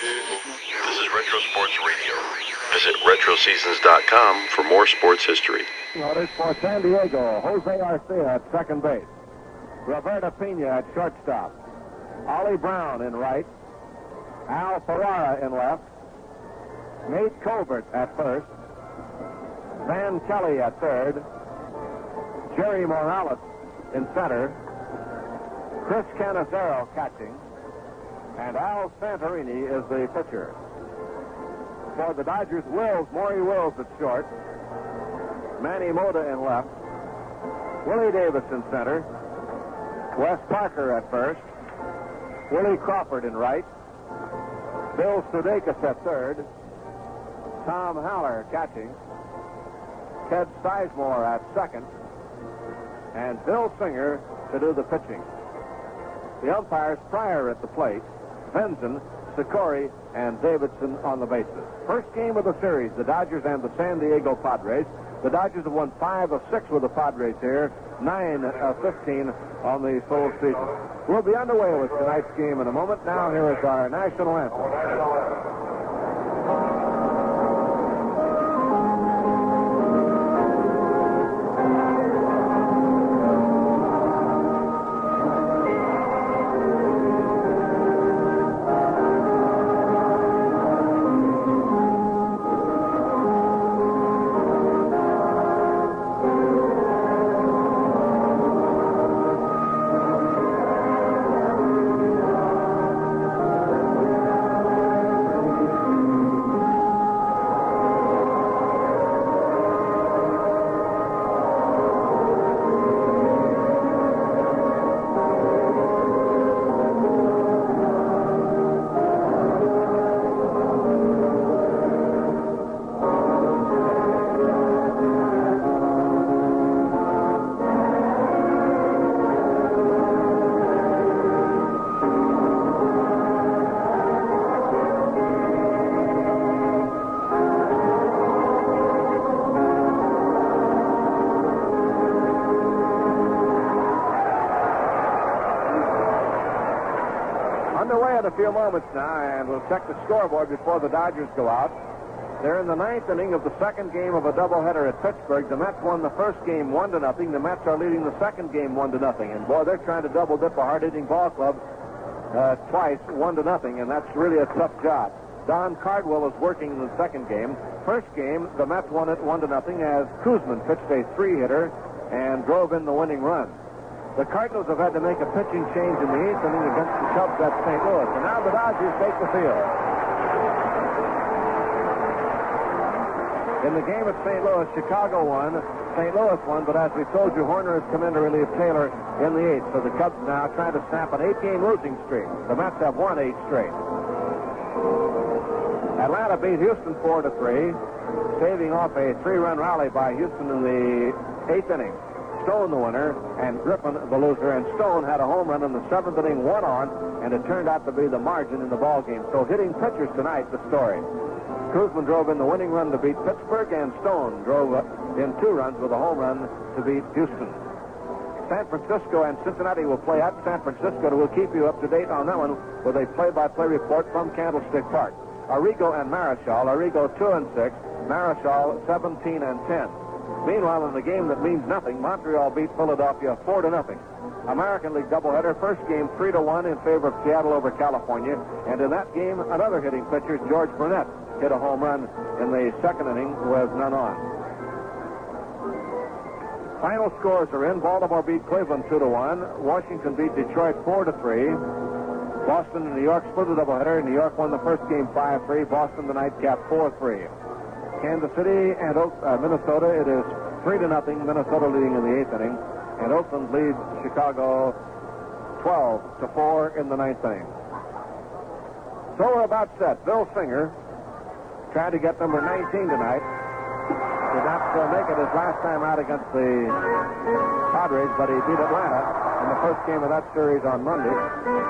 This is Retro Sports Radio. Visit RetroSeasons.com for more sports history. Notice for San Diego, Jose Arcia at second base. Roberto Pena at shortstop. Ollie Brown in right. Al Ferrara in left. Nate Colbert at first. Van Kelly at third. Jerry Morales in center. Chris Cannizzaro catching. And Al Santorini is the pitcher. For the Dodgers, Wills, Maury Wills at short. Manny Mota in left. Willie Davis in center. Wes Parker at first. Willie Crawford in right. Bill Sudakis at third. Tom Haller catching. Ted Sizemore at second. And Bill Singer to do the pitching. The umpires Pryor at the plate. Venzon, Secory, and Davidson on the bases. First game of the series, the Dodgers and the San Diego Padres. The Dodgers have won five of six with the Padres here, nine of 15 on the full season. We'll be underway with tonight's game in a moment. Now, here is our national anthem. Moments now, and we'll check the scoreboard before the Dodgers go out. They're in the ninth inning of the second game of a doubleheader at Pittsburgh. The Mets won the first game one to nothing. The Mets are leading the second game one to nothing. And boy, they're trying to double dip a hard-hitting ball club uh, twice, one to nothing, and that's really a tough job. Don Cardwell is working in the second game. First game, the Mets won it one to nothing as Koosman pitched a three-hitter and drove in the winning run. The Cardinals have had to make a pitching change in the eighth inning against the Cubs at St. Louis, and now the Dodgers take the field. In the game at St. Louis, Chicago won. St. Louis won, but as we told you, Hoerner has come in to relieve Taylor in the eighth. So the Cubs now trying to snap an eight-game losing streak. The Mets have won eight straight. Atlanta beat Houston four to three, saving off a three-run rally by Houston in the eighth inning. Stone the winner and Griffin the loser. And Stone had a home run in the seventh inning, one on, and it turned out to be the margin in the ball game. So hitting pitchers tonight, the story. Koosman drove in the winning run to beat Pittsburgh, and Stone drove in two runs with a home run to beat Houston. San Francisco and Cincinnati will play at San Francisco. We'll keep you up to date on that one with a play-by-play report from Candlestick Park. Arrigo and Marichal. Arrigo 2 and 6. Marichal 17 and 10. Meanwhile, in the game that means nothing, Montreal beat Philadelphia 4 to nothing. American League doubleheader, first game 3 to 1 in favor of Seattle over California. And in that game, another hitting pitcher, George Brunet, hit a home run in the second inning with none on. Final scores are in. Baltimore beat Cleveland 2 to 1. Washington beat Detroit 4 to 3. Boston and New York split the doubleheader. New York won the first game 5 3. Boston the nightcap 4 3. Kansas City and uh, Minnesota, it is 3 to nothing. Minnesota leading in the eighth inning. And Oakland leads Chicago 12 to 4 in the ninth inning. So we're about set. Bill Singer tried to get number 19 tonight. Did not uh, make it his last time out against the Padres, but he beat Atlanta in the first game of that series on Monday.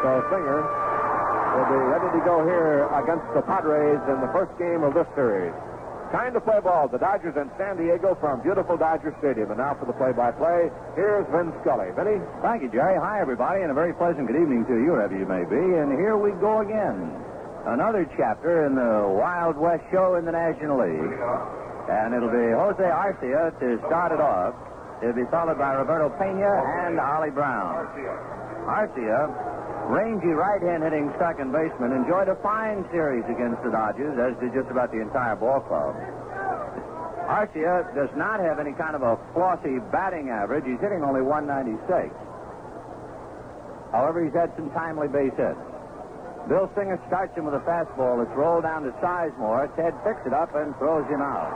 So Singer will be ready to go here against the Padres in the first game of this series. Time to play ball. The Dodgers in San Diego from beautiful Dodger Stadium. And now for the play-by-play, here's Vin Scully. Vinny? Thank you, Jerry. Hi, everybody, and a very pleasant good evening to you, wherever you may be. And here we go again. another chapter in the Wild West show in the National League. And it'll be Jose Arcia to start it off. It'll be followed by Roberto Pena and Ollie Brown. Arcia, rangy right-hand hitting second baseman, enjoyed a fine series against the Dodgers, as did just about the entire ball club. Arcia does not have any kind of a flossy batting average. He's hitting only 196. However, he's had some timely base hits. Bill Singer starts him with a fastball that's rolled down to Sizemore. Ted picks it up and throws him out.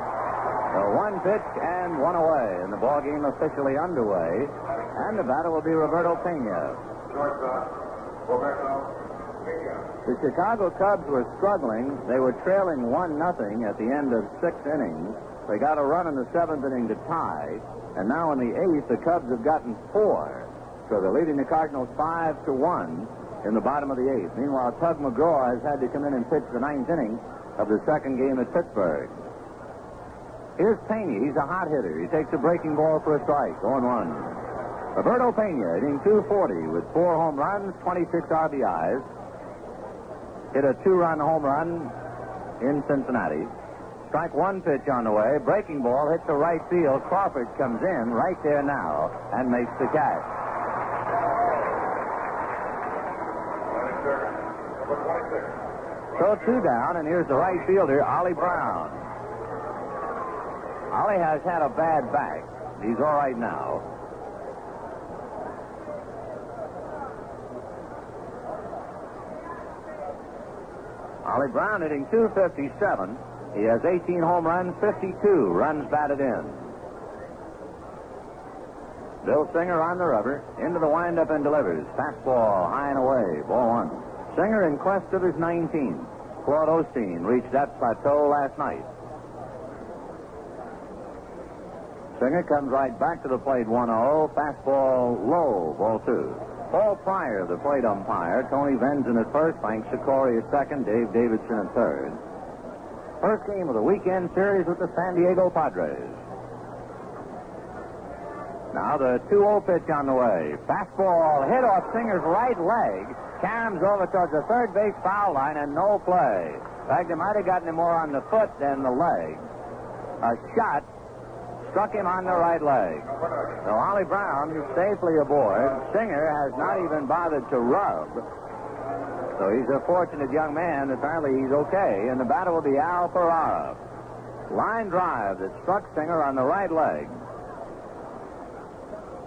So one pitch and one away, and the ball game officially underway. And the batter will be Roberto Pena. The Chicago Cubs were struggling. They were trailing one nothing at the end of six innings. They got a run in the seventh inning to tie, and now in the eighth, the Cubs have gotten four. So they're leading the Cardinals five to one in the bottom of the eighth. Meanwhile, Tug McGraw has had to come in and pitch the ninth inning of the second game at Pittsburgh. Here's Pena. He's a hot hitter. He takes a breaking ball for a strike. 0 1. Roberto Pena hitting 240 with four home runs, 26 RBIs. Hit a two run home run in Cincinnati. Strike one pitch on the way. Breaking ball hits the right field. Crawford comes in right there now and makes the catch. So two down, and here's the right fielder, Ollie Brown. Ollie has had a bad back. He's all right now. Ollie Brown hitting 257. He has 18 home runs, 52 runs batted in. Bill Singer on the rubber, into the windup and delivers. Fastball high and away, ball one. Singer in quest of his 19. Claude Osteen reached that plateau last night. Singer comes right back to the plate 1 0. Fastball low, ball two. Paul Pryor, the plate umpire. Tony Venzon at first, Frank Secory at second, Dave Davidson at third. First game of the weekend series with the San Diego Padres. Now the 2 0 pitch on the way. Fastball hit off Singer's right leg. Caroms over towards the third base foul line and no play. In fact, they might have gotten him more on the foot than the leg. A shot struck him on the right leg. So Ollie Brown safely aboard. Singer has not even bothered to rub. So he's a fortunate young man. Apparently he's okay. And the batter will be Al Ferrara. Line drive that struck Singer on the right leg.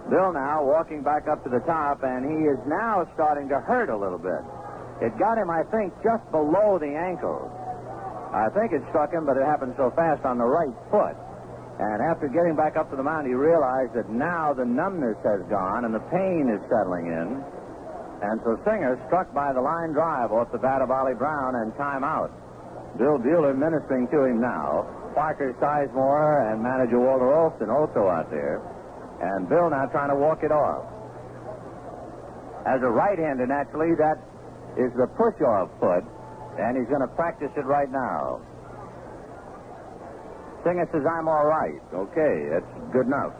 Bill now walking back up to the top, and he is now starting to hurt a little bit. It got him, I think, just below the ankle. I think it struck him, but it happened so fast on the right foot. And after getting back up to the mound, he realized that now the numbness has gone and the pain is settling in. And so Singer struck by the line drive off the bat of Ollie Brown and time out. Bill Buhler ministering to him now. Parker Sizemore and manager Walter Alston also out there. And Bill now trying to walk it off. As a right-hander, naturally, that is the push-off foot, and he's going to practice it right now. Singer says, I'm all right. Okay, that's good enough.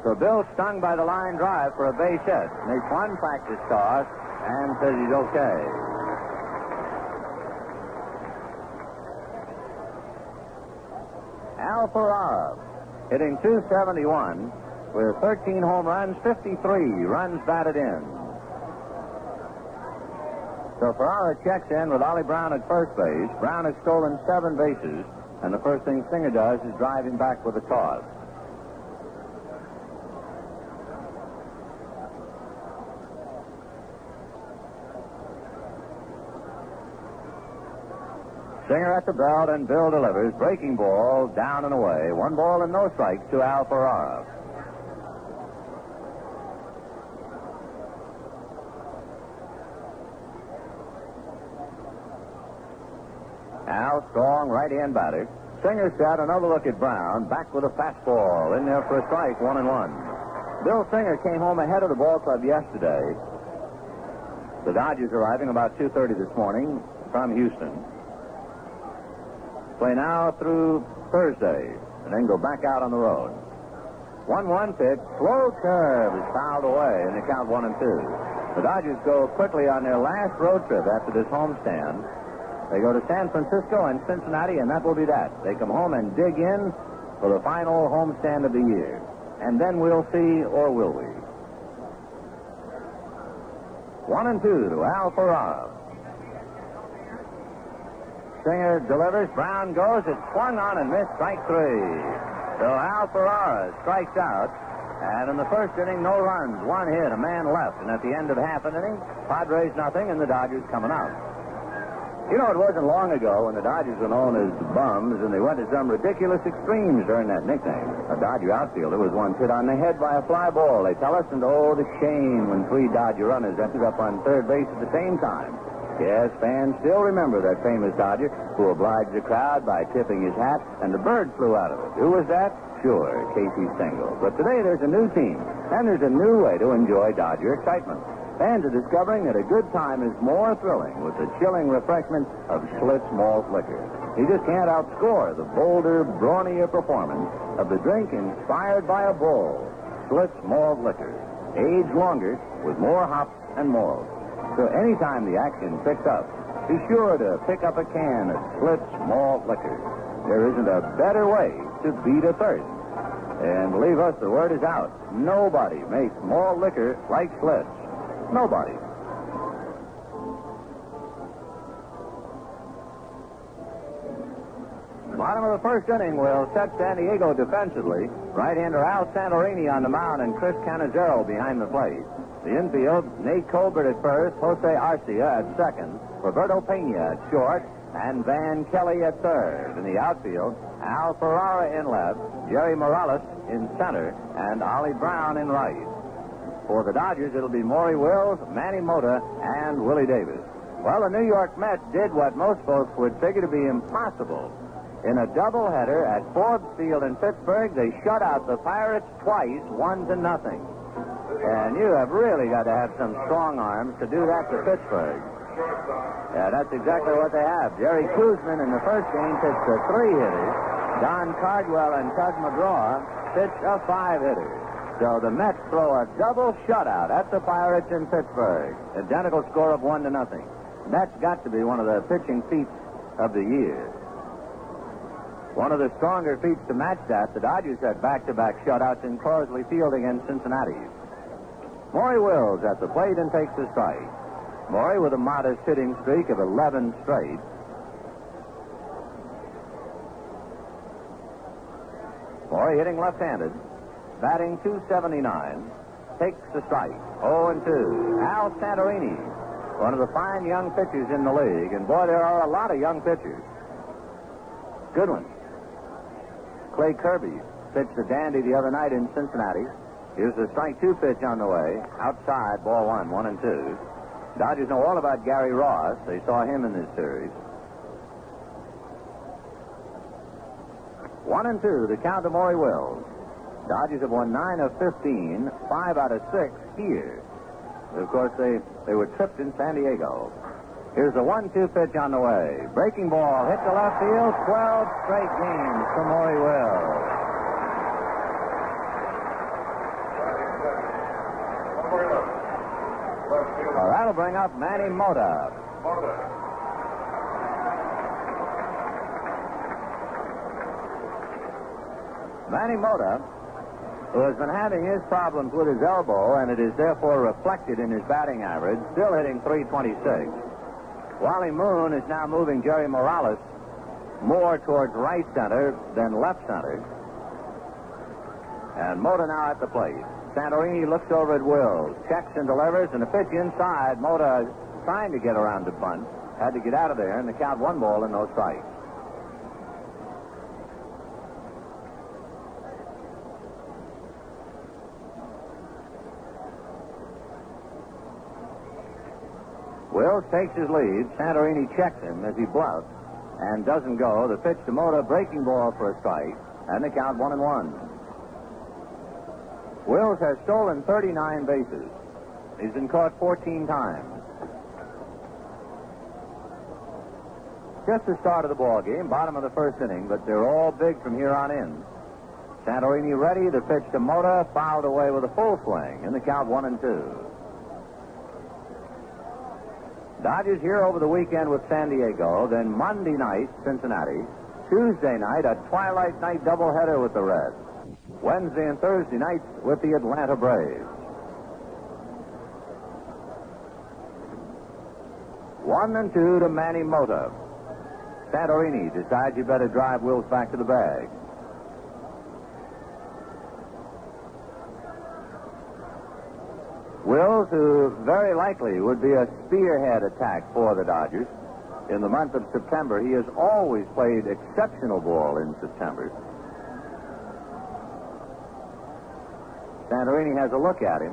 So Bill stung by the line drive for a base hit. Makes one practice toss and says he's okay. Al Ferrara hitting 271 with 13 home runs, 53 runs batted in. So Ferrara checks in with Ollie Brown at first base. Brown has stolen seven bases, and the first thing Singer does is drive him back with a toss. Singer at the belt and Bill delivers. Breaking ball down and away. One ball and no strikes to Al Ferrara. Al, strong right-hand batter. Singer set another look at Brown. Back with a fastball. In there for a strike, one and one. Bill Singer came home ahead of the ball club yesterday. The Dodgers arriving about 2.30 this morning from Houston. Play now through Thursday, and then go back out on the road. 1-1 pitch. Slow curve is fouled away, and they count one and two. The Dodgers go quickly on their last road trip after this homestand. They go to San Francisco and Cincinnati, and that will be that. They come home and dig in for the final homestand of the year. And then we'll see, or will we? One and two to Al Ferrara. Singer delivers. Brown goes. It's swung on and missed. Strike three. So Al Ferrara strikes out. And in the first inning, no runs, one hit, a man left. And at the end of half an inning, Padres nothing, and the Dodgers coming out. You know, it wasn't long ago when the Dodgers were known as the bums, and they went to some ridiculous extremes during that nickname. A Dodger outfielder was once hit on the head by a fly ball, they tell us, and oh, the shame when three Dodger runners ended up on third base at the same time. Yes, fans still remember that famous Dodger who obliged the crowd by tipping his hat, and the bird flew out of it. Who was that? Sure, Casey Stengel. But today there's a new team, and there's a new way to enjoy Dodger excitement. Fans to discovering that a good time is more thrilling with the chilling refreshment of Schlitz malt liquor. You just can't outscore the bolder, brawnier performance of the drink inspired by a bull. Schlitz malt liquor. Aged longer with more hops and malt. So anytime the action picks up, be sure to pick up a can of Schlitz malt liquor. There isn't a better way to beat a thirst. And believe us, the word is out. Nobody makes malt liquor like Schlitz. Nobody. Bottom of the first inning will set San Diego defensively. Right-hander Al Santorini on the mound and Chris Cannizzaro behind the plate. The infield, Nate Colbert at first, Jose Arcia at second, Roberto Pena at short, and Van Kelly at third. In the outfield, Al Ferrara in left, Jerry Morales in center, and Ollie Brown in right. For the Dodgers, it'll be Maury Wills, Manny Mota, and Willie Davis. Well, the New York Mets did what most folks would figure to be impossible. In a doubleheader at Forbes Field in Pittsburgh, they shut out the Pirates twice, one to nothing. And you have really got to have some strong arms to do that to Pittsburgh. Yeah, that's exactly what they have. Jerry Koosman in the first game pitched a three hitter. Don Cardwell and Tug McGraw pitched a five hitter. So the Mets throw a double shutout at the Pirates in Pittsburgh. Identical score of one to nothing. That's got to be one of the pitching feats of the year. One of the stronger feats to match that, the Dodgers had back-to-back shutouts in Crosley Field against Cincinnati. Maury Wills at the plate and takes the strike. Maury with a modest hitting streak of 11 straight. Maury hitting left-handed, batting 279, takes the strike. 0 and 2. Al Santorini, one of the fine young pitchers in the league, and boy, there are a lot of young pitchers. Good one. Clay Kirby pitched a dandy the other night in Cincinnati. Here's the strike two pitch on the way. Outside, ball one, one and two. Dodgers know all about Gary Ross. They saw him in this series. One and two, the count to Maury Wills. Dodgers have won nine of 15, five out of six here. Of course, they, they were tripped in San Diego. Here's the one-two pitch on the way. Breaking ball hit to left field. 12 straight games for Maury Wills. Well, that'll bring up Manny Mota. Manny Mota, who has been having his problems with his elbow, and it is therefore reflected in his batting average, still hitting 326. Wally Moon is now moving Jerry Morales more towards right center than left center. And Mota now at the plate. Santorini looks over at Wills, checks and delivers, and a pitch inside. Mota trying to get around the bunt. Had to get out of there, and the count one ball and no strikes. Wills takes his lead. Santorini checks him as he bluffs and doesn't go. The pitch to Mota, breaking ball for a strike, and the count one and one. Wills has stolen 39 bases. He's been caught 14 times. Just the start of the ball game, bottom of the first inning, but they're all big from here on in. Santorini ready. The pitch to Mota, fouled away with a full swing, and the count one and two. Dodgers here over the weekend with San Diego, then Monday night, Cincinnati. Tuesday night, a twilight night doubleheader with the Reds. Wednesday and Thursday nights with the Atlanta Braves. One and two to Manny Mota. Santorini decides you better drive Wills back to the bag. Wills, who very likely would be a spearhead attack for the Dodgers in the month of September. He has always played exceptional ball in September. Santorini has a look at him.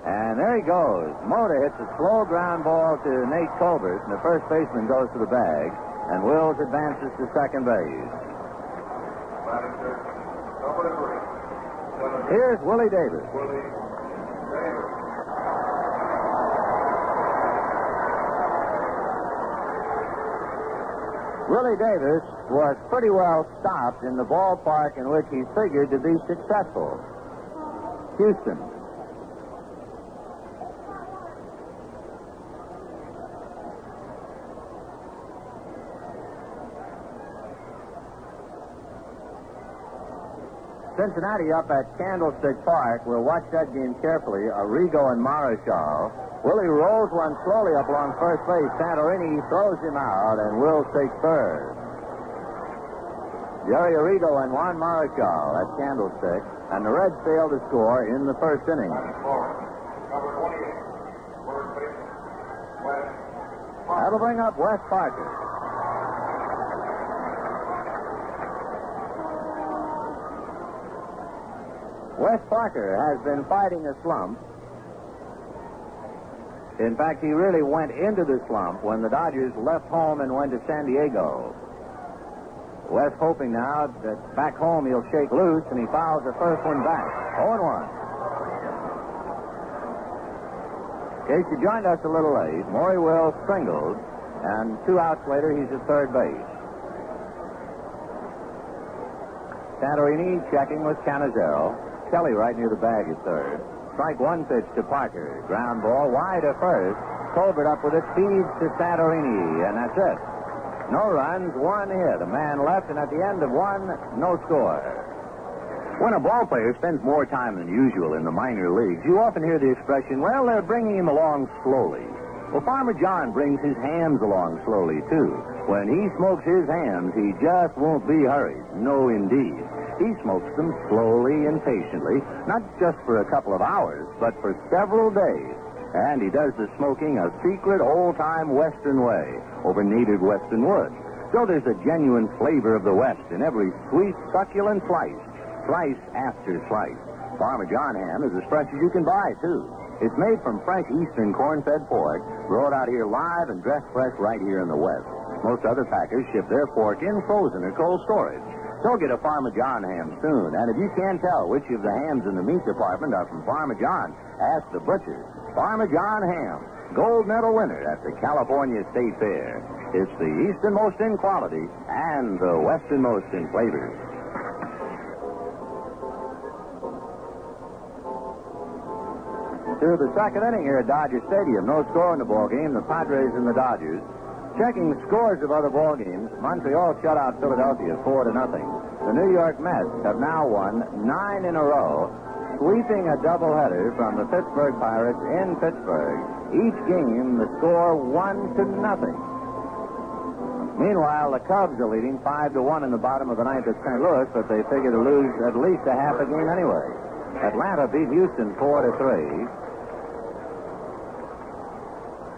And there he goes. Mota hits a slow ground ball to Nate Colbert, and the first baseman goes to the bag, and Wills advances to second base. Here's Willie Davis. Willie Davis was pretty well stopped in the ballpark in which he figured to be successful. Houston. Cincinnati up at Candlestick Park. We'll watch that game carefully. Arrigo and Marichal. Willie rolls one slowly up along first base. Santorini throws him out, and Wills takes third. Jerry Arrigo and Juan Marichal at Candlestick, and the Reds fail to score in the first inning. That'll bring up Wes Parker. Wes Parker has been fighting a slump. In fact, he really went into the slump when the Dodgers left home and went to San Diego. Wes hoping now that back home he'll shake loose, and he fouls the first one back. 0 1. In case you joined us a little late, Maury Wills strangled, and two outs later, he's at third base. Santorini checking with Cannizzaro. Kelly right near the bag at third. Strike one pitch to Parker. Ground ball wide at first. Colbert up with it, feeds to Santorini, and that's it. No runs, one hit. A man left, and at the end of one, no score. When a ball player spends more time than usual in the minor leagues, you often hear the expression, well, they're bringing him along slowly. Well, Farmer John brings his hams along slowly, too. When he smokes his hams, he just won't be hurried. No, indeed. He smokes them slowly and patiently, not just for a couple of hours, but for several days. And he does the smoking a secret, old-time Western way over native Western wood. So there's a genuine flavor of the West in every sweet, succulent slice, slice after slice. Farmer John ham is as fresh as you can buy, too. It's made from fresh eastern corn-fed pork, brought out here live and dressed fresh right here in the West. Most other packers ship their pork in frozen or cold storage. So get a Farmer John ham soon. And if you can't tell which of the hams in the meat department are from Farmer John, ask the butcher. Farmer John ham, gold medal winner at the California State Fair. It's the easternmost in quality and the westernmost in flavor. Through the second inning here at Dodger Stadium. No score in the ball game. The Padres and the Dodgers. Checking scores of other ball games, Montreal shut out Philadelphia four to nothing. The New York Mets have now won nine in a row, sweeping a doubleheader from the Pittsburgh Pirates in Pittsburgh. Each game, the score one to nothing. Meanwhile, the Cubs are leading five to one in the bottom of the ninth at St. Louis, but they figure to lose at least a half a game anyway. Atlanta beat Houston four to three.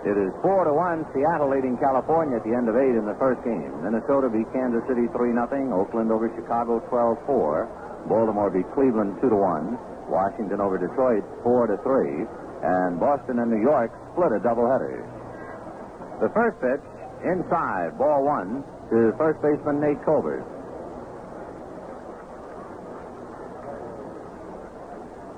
It is four to one. Seattle leading California at the end of eight in the first game. Minnesota beat Kansas City three nothing. Oakland over Chicago 12-4. Baltimore beat Cleveland two to one. Washington over Detroit four to three. And Boston and New York split a doubleheader. The first pitch inside, ball one to first baseman Nate Colbert.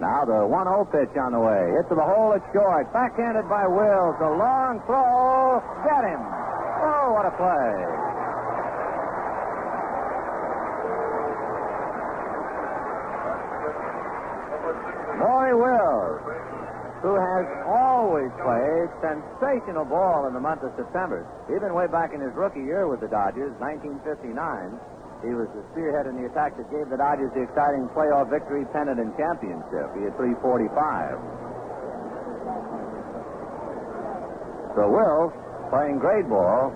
Now the 1-0 pitch on the way. Hit to the hole, it's short. Backhanded by Wills. A long throw. Get him. Oh, what a play. Maury Wills. who has always played sensational ball in the month of September. Even way back in his rookie year with the Dodgers, 1959, he was the spearhead in the attack that gave the Dodgers the exciting playoff victory, pennant, and championship. He had 345. So Will, playing grade ball,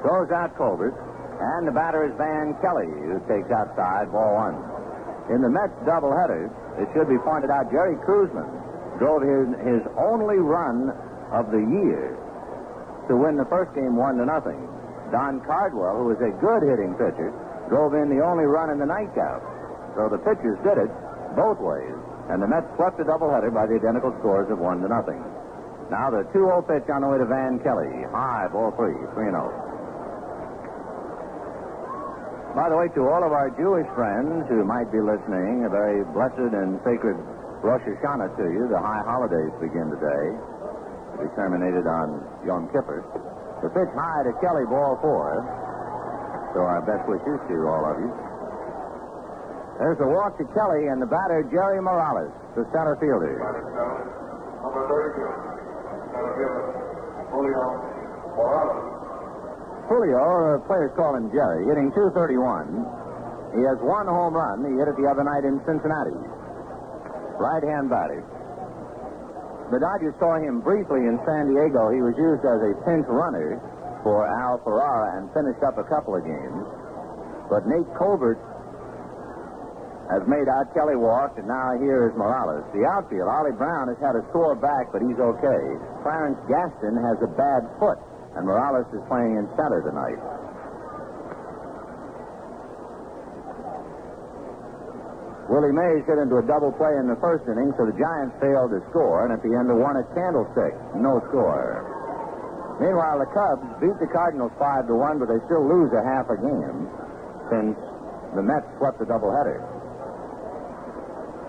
throws out Colbert, and the batter is Van Kelly, who takes outside ball one. In the Mets doubleheader, it should be pointed out Jerry Koosman drove his, his only run of the year to win the first game one to nothing. Don Cardwell, who was a good hitting pitcher, drove in the only run in the nightcap. So the pitchers did it both ways, and the Mets swept the doubleheader by the identical scores of one to nothing. Now the 2-0 pitch on the way to Van Kelly. High, ball three, 3-0. By the way, to all of our Jewish friends who might be listening, a very blessed and sacred Rosh Hashanah to you. The high holidays begin today. To be terminated on Yom Kippur. The pitch high to Kelly, ball four. So our best wishes to all of you. There's a walk to Kelly and the batter, Jerry Morales, the center fielder. Number 32. Center fielder, Julio Morales. Julio, or players call him Jerry, hitting 231. He has one home run. He hit it the other night in Cincinnati. Right hand batter. The Dodgers saw him briefly in San Diego. He was used as a pinch runner for Al Ferrara and finished up a couple of games. But Nate Colbert has made out Kelly walk, and now here is Morales. The outfield, Ollie Brown has had a sore back, but he's okay. Clarence Gaston has a bad foot, and Morales is playing in center tonight. Willie Mays hit into a double play in the first inning, so the Giants failed to score, and at the end, won at Candlestick. No score. Meanwhile, the Cubs beat the Cardinals 5 to 1, but they still lose a half a game since the Mets swept the doubleheader.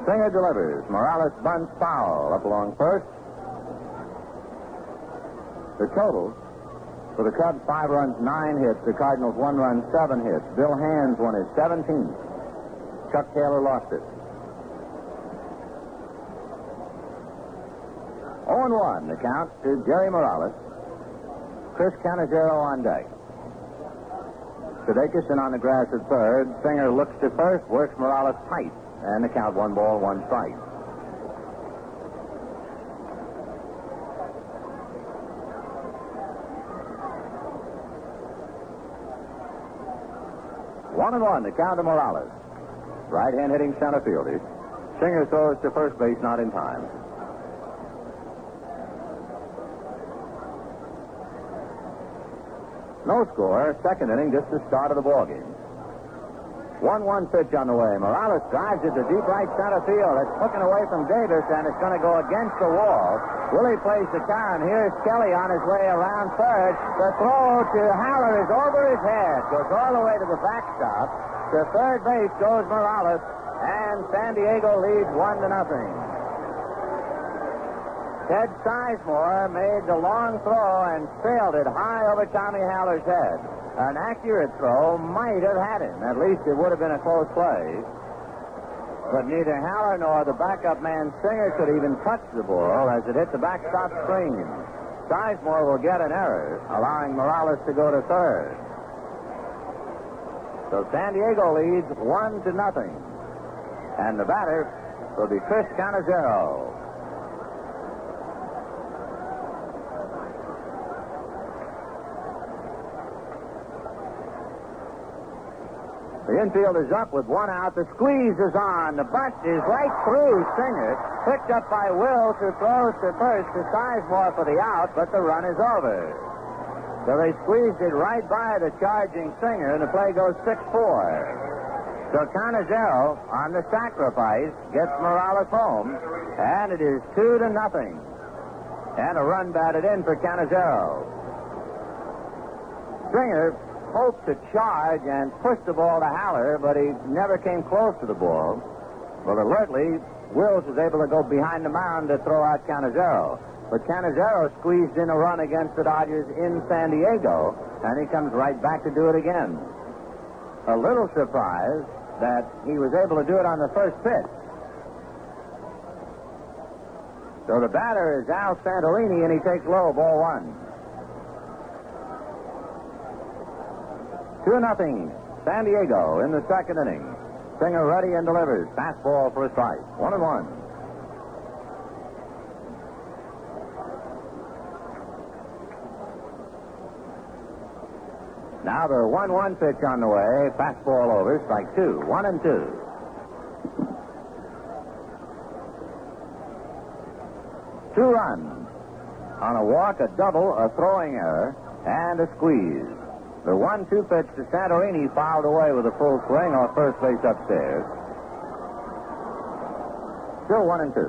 Singer delivers. Morales bunts foul up along first. The total for the Cubs, five runs, nine hits. The Cardinals, one run, seven hits. Bill Hands won his 17th. Chuck Taylor lost it. 0-1, the count to Jerry Morales. Chris Cannizzaro on deck. Sudakis on the grass at third. Singer looks to first, works Morales tight. And the count one ball, one strike. One and one, the count to Morales. Right hand hitting center fielder. Singer throws to first base, not in time. No score. Second inning, just the start of the ball game. 1-1 pitch on the way. Morales drives it to deep right center field. It's hooking away from Davis, and it's going to go against the wall. Willie plays the count. Here's Kelly on his way around third. The throw to Haller is over his head. Goes all the way to the backstop. To third base goes Morales, and San Diego leads one to nothing. Ted Sizemore made the long throw and sailed it high over Tommy Haller's head. An accurate throw might have had him. At least it would have been a close play. But neither Haller nor the backup man Singer could even touch the ball as it hit the backstop screen. Sizemore will get an error, allowing Morales to go to third. So San Diego leads one to nothing. And the batter will be Chris Cannizzaro. The infield is up with one out. The squeeze is on. The bunt is right through Singer. Picked up by Will who throws to first to Sizemore for the out, but the run is over. So they squeezed it right by the charging Singer, and the play goes 6-4. So Cannizzaro, on the sacrifice, gets Morales home, and it is two to nothing. And a run batted in for Cannizzaro. Singer hoped to charge and push the ball to Haller, but he never came close to the ball. But alertly, Wills was able to go behind the mound to throw out Cannizzaro. But Cannizzaro squeezed in a run against the Dodgers in San Diego, and he comes right back to do it again. A little surprised that he was able to do it on the first pitch. So the batter is Al Santorini, and he takes low, ball one. 2 nothing. San Diego in the second inning. Singer ready and delivers. Fastball for a strike. One and one. Now the 1 1 pitch on the way. Fastball over. Strike two. One and two. Two runs. On a walk, a double, a throwing error, and a squeeze. The 1 2 pitch to Santorini fouled away with a full swing off first base upstairs. Still 1 and 2.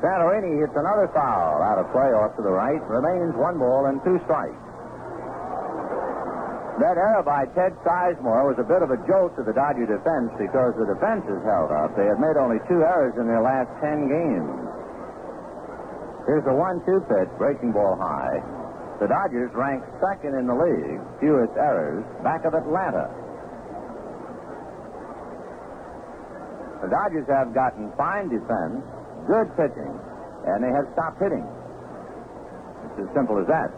Santorini hits another foul out of play off to the right. Remains one ball and two strikes. That error by Ted Sizemore was a bit of a jolt to the Dodger defense because the defense is held up. They have made only two errors in their last ten games. Here's the one-two pitch, breaking ball high. The Dodgers rank second in the league, fewest errors, back of Atlanta. The Dodgers have gotten fine defense, good pitching, and they have stopped hitting. It's as simple as that.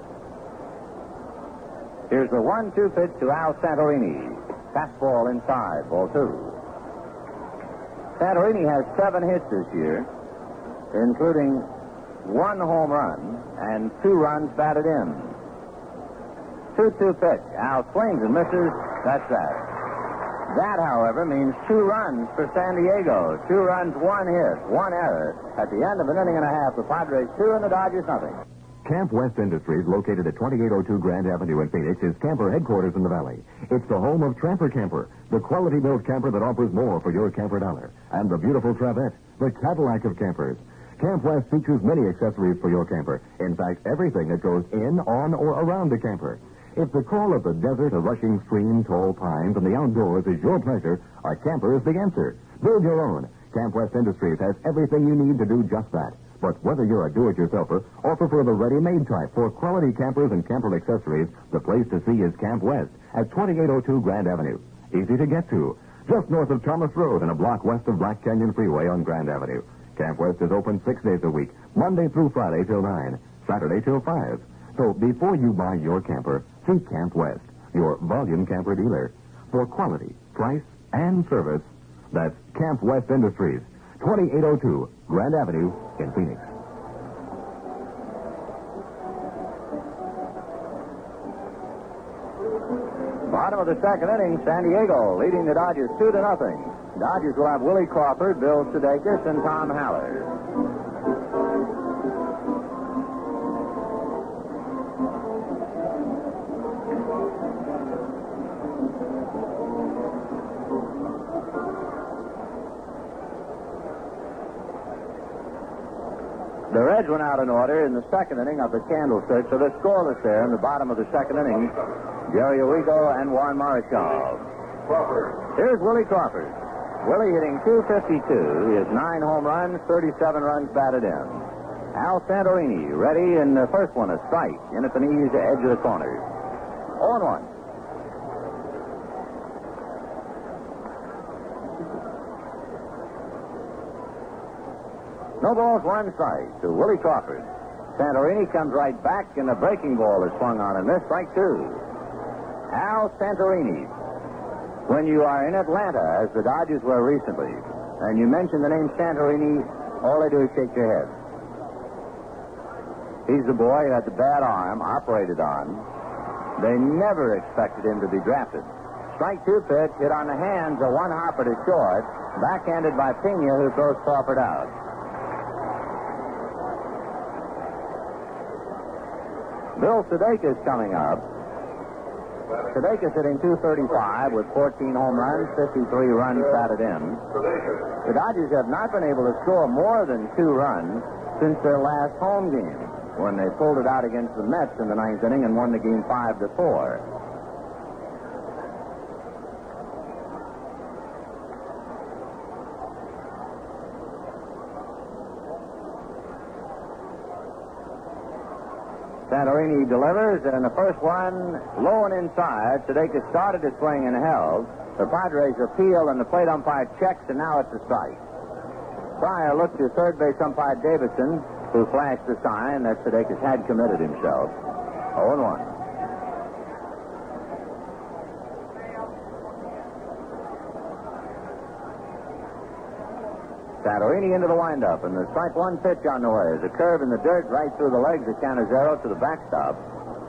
Here's the one-two pitch to Al Santorini. Fastball inside, ball two. Santorini has seven hits this year, including one home run and two runs batted in. Two-two pitch. Al swings and misses. That's that. That, however, means two runs for San Diego. Two runs, one hit, one error. At the end of an inning and a half, the Padres two and the Dodgers nothing. Camp West Industries, located at 2802 Grand Avenue in Phoenix, is camper headquarters in the valley. It's the home of Tramper Camper, the quality-built camper that offers more for your camper dollar. And the beautiful Travette, the Cadillac of campers. Camp West features many accessories for your camper. In fact, everything that goes in, on, or around the camper. If the call of the desert, a rushing stream, tall pines, and the outdoors is your pleasure, a camper is the answer. Build your own. Camp West Industries has everything you need to do just that. But whether you're a do-it-yourselfer or prefer the ready-made type for quality campers and camper accessories, the place to see is Camp West at 2802 Grand Avenue. Easy to get to. Just north of Thomas Road and a block west of Black Canyon Freeway on Grand Avenue. Camp West is open six days a week, Monday through Friday till 9, Saturday till 5. So before you buy your camper, see Camp West, your volume camper dealer. For quality, price, and service, that's Camp West Industries, 2802 Grand Avenue in Phoenix. Bottom of the second inning, San Diego leading the Dodgers two to nothing. Dodgers will have Willie Crawford, Bill Sudakis, and Tom Haller. The Reds went out in order in the second inning of the Candlestick, so they're scoreless there in the bottom of the second inning. Jerry Arrigo and Juan Marichal. Crawford. Here's Willie Crawford. Willie hitting 252. He has nine home runs, 37 runs batted in. Al Santorini ready, in the first one a strike in at the knees, edge of the corner. 0 1. No balls, one strike to Willie Crawford. Santorini comes right back, and the breaking ball is swung on and missed. Strike two. Al Santorini. When you are in Atlanta, as the Dodgers were recently, and you mention the name Santorini, all they do is shake their head. He's the boy who had the bad arm operated on. They never expected him to be drafted. Strike two pitch hit on the hands of one hopper to short, backhanded by Pena, who throws Crawford out. Bill Sudakis coming up. Sudakis hitting 235 with 14 home runs, 53 runs batted in. The Dodgers have not been able to score more than two runs since their last home game, when they pulled it out against the Mets in the ninth inning and won the game five to four. Santorini delivers, and the first one low and inside. Sudakis started his swing and held. The Padres appeal, and the plate umpire checks, and now it's a strike. Pryor looked to third base umpire Davidson, who flashed the sign that Sudakis had committed himself. 0 1. Santorini into the windup, and the strike one pitch on the way. There's a curve in the dirt right through the legs of Cannizzaro to the backstop.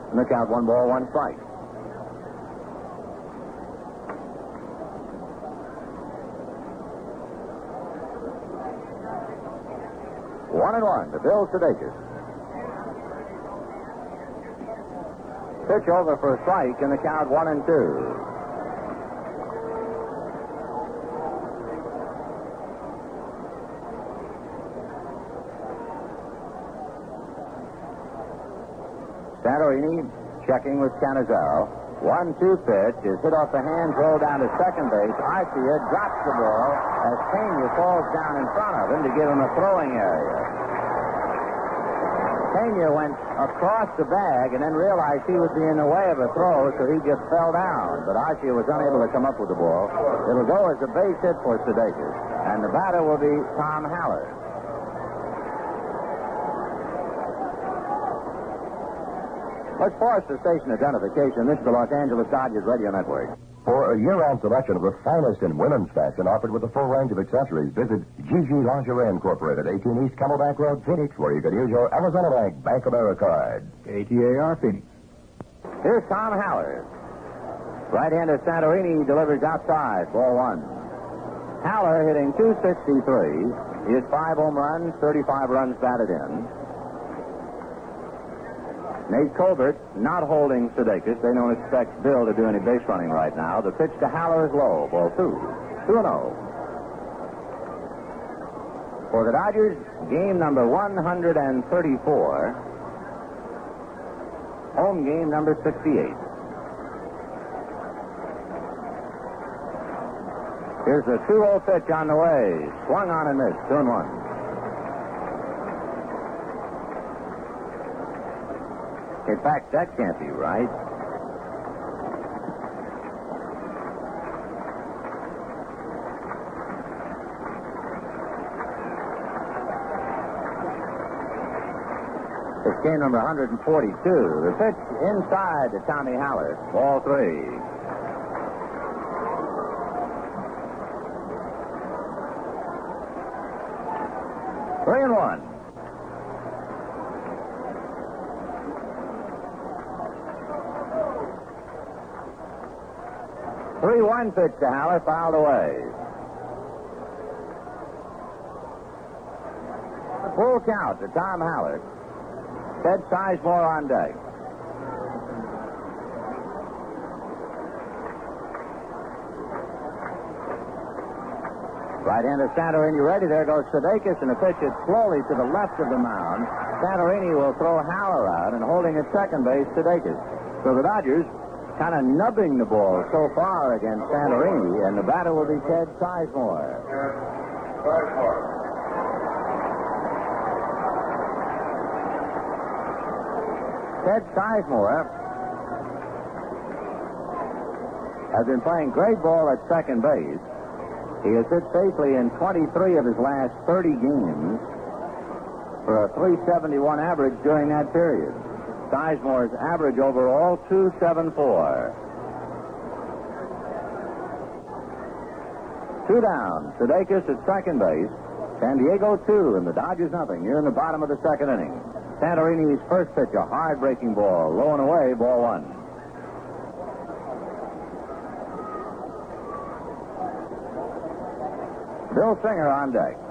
And the count one ball, one strike. One and one to Bill Sudakis. Pitch over for a strike, and the count one and two. Santorini checking with Cannizzaro. One two pitch is hit off the hands, rolled down to second base. Arcia drops the ball as Pena falls down in front of him to give him a throwing area. Pena went across the bag and then realized he would be in the way of a throw, so he just fell down. But Arcia was unable to come up with the ball. It'll go as a base hit for Sudakis, and the batter will be Tom Haller. Let's force the station identification. This is the Los Angeles Dodgers Radio Network. For a year-round selection of the finest in women's fashion offered with a full range of accessories, visit Gigi Lingerie Incorporated, 18 East Camelback Road, Phoenix, where you can use your Arizona Bank Bank of America card. ATAR Phoenix. Here's Tom Haller. Right-hander Santorini delivers outside, ball one. Haller hitting 263. He has five home runs, 35 runs batted in. Nate Colbert not holding Sudakis. They don't expect Bill to do any base running right now. The pitch to Haller is low. Ball two. 2 0. For the Dodgers, game number 134. Home game number 68. Here's a 2 0 pitch on the way. Swung on and missed. 2 and 1. In fact, that can't be right. It's game number 142. The pitch inside to Tommy Haller. Ball three. Three and one. Three one pitch to Haller, fouled away. Full count to Tom Haller. Ted Sizemore on deck. Right-hander Santorini ready. There goes Sudakis, and the pitch is slowly to the left of the mound. Santorini will throw Haller out, and holding at second base, Sudakis. So the Dodgers kind of nubbing the ball so far against Santorini, and the batter will be Ted Sizemore. Ted Sizemore has been playing great ball at second base. He has hit safely in 23 of his last 30 games for a 371 average during that period. Sizemore's average overall, 274. Two down. Sudakis at second base. San Diego two, and the Dodgers nothing. Here in the bottom of the second inning. Santorini's first pitch, a hard breaking ball, low and away, ball one. Bill Singer on deck.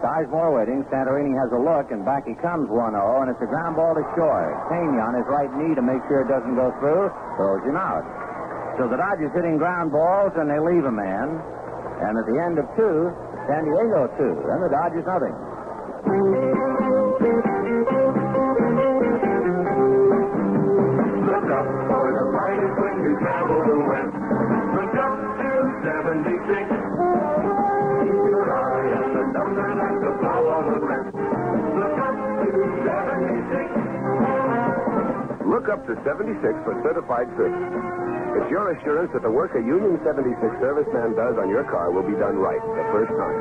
Sizemore waiting. Santorini has a look, and back he comes 1 0, and it's a ground ball to short. Pena on his right knee to make sure it doesn't go through, throws him out. So the Dodgers hitting ground balls, and they leave a man. And at the end of two, San Diego two, and the Dodgers nothing. Up to 76 for certified service. It's your assurance that the work a Union 76 serviceman does on your car will be done right the first time.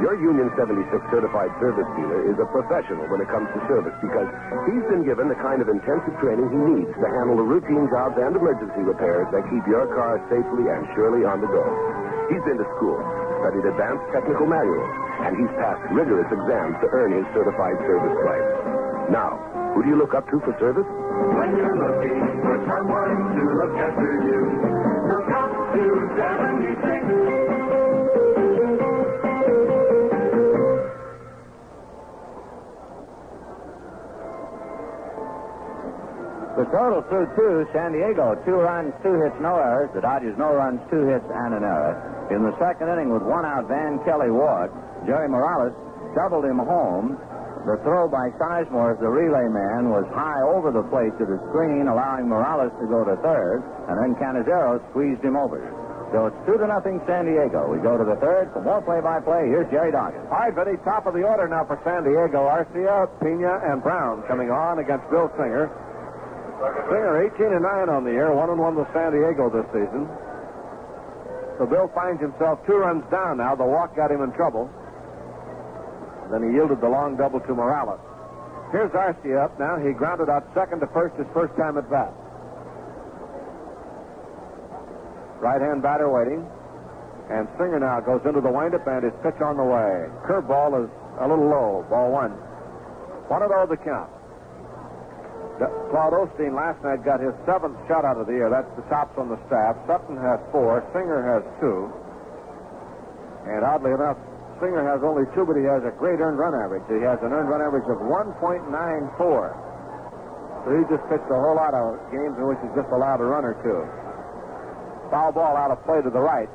Your Union 76 certified service dealer is a professional when it comes to service because he's been given the kind of intensive training he needs to handle the routine jobs and emergency repairs that keep your car safely and surely on the go. He's been to school, studied advanced technical manuals, and he's passed rigorous exams to earn his certified service stripe. Now, who do you look up to for service? When you're looking for someone to look after you, look up to 76. The total through two, San Diego, two runs, two hits, no errors. The Dodgers, no runs, two hits, and an error. In the second inning, with one out, Van Kelly walked. Jerry Morales doubled him home. The throw by Sizemore as the relay man was high over the plate to the screen, allowing Morales to go to third, and then Cannizzaro squeezed him over. So it's two to nothing San Diego. We go to the third for more play-by-play. Here's Jerry Doggett. All right, Vinny, top of the order now for San Diego. Arcia, Pena, and Brown coming on against Bill Singer. Singer 18 and 9 on the year, 1 and 1 with San Diego this season. So Bill finds himself two runs down now. The walk got him in trouble. Then he yielded the long double to Morales. Here's Arcia up now. He grounded out second to first his first time at bat. Right hand batter waiting. And Singer now goes into the windup and his pitch on the way. Curveball is a little low. Ball one. One of oh those the count. Claude Osteen last night got his seventh shot out of the year. That's the tops on the staff. Sutton has four. Singer has two. And oddly enough, Singer has only two, but he has a great earned run average. He has an earned run average of 1.94. So he just pitched a whole lot of games in which he's just allowed a run or two. Foul ball out of play to the right.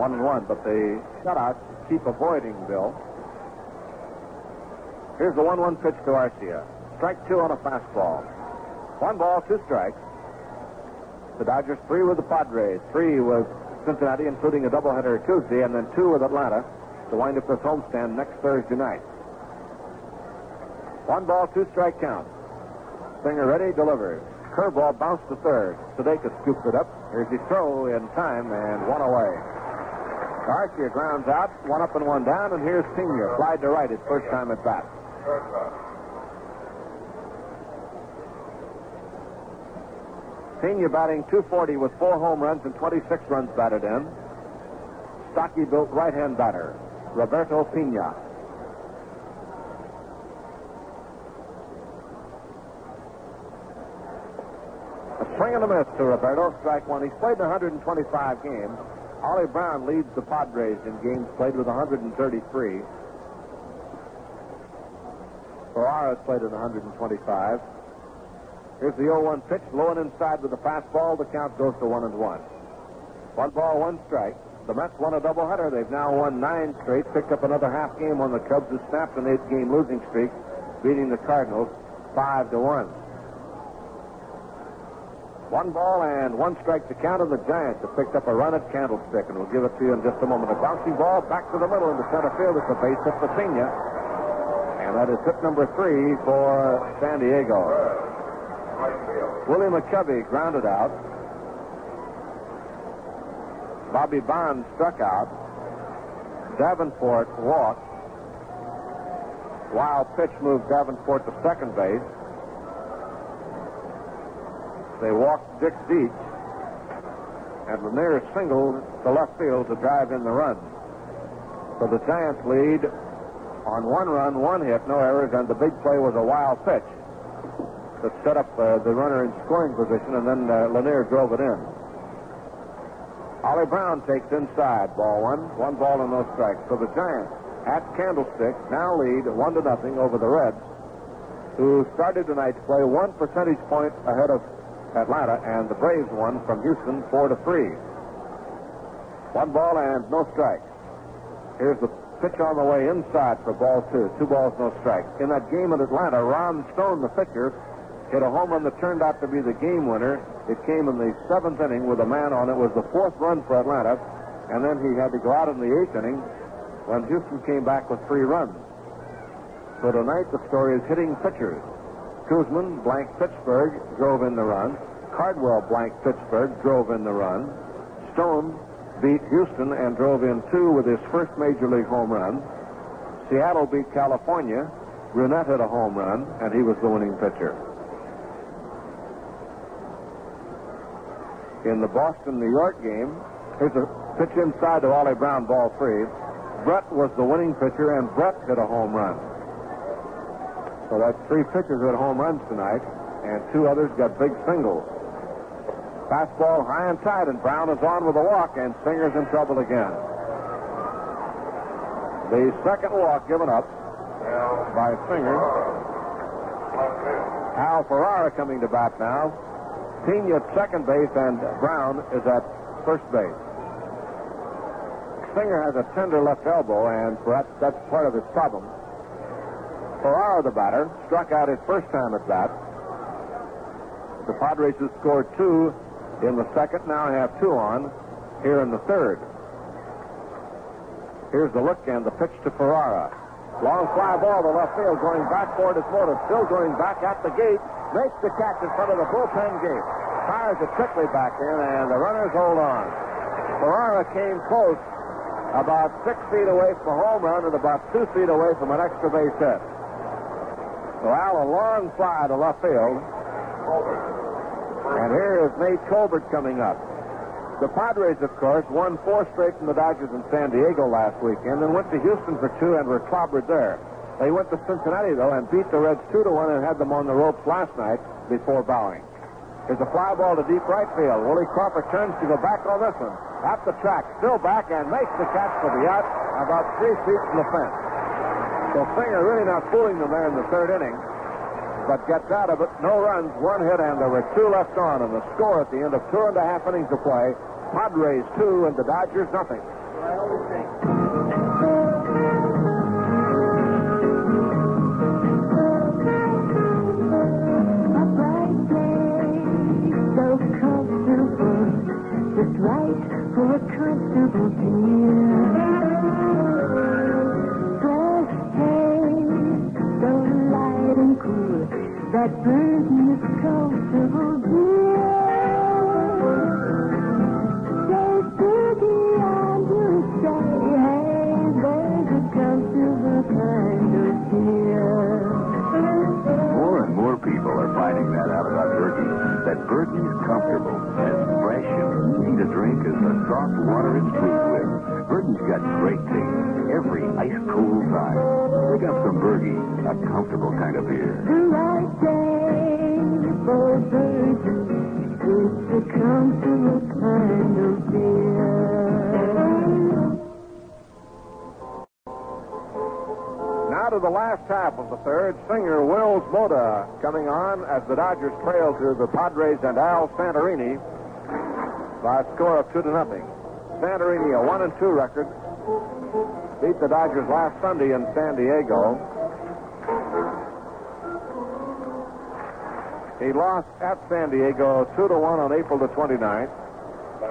One and one, but the shutouts keep avoiding Bill. Here's the 1 1 pitch to Arcia. Strike two on a fastball. One ball, two strikes. The Dodgers three with the Padres, three with Cincinnati, including a doubleheader Tuesday, and then two with Atlanta to wind up this homestand next Thursday night. One ball, two strike count. Singer ready, delivers. Curveball bounced to third. Sudakis scoops it up. Here's his throw in time and one away. Arcia grounds out, one up and one down, and here's Pena. Slide to right his first time at bat. Pena batting 240 with four home runs and 26 runs batted in. Stocky built right hand batter, Roberto Pena. A swing and a miss to Roberto, strike one. He's played in 125 games. Ollie Brown leads the Padres in games played with 133. Ferrara has played in 125. Here's the 0-1 pitch, low and inside with the fastball. The count goes to one and one. One ball, one strike. The Mets won a doubleheader. They've now won nine straight, picked up another half game on the Cubs, who snapped an eight-game losing streak, beating the Cardinals five to one. One ball and one strike to count, and the Giants have picked up a run at Candlestick, and we'll give it to you in just a moment. A bouncing ball back to the middle into center field. It's a base hit for Pena, and that is hit number three for San Diego. Willie McCovey grounded out. Bobby Bonds struck out. Davenport walked. Wild pitch moved Davenport to second base. They walked Dick Dietz. And Lanier singled to left field to drive in the run. So the Giants lead on one run, one hit, no errors, and the big play was a wild pitch that set up uh, the runner in scoring position, and then uh, Lanier drove it in. Ollie Brown takes inside, ball one, one ball and no strikes. So the Giants at Candlestick now lead one to nothing over the Reds, who started tonight's play one percentage point ahead of Atlanta, and the Braves won from Houston four to three. One ball and no strikes. Here's the pitch on the way inside for ball two. Two balls, no strikes. In that game in Atlanta, Ron Stone, the pitcher, hit a home run that turned out to be the game winner. It came in the seventh inning with a man on it. Was the fourth run for Atlanta, and then he had to go out in the eighth inning when Houston came back with three runs. So tonight the story is hitting pitchers. Koosman blank Pittsburgh, drove in the run. Cardwell blank Pittsburgh, drove in the run. Stone beat Houston and drove in two with his first major league home run. Seattle beat California. Brunet hit a home run, and he was the winning pitcher. In the Boston New York game, here's a pitch inside to Ollie Brown, ball three. Brett was the winning pitcher, and Brett hit a home run. So that's three pitchers hit home runs tonight, and two others got big singles. Fastball high and tight, and Brown is on with a walk, and Singer's in trouble again. The second walk given up by Singer. Al Ferrara coming to bat now. Pena at second base, and Brown is at first base. Singer has a tender left elbow, and perhaps that's part of his problem. Ferrara, the batter, struck out his first time at bat. The Padres have scored two in the second, now have two on here in the third. Here's the look and the pitch to Ferrara. Long fly ball to left field, going back for his motor, still going back at the gate, makes the catch in front of the bullpen gate. Fires it quickly back in, and the runners hold on. Ferrara came close, about six feet away from a home run and about two feet away from an extra base hit. So Al, a long fly to left field. And here is Nate Colbert coming up. The Padres, of course, won four straight from the Dodgers in San Diego last weekend and went to Houston for two and were clobbered there. They went to Cincinnati, though, and beat the Reds two to one and had them on the ropes last night before bowing. There's a fly ball to deep right field. Willie Crawford turns to go back on this one. At the track, still back, and makes the catch for the out about three feet from the fence. So Singer really not fooling them there in the third inning but gets out of it. No runs, one hit, and there were two left on. And the score at the end of two and a half innings of play Padres two and the Dodgers nothing. Bright day, so comfortable, there's a comfortable kind of deal. More and more people are finding that out about Burgie. That Burgie's comfortable, as fresh and easy to drink as the soft water it's brewed with. Burgie's got great taste every ice cold time. Pick up some Burgie, a comfortable kind of beer. The right day for Burgie. It's a comfortable kind of beer. Now of the last half of the third. Singer Wills Mota coming on as the Dodgers trail to the Padres and Al Santorini by a score of two to nothing. Santorini, a one and two record, beat the Dodgers last Sunday in San Diego. He lost at San Diego two to one on April the 29th.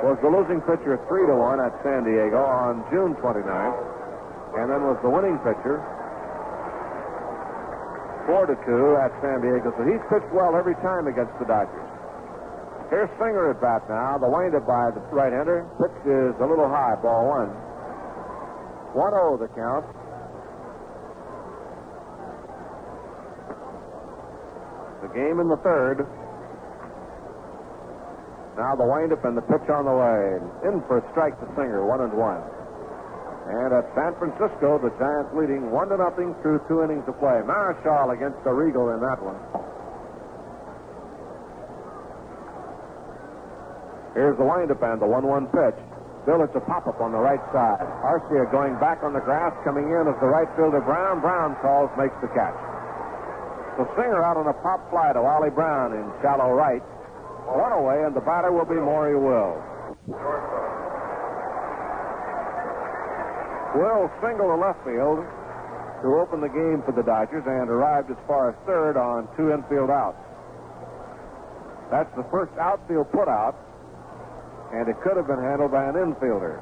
Was the losing pitcher three to one at San Diego on June 29th, and then was the winning pitcher four to two at San Diego. So he's pitched well every time against the Dodgers. Here's Singer at bat now. The windup by the right-hander. Pitch is a little high. Ball one. 1-0 the count. The game in the third. Now the windup and the pitch on the way. In for a strike to Singer, one and one. And at San Francisco, the Giants leading one to nothing through two innings of play. Marichal against the Regal in that one. Here's the windup and the 1-1 pitch. Bill, it's a pop-up on the right side. Arcia going back on the grass, coming in as the right fielder Brown. Brown calls, makes the catch. The Singer out on a pop fly to Ollie Brown in shallow right. One away, and the batter will be Maury Wills. Will single to left field to open the game for the Dodgers and arrived as far as third on two infield outs. That's the first outfield putout, and it could have been handled by an infielder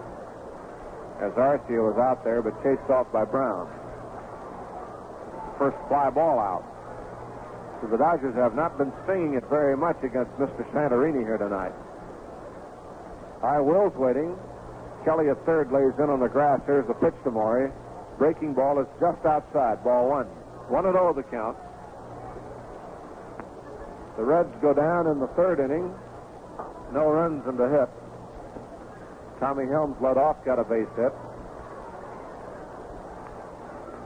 as Arcia was out there but chased off by Brown. First fly ball out. So the Dodgers have not been stinging it very much against Mr. Santorini here tonight. High Will's waiting. Kelly at third lays in on the grass. Here's the pitch to Maury. Breaking ball is just outside. Ball one. 1 and 0 the count. The Reds go down in the third inning. No runs in the hit. Tommy Helms led off, got a base hit.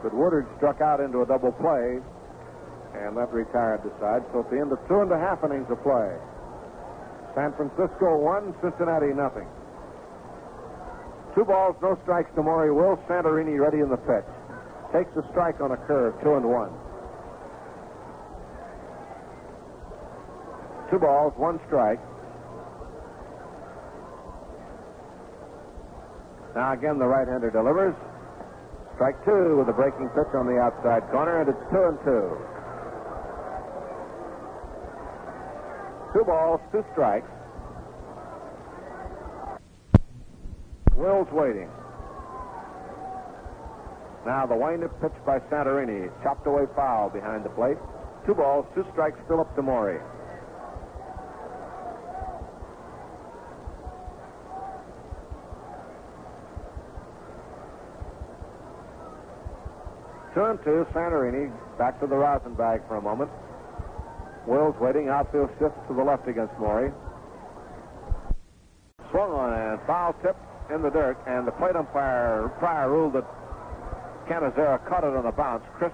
But Woodward struck out into a double play, and that retired the side. So at the end of two and a half innings of play, San Francisco one, Cincinnati nothing. Two balls, no strikes to Maury Will. Santorini ready in the pitch. Takes a strike on a curve, two and one. Two balls, one strike. Now again, the right-hander delivers. Strike two with a breaking pitch on the outside corner, and it's two and two. Two balls, two strikes. Will's waiting. Now the windup pitch by Santorini, chopped away foul behind the plate. Two balls, two strikes, up to Two and two, Santorini back to the rosin bag for a moment. Will's waiting. Outfield shifts to the left against Maury. Swung on and foul tip in the dirt, and the plate umpire Pryor ruled that Cannizzaro caught it on a bounce. Chris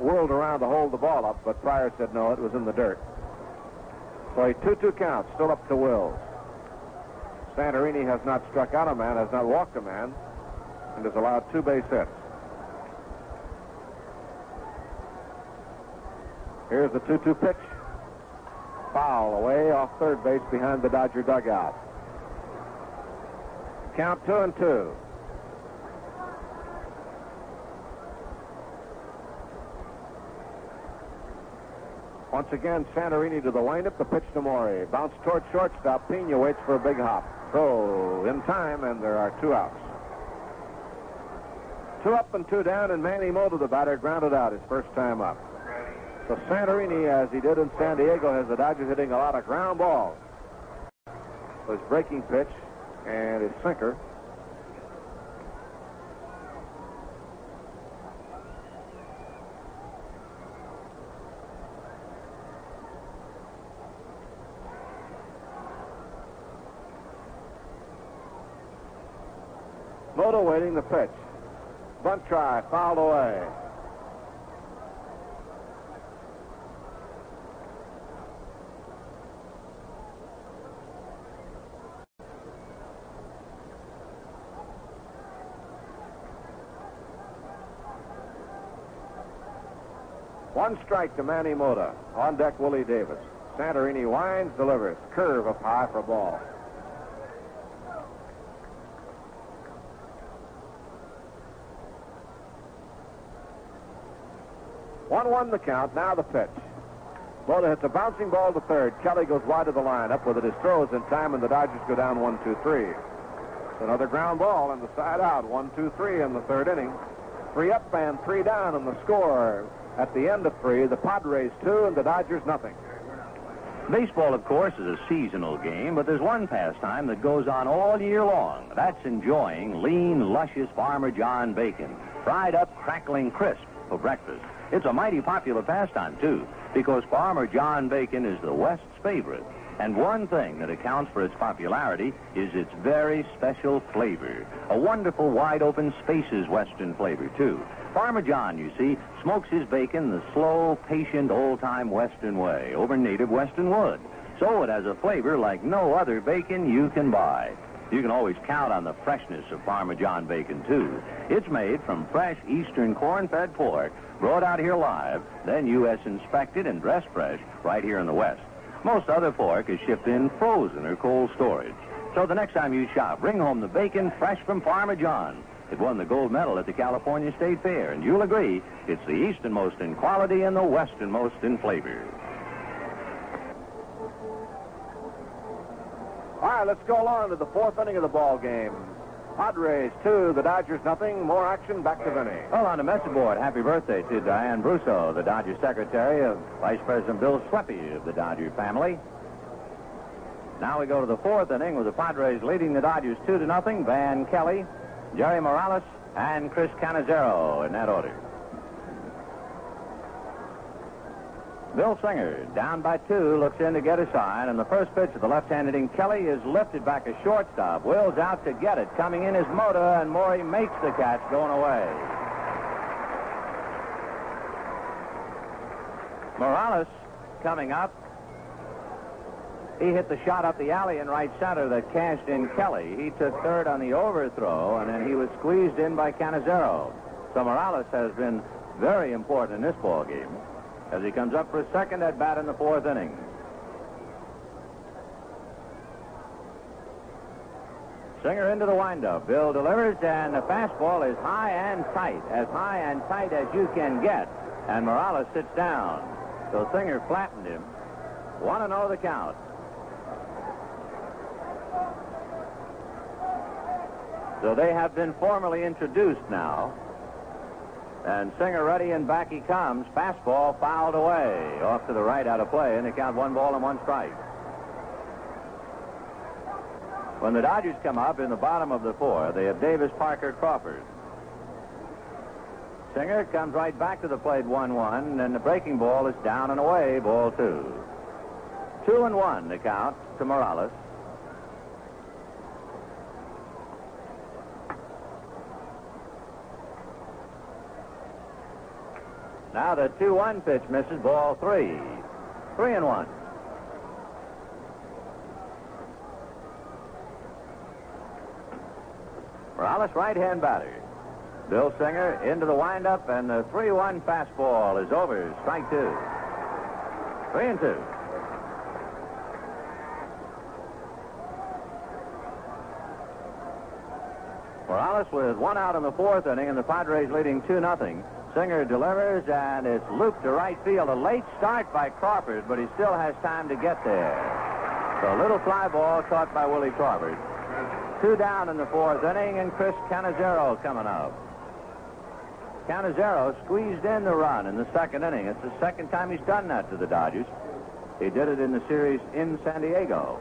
whirled around to hold the ball up, but Pryor said no, it was in the dirt. So a 2-2 count, still up to Wills. Santorini has not struck out a man, has not walked a man, and has allowed two base hits. Here's the 2-2 pitch. Foul away off third base behind the Dodger dugout. Count two and two. Once again, Santorini to the windup, the pitch to Maury. Bounce toward shortstop. Pena waits for a big hop. Throw in time, and there are two outs. Two up and two down, and Manny Mota, the batter, grounded out his first time up. So Santorini, as he did in San Diego, has the Dodgers hitting a lot of ground balls. His breaking pitch and his sinker. Mota waiting the pitch. Bunt try, fouled away. One strike to Manny Mota. On deck, Willie Davis. Santorini winds, delivers. Curve up high for ball. One one the count. Now the pitch. Mota hits a bouncing ball to third. Kelly goes wide of the line. Up with it. His throws in time, and the Dodgers go down one, two, three. Another ground ball and the side out. One, two, three in the third inning. Three up and three down, and the score at the end of three, the Padres two and the Dodgers nothing. Baseball, of course, is a seasonal game, but there's one pastime that goes on all year long. That's enjoying lean, luscious Farmer John bacon, fried up, crackling crisp for breakfast. It's a mighty popular pastime, too, because Farmer John bacon is the West's favorite. And one thing that accounts for its popularity is its very special flavor. A wonderful, wide open spaces Western flavor, too. Farmer John, you see, smokes his bacon the slow, patient, old time Western way over native Western wood. So it has a flavor like no other bacon you can buy. You can always count on the freshness of Farmer John bacon, too. It's made from fresh eastern corn fed pork, brought out here live, then U.S. inspected and dressed fresh right here in the West. Most other pork is shipped in frozen or cold storage. So the next time you shop, bring home the bacon fresh from Farmer John. It won the gold medal at the California State Fair, and you'll agree it's the easternmost in quality and the westernmost in flavor. All right, let's go along to the fourth inning of the ball game. Padres two, the Dodgers nothing. More action. Back to Vinny. Well, on the message board, happy birthday to Diane Brusso, the Dodger secretary of Vice President Bill Schweppe of the Dodger family. Now we go to the fourth inning with the Padres leading the Dodgers two to nothing. Van Kelly, Jerry Morales, and Chris Cannizzaro in that order. Bill Singer, down by two, looks in to get a sign, and the first pitch of the left-handed hitting Kelly is lifted back a shortstop. Will's out to get it. Coming in is Mota, and Maury makes the catch going away. Morales coming up. He hit the shot up the alley in right center that cashed in Kelly. He took third on the overthrow, and then he was squeezed in by Cannizzaro. So Morales has been very important in this ball game as he comes up for a second at bat in the fourth inning. Singer into the windup. Bill delivers, and the fastball is high and tight, as high and tight as you can get. And Morales sits down. So Singer flattened him. 1 0 the count. So they have been formally introduced now. And Singer ready and back he comes. Fastball fouled away. Off to the right out of play, and they count one ball and one strike. When the Dodgers come up in the bottom of the four, they have Davis, Parker, Crawford. Singer comes right back to the plate 1 1, and the breaking ball is down and away, ball two. Two and one the count to Morales. Now the 2 1 pitch misses ball three. Three and one. Morales, right hand batter. Bill Singer into the windup, and the 3 1 fastball is over. Strike two. Three and two. Morales with one out in the fourth inning, and the Padres leading 2 0. Singer delivers, and it's looped to right field. A late start by Crawford, but he still has time to get there. So a little fly ball caught by Willie Crawford. Two down in the fourth inning, and Chris Cannizzaro coming up. Cannizzaro squeezed in the run in the second inning. It's the second time he's done that to the Dodgers. He did it in the series in San Diego.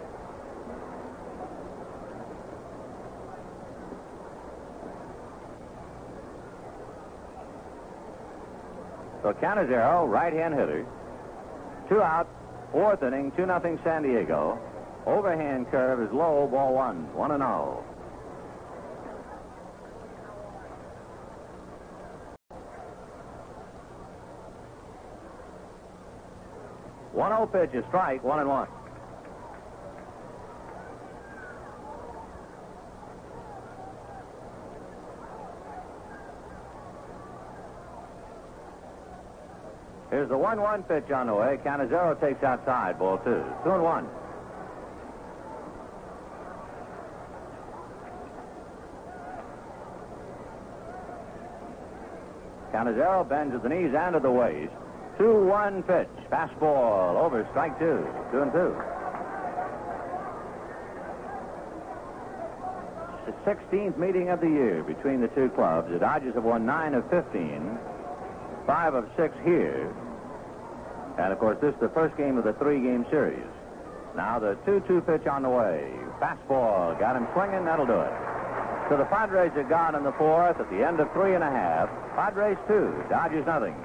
So Cannizzaro, right-hand hitter. Two out, fourth inning, 2 nothing San Diego. Overhand curve is low, ball one, one and oh. One zero pitch, a strike, one and one. Here's the 1 1 pitch on the way. Cannizzaro takes outside, ball two. Two and one. Cannizzaro bends at the knees and at the waist. 2 1 pitch. Fastball over strike two. Two and two. The 16th meeting of the year between the two clubs. The Dodgers have won 9 of 15, 5 of 6 here. And of course, this is the first game of the three game series. Now the 2 2 pitch on the way. Fastball. Got him swinging. That'll do it. So the Padres are gone in the fourth at the end of three and a half. Padres two, Dodgers nothing.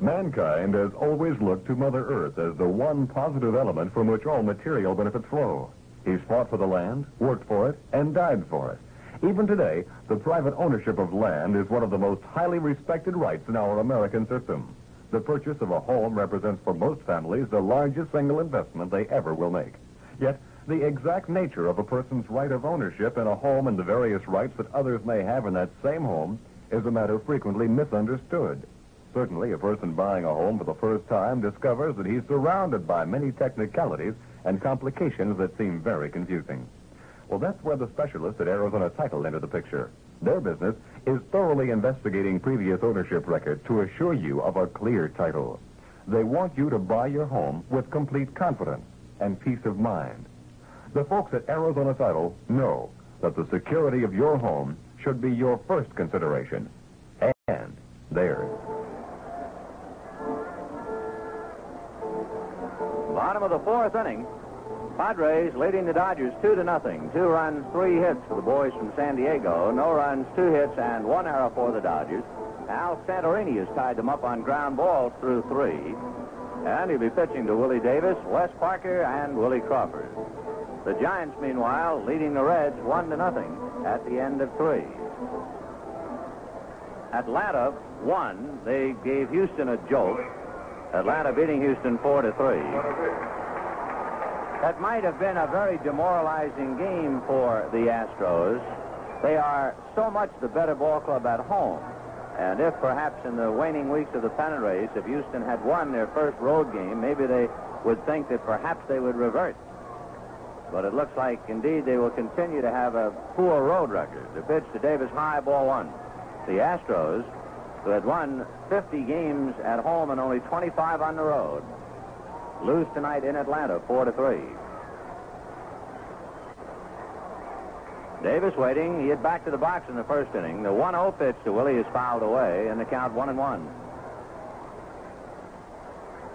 Mankind has always looked to Mother Earth as the one positive element from which all material benefits flow. He's fought for the land, worked for it, and died for it. Even today, the private ownership of land is one of the most highly respected rights in our American system. The purchase of a home represents for most families the largest single investment they ever will make. Yet, the exact nature of a person's right of ownership in a home and the various rights that others may have in that same home is a matter frequently misunderstood. Certainly, a person buying a home for the first time discovers that he's surrounded by many technicalities and complications that seem very confusing. Well, that's where the specialists at Arizona Title enter the picture. Their business is thoroughly investigating previous ownership records to assure you of a clear title. They want you to buy your home with complete confidence and peace of mind. The folks at Arizona Title know that the security of your home should be your first consideration and theirs. Bottom of the fourth inning. Padres leading the Dodgers two to nothing. Two runs, three hits for the boys from San Diego. No runs, two hits, and one error for the Dodgers. Al Santorini has tied them up on ground balls through three. And he'll be pitching to Willie Davis, Wes Parker, and Willie Crawford. The Giants, meanwhile, leading the Reds one to nothing at the end of three. Atlanta won. They gave Houston a jolt. Atlanta beating Houston four to three. That might have been a very demoralizing game for the Astros. They are so much the better ball club at home. And if perhaps in the waning weeks of the pennant race, if Houston had won their first road game, maybe they would think that perhaps they would revert. But it looks like, indeed, they will continue to have a poor road record. The pitch to Davis high, ball one. The Astros, who had won 50 games at home and only 25 on the road, lose tonight in Atlanta, 4 to 3. Davis waiting. He hit back to the box in the first inning. The 1 0 pitch to Willie is fouled away, and the count 1 and 1.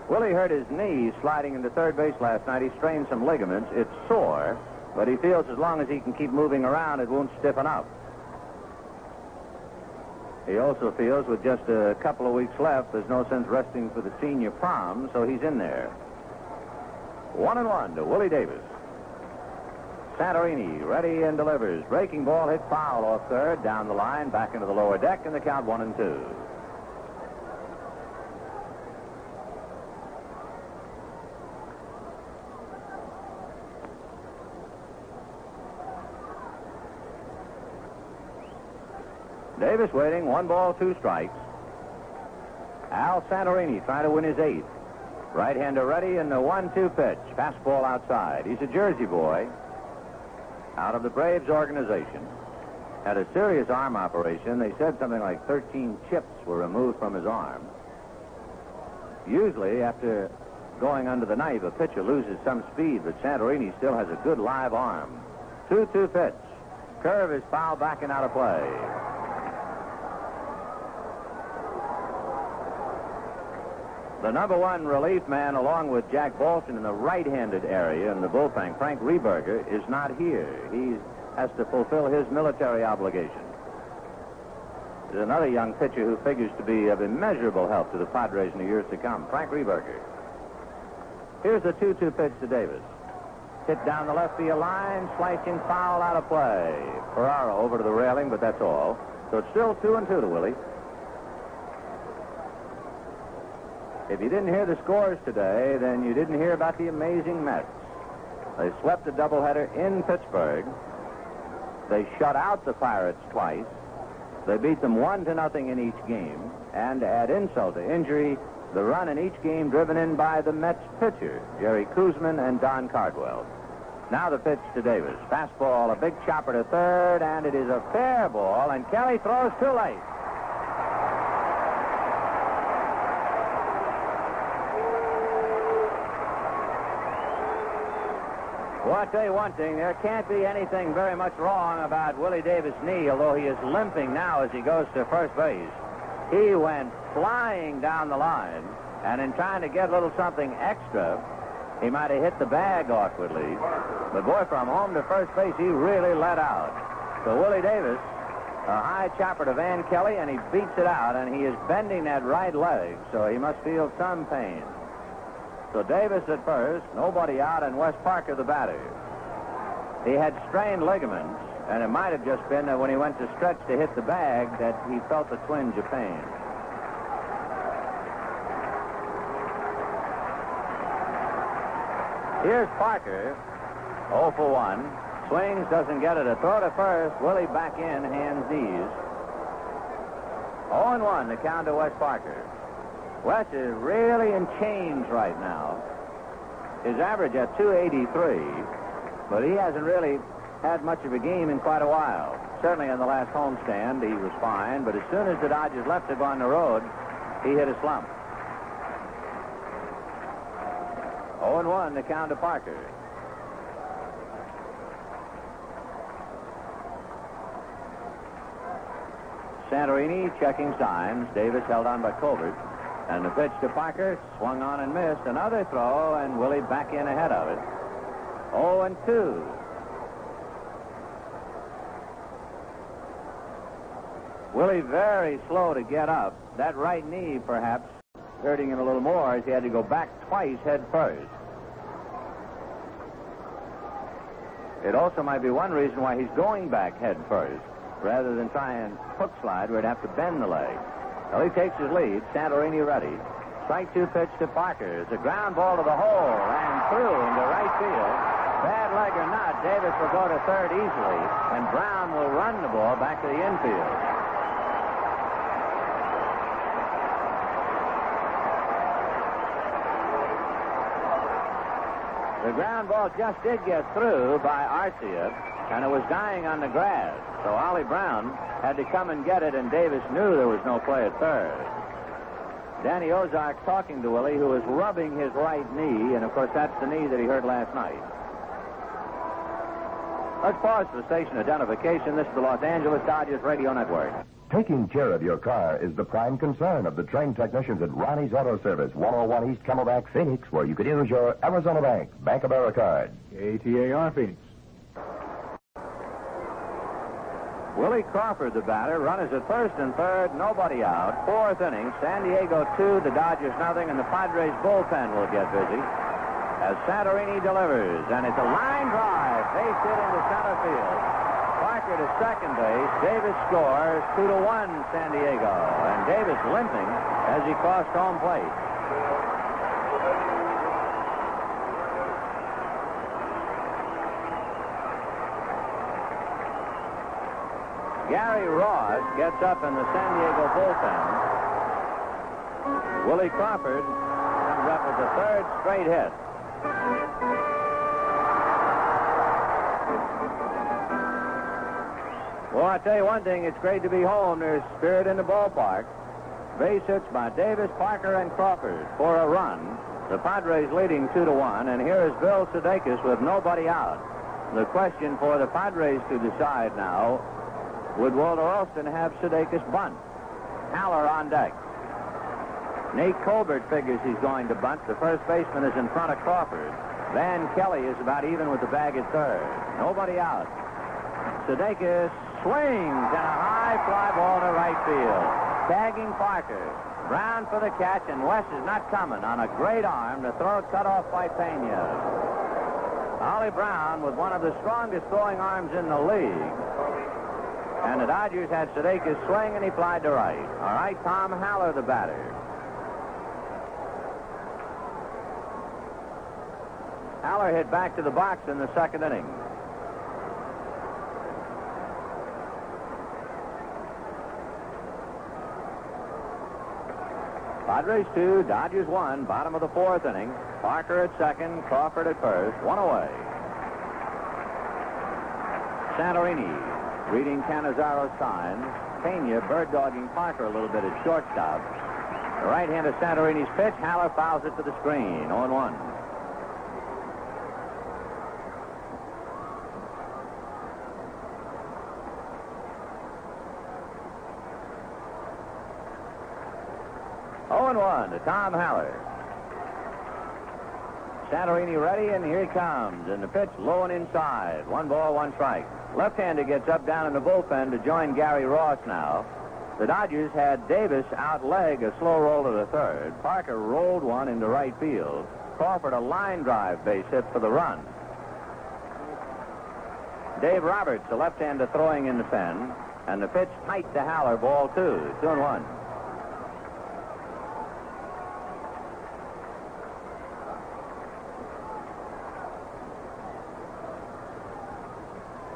Willie hurt his knee sliding into third base last night. He strained some ligaments. It's sore, but he feels as long as he can keep moving around, it won't stiffen up. He also feels with just a couple of weeks left, there's no sense resting for the senior prom, so he's in there. One and one to Willie Davis. Santorini ready and delivers. Breaking ball hit foul off third, down the line, back into the lower deck, and the count one and two. Davis waiting, one ball, two strikes. Al Santorini trying to win his eighth. Right-hander ready and the one-two pitch. Fastball outside. He's a Jersey boy out of the Braves organization. Had a serious arm operation. They said something like 13 chips were removed from his arm. Usually, after going under the knife, a pitcher loses some speed, but Santorini still has a good live arm. 2-2 pitch. Curve is fouled back and out of play. The number one relief man, along with Jack Baldschun in the right-handed area in the bullpen, Frank Reberger, is not here. He has to fulfill his military obligation. There's another young pitcher who figures to be of immeasurable help to the Padres in the years to come, Frank Reberger. Here's the 2-2 pitch to Davis. Hit down the left field line, slicing foul out of play. Ferrara over to the railing, but that's all. So it's still 2 and 2 to Willie. If you didn't hear the scores today, then you didn't hear about the amazing Mets. They swept a doubleheader in Pittsburgh. They shut out the Pirates twice. They beat them one to nothing in each game. And to add insult to injury, the run in each game driven in by the Mets pitcher, Jerry Koosman and Don Cardwell. Now the pitch to Davis. Fastball, a big chopper to third, and it is a fair ball, and Kelly throws too late. Well, I'll tell you one thing. There can't be anything very much wrong about Willie Davis' knee, although he is limping now as he goes to first base. He went flying down the line, and in trying to get a little something extra, he might have hit the bag awkwardly. But boy, from home to first base, he really let out. So Willie Davis, a high chopper to Van Kelly, and he beats it out, and he is bending that right leg, so he must feel some pain. So Davis at first, nobody out, and Wes Parker the batter. He had strained ligaments, and it might have just been that when he went to stretch to hit the bag that he felt a twinge of pain. Here's Parker, 0 for 1. Swings, doesn't get it. A throw to first. Willie back in, hands knees. 0 and 1, the count to Wes Parker. Wes is really in chains right now. His average at 283, but he hasn't really had much of a game in quite a while. Certainly on the last homestand, he was fine, but as soon as the Dodgers left go on the road, he hit a slump. 0 and 1, the count to Parker. Santorini checking signs. Davis held on by Colbert. And the pitch to Parker swung on and missed. Another throw, and Willie back in ahead of it. 0 and 2. Willie very slow to get up. That right knee, perhaps, hurting him a little more as he had to go back twice head first. It also might be one reason why he's going back head first rather than try and hook slide where he'd have to bend the leg. Well, he takes his lead. Santorini ready. Strike two pitch to Parker. It's a ground ball to the hole and through into right field. Bad leg or not, Davis will go to third easily, and Brown will run the ball back to the infield. The ground ball just did get through by Arcia, and it was dying on the grass. So Ollie Brown had to come and get it, and Davis knew there was no play at third. Danny Ozark talking to Willie, who was rubbing his right knee, and of course that's the knee that he hurt last night. Let's pause for station identification. This is the Los Angeles Dodgers Radio Network. Taking care of your car is the prime concern of the trained technicians at Ronnie's Auto Service, 101 East Camelback, Phoenix, where you could use your Arizona Bank, Bank Americard. KTAR Phoenix. Willie Crawford, the batter, runners at first and third, nobody out. Fourth inning, San Diego two, the Dodgers nothing, and the Padres bullpen will get busy as Santorini delivers, and it's a line drive, base hit into center field. Parker to second base. Davis scores two to one, San Diego, and Davis limping as he crossed home plate. Gary Ross gets up in the San Diego bullpen. Willie Crawford comes up with the third straight hit. Well, I tell you one thing, it's great to be home. There's spirit in the ballpark. Base hits by Davis, Parker, and Crawford for a run. The Padres leading two to one, and here is Bill Sudakis with nobody out. The question for the Padres to decide now: Would Walter Alston have Sudakis bunt? Haller on deck. Nate Colbert figures he's going to bunt. The first baseman is in front of Crawford. Van Kelly is about even with the bag at third. Nobody out. Sudakis swings and a high fly ball to right field. Tagging Parker. Brown for the catch, and Wes is not coming on a great arm. The throw cut off by Pena. Ollie Brown with one of the strongest throwing arms in the league. And the Dodgers had Sudakis swing, and he flied to right. All right, Tom Haller, the batter. Haller hit back to the box in the second inning. Padres two, Dodgers one, bottom of the fourth inning. Parker at second, Crawford at first, one away. Santorini reading Cannizzaro's signs. Pena bird dogging Parker a little bit at shortstop. The right hand of Santorini's pitch. Haller fouls it to the screen. 0 1. Oh and 1 to Tom Haller. Santorini ready, and here he comes. And the pitch low and inside. One ball, one strike. Left-hander gets up down in the bullpen to join Gary Ross now. The Dodgers had Davis outleg a slow roll to the third. Parker rolled one into right field. Crawford a line drive base hit for the run. Dave Roberts, the left-hander throwing in the pen, and the pitch tight to Haller, ball two, two and one.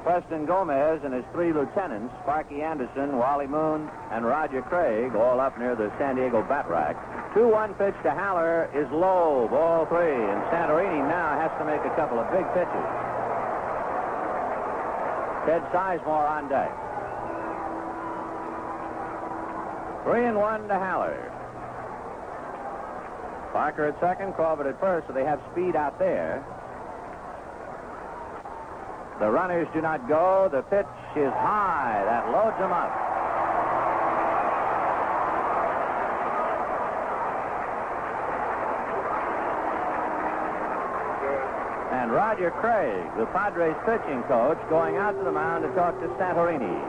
Preston Gomez and his three lieutenants, Sparky Anderson, Wally Moon, and Roger Craig, all up near the San Diego bat rack. 2-1 pitch to Haller is low, ball three, and Santorini now has to make a couple of big pitches. Ted Sizemore on deck. Three and one to Haller. Parker at second, Crawford at first, so they have speed out there. The runners do not go. The pitch is high. That loads them up. And Roger Craig, the Padres pitching coach, going out to the mound to talk to Santorini.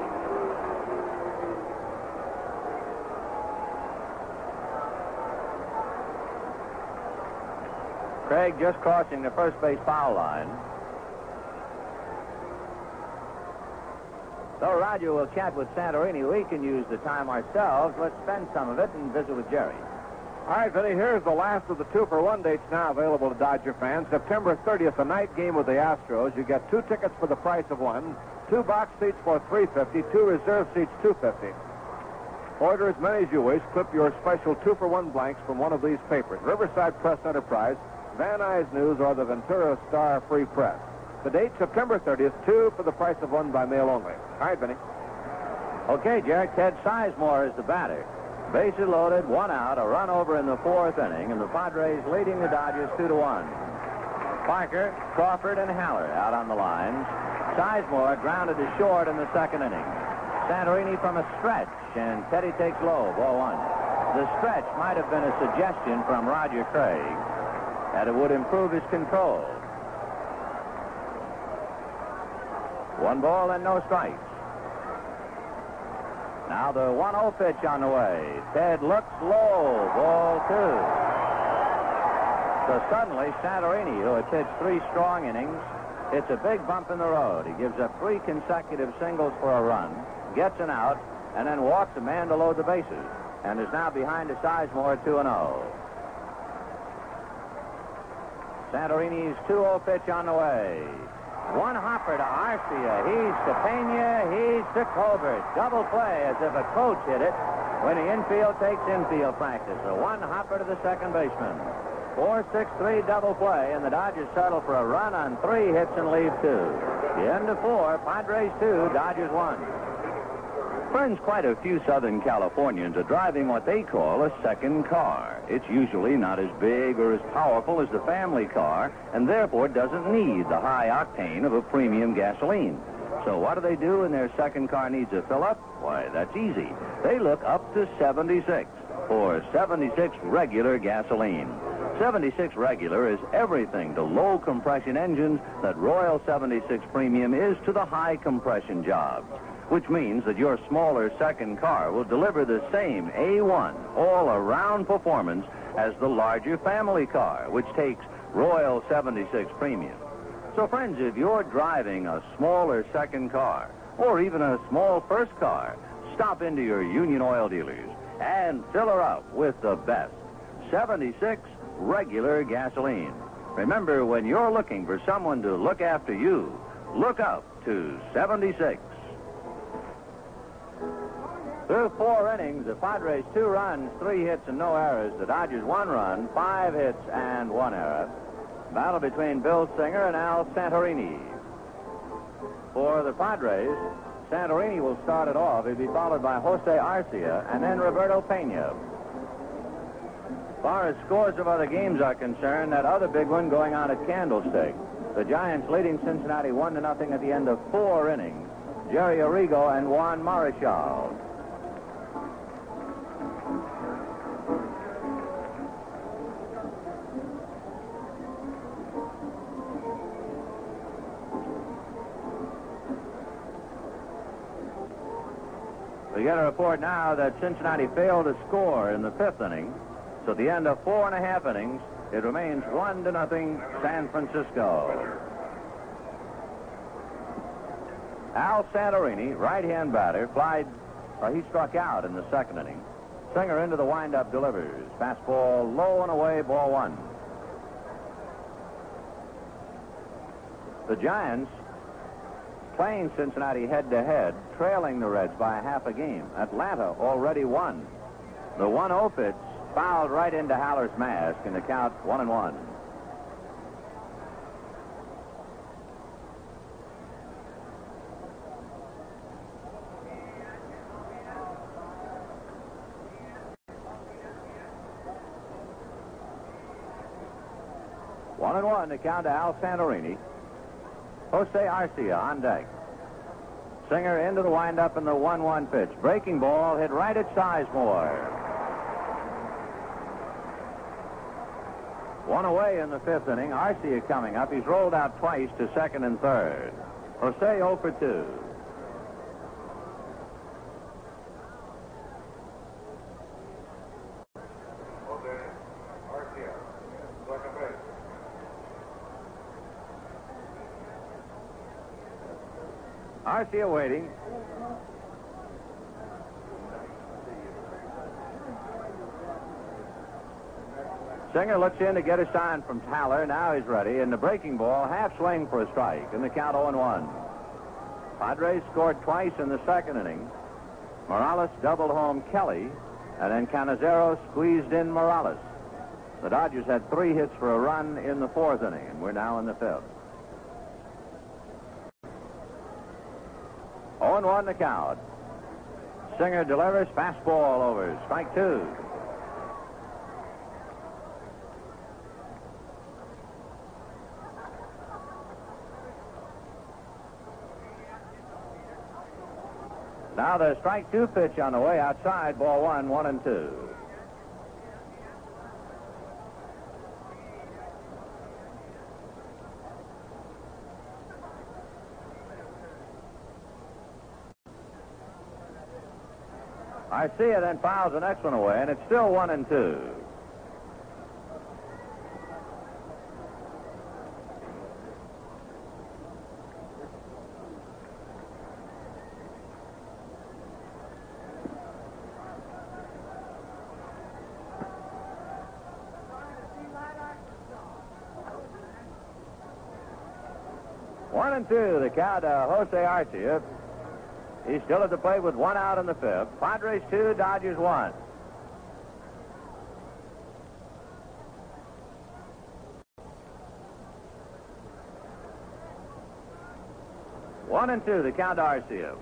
Craig just crossing the first base foul line. So Roger will chat with Santorini. We can use the time ourselves. Let's spend some of it and visit with Jerry. All right, Vinny, here's the last of the two for one dates now available to Dodger fans. September 30th, a night game with the Astros. You get two tickets for the price of one, two box seats for 350, two reserve seats 250. Order as many as you wish. Clip your special two for one blanks from one of these papers: Riverside Press Enterprise, Van Nuys News, or the Ventura Star Free Press. The date September 30th, two for the price of one by mail only. All right, Vinny. Okay, Jerry. Ted Sizemore is the batter. Bases loaded, one out, a run over in the fourth inning, and the Padres leading the Dodgers two to one. Parker, Crawford, and Haller out on the lines. Sizemore grounded to short in the second inning. Santorini from a stretch, and Teddy takes low, ball one. The stretch might have been a suggestion from Roger Craig that it would improve his control. One ball and no strikes. Now the 1-0 pitch on the way. Ted looks low. Ball two. So suddenly, Santorini, who had pitched three strong innings, hits a big bump in the road. He gives up three consecutive singles for a run, gets an out, and then walks a man to load the bases, and is now behind the Sizemore 2-0. Santorini's 2-0 pitch on the way. One hopper to Arcia. He's to Pena. He's to Colbert. Double play as if a coach hit it when the infield takes infield practice. A one hopper to the second baseman. 4-6-3 double play, and the Dodgers settle for a run on three hits and leave two. The end of four, Padres two, Dodgers one. Friends, quite a few Southern Californians are driving what they call a second car. It's usually not as big or as powerful as the family car, and therefore doesn't need the high octane of a premium gasoline. So what do they do when their second car needs a fill-up? Why, that's easy. They look up to 76 for 76 regular gasoline. 76 regular is everything to low compression engines that Royal 76 Premium is to the high compression jobs which means that your smaller second car will deliver the same A1 all-around performance as the larger family car, which takes Royal 76 Premium. So, friends, if you're driving a smaller second car or even a small first car, stop into your Union Oil dealers and fill her up with the best 76 regular gasoline. Remember, when you're looking for someone to look after you, look up to 76. Through four innings, the Padres two runs, three hits, and no errors. The Dodgers one run, five hits, and one error. Battle between Bill Singer and Al Santorini. For the Padres, Santorini will start it off. He'll be followed by Jose Arcia and then Roberto Pena. As far as scores of other games are concerned, that other big one going on at Candlestick. The Giants leading Cincinnati one to nothing at the end of four innings. Jerry Arrigo and Juan Marichal. We get a report now that Cincinnati failed to score in the fifth inning. So at the end of four and a half innings, it remains one to nothing San Francisco. Al Santorini, right-hand batter, flied, or he struck out in the second inning. Singer into the windup delivers. Fastball low and away, ball one. The Giants playing Cincinnati head-to-head, trailing the Reds by a half a game. Atlanta already won. The 1-0 pitch fouled right into Haller's mask, and the count one and one. One and one to count to Al Santorini. Jose Arcia on deck. Singer into the windup in the 1-1 pitch. Breaking ball hit right at Sizemore. One away in the fifth inning. Arcia coming up. He's rolled out twice to second and third. Jose 0 for 2. Arcia waiting. Singer looks in to get a sign from Haller. Now he's ready. And the breaking ball, half swing for a strike. And the count 0 1. Padres scored twice in the second inning. Morales doubled home Kelly. And then Cannizzaro squeezed in Morales. The Dodgers had three hits for a run in the fourth inning. And we're now in the fifth. 0 1 the count. Singer delivers fastball over. Strike two. Now the strike two pitch on the way outside. Ball one, one and two. Arcia then fouls the next one away, and it's still one and two. One and two, the count, uh, Jose Arcia. He's still at the plate with one out in the fifth. Padres two, Dodgers one. One and two, the count to.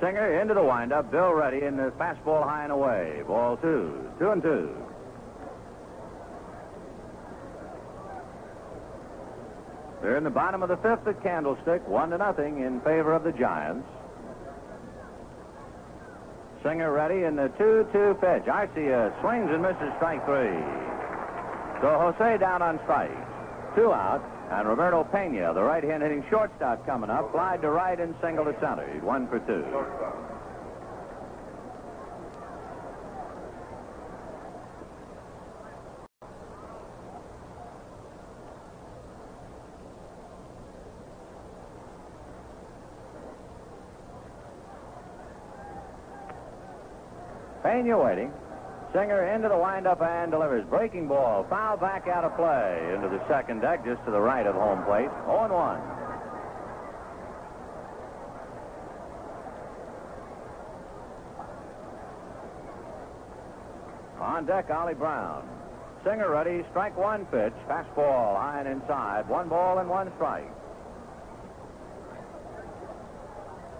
Singer into the windup. Bill ready in the fastball high and away. Ball two. Two and two. They're in the bottom of the fifth at Candlestick, one to nothing in favor of the Giants. Singer ready in the 2-2 pitch. Arcia swings and misses strike three. So Jose down on strike. Two out. And Roberto Pena, the right-hand hitting shortstop coming up, flied to right and single to center. One for two. Singer into the windup and delivers. Breaking ball. Foul back out of play into the second deck just to the right of home plate. 0 1. On deck, Ollie Brown. Singer ready. Strike one pitch. Fastball high and inside. One ball and one strike.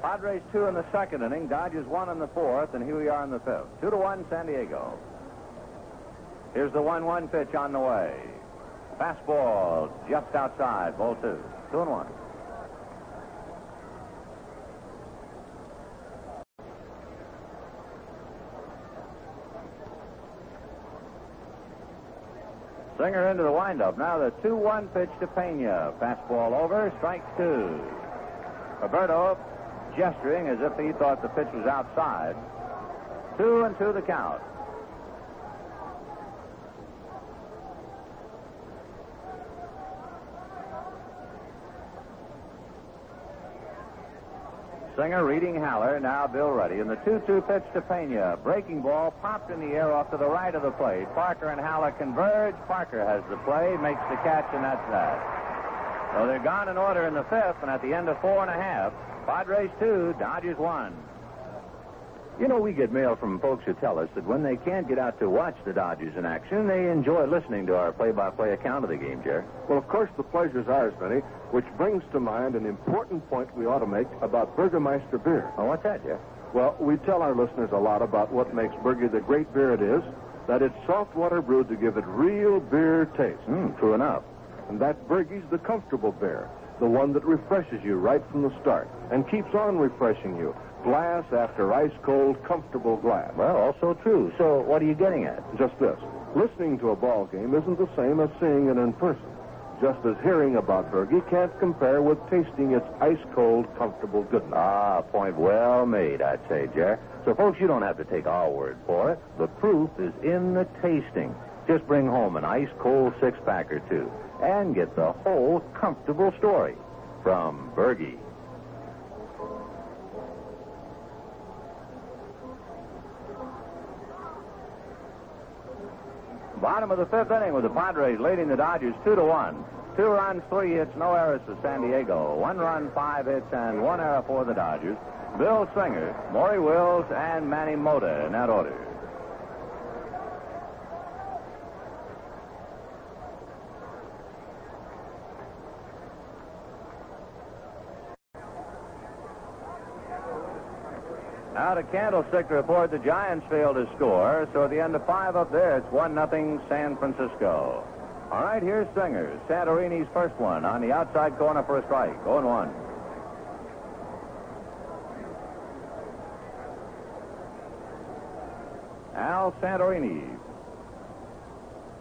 Padres two in the second inning, Dodgers one in the fourth, and here we are in the fifth. Two to one, San Diego. Here's the one-one pitch on the way. Fastball just outside, ball two. Two and one. Singer into the windup. Now the 2-1 pitch to Pena. Fastball over, strike two. Roberto gesturing as if he thought the pitch was outside. Two and two the count. Singer reading Haller. Now Bill Ruddy. And the 2 2 pitch to Pena. Breaking ball popped in the air off to the right of the plate. Parker and Haller converge. Parker has the play, makes the catch, and that's that. So they're gone in order in the fifth, and at the end of four and a half, Padres two, Dodgers one. You know, we get mail from folks who tell us that when they can't get out to watch the Dodgers in action, they enjoy listening to our play-by-play account of the game, Jerry. Well, of course, the pleasure's ours, Vinny, which brings to mind an important point we ought to make about Burgermeister beer. Oh, what's that, Jeff? Well, we tell our listeners a lot about what makes Burger the great beer it is, that it's soft water brewed to give it real beer taste. Hmm, true enough. And that Burgie's the comfortable beer, the one that refreshes you right from the start and keeps on refreshing you, glass after ice cold, comfortable glass. Well, also true. So what are you getting at? Just this. Listening to a ball game isn't the same as seeing it in person. Just as hearing about Burgie can't compare with tasting its ice cold, comfortable goodness. Ah, point well made, I'd say, Jer. So, folks, you don't have to take our word for it. The proof is in the tasting. Just bring home an ice cold six pack or two and get the whole comfortable story from Burgie. Bottom of the fifth inning with the Padres leading the Dodgers two to one. Two runs, three hits, no errors for San Diego. One run, five hits, and one error for the Dodgers. Bill Singer, Maury Wills, and Manny Mota in that order. Now to Candlestick to report the Giants failed to score, so at the end of five up there, it's 1 nothing San Francisco. All right, here's Singer. Santorini's first one on the outside corner for a strike. 0 1. Al Santorini.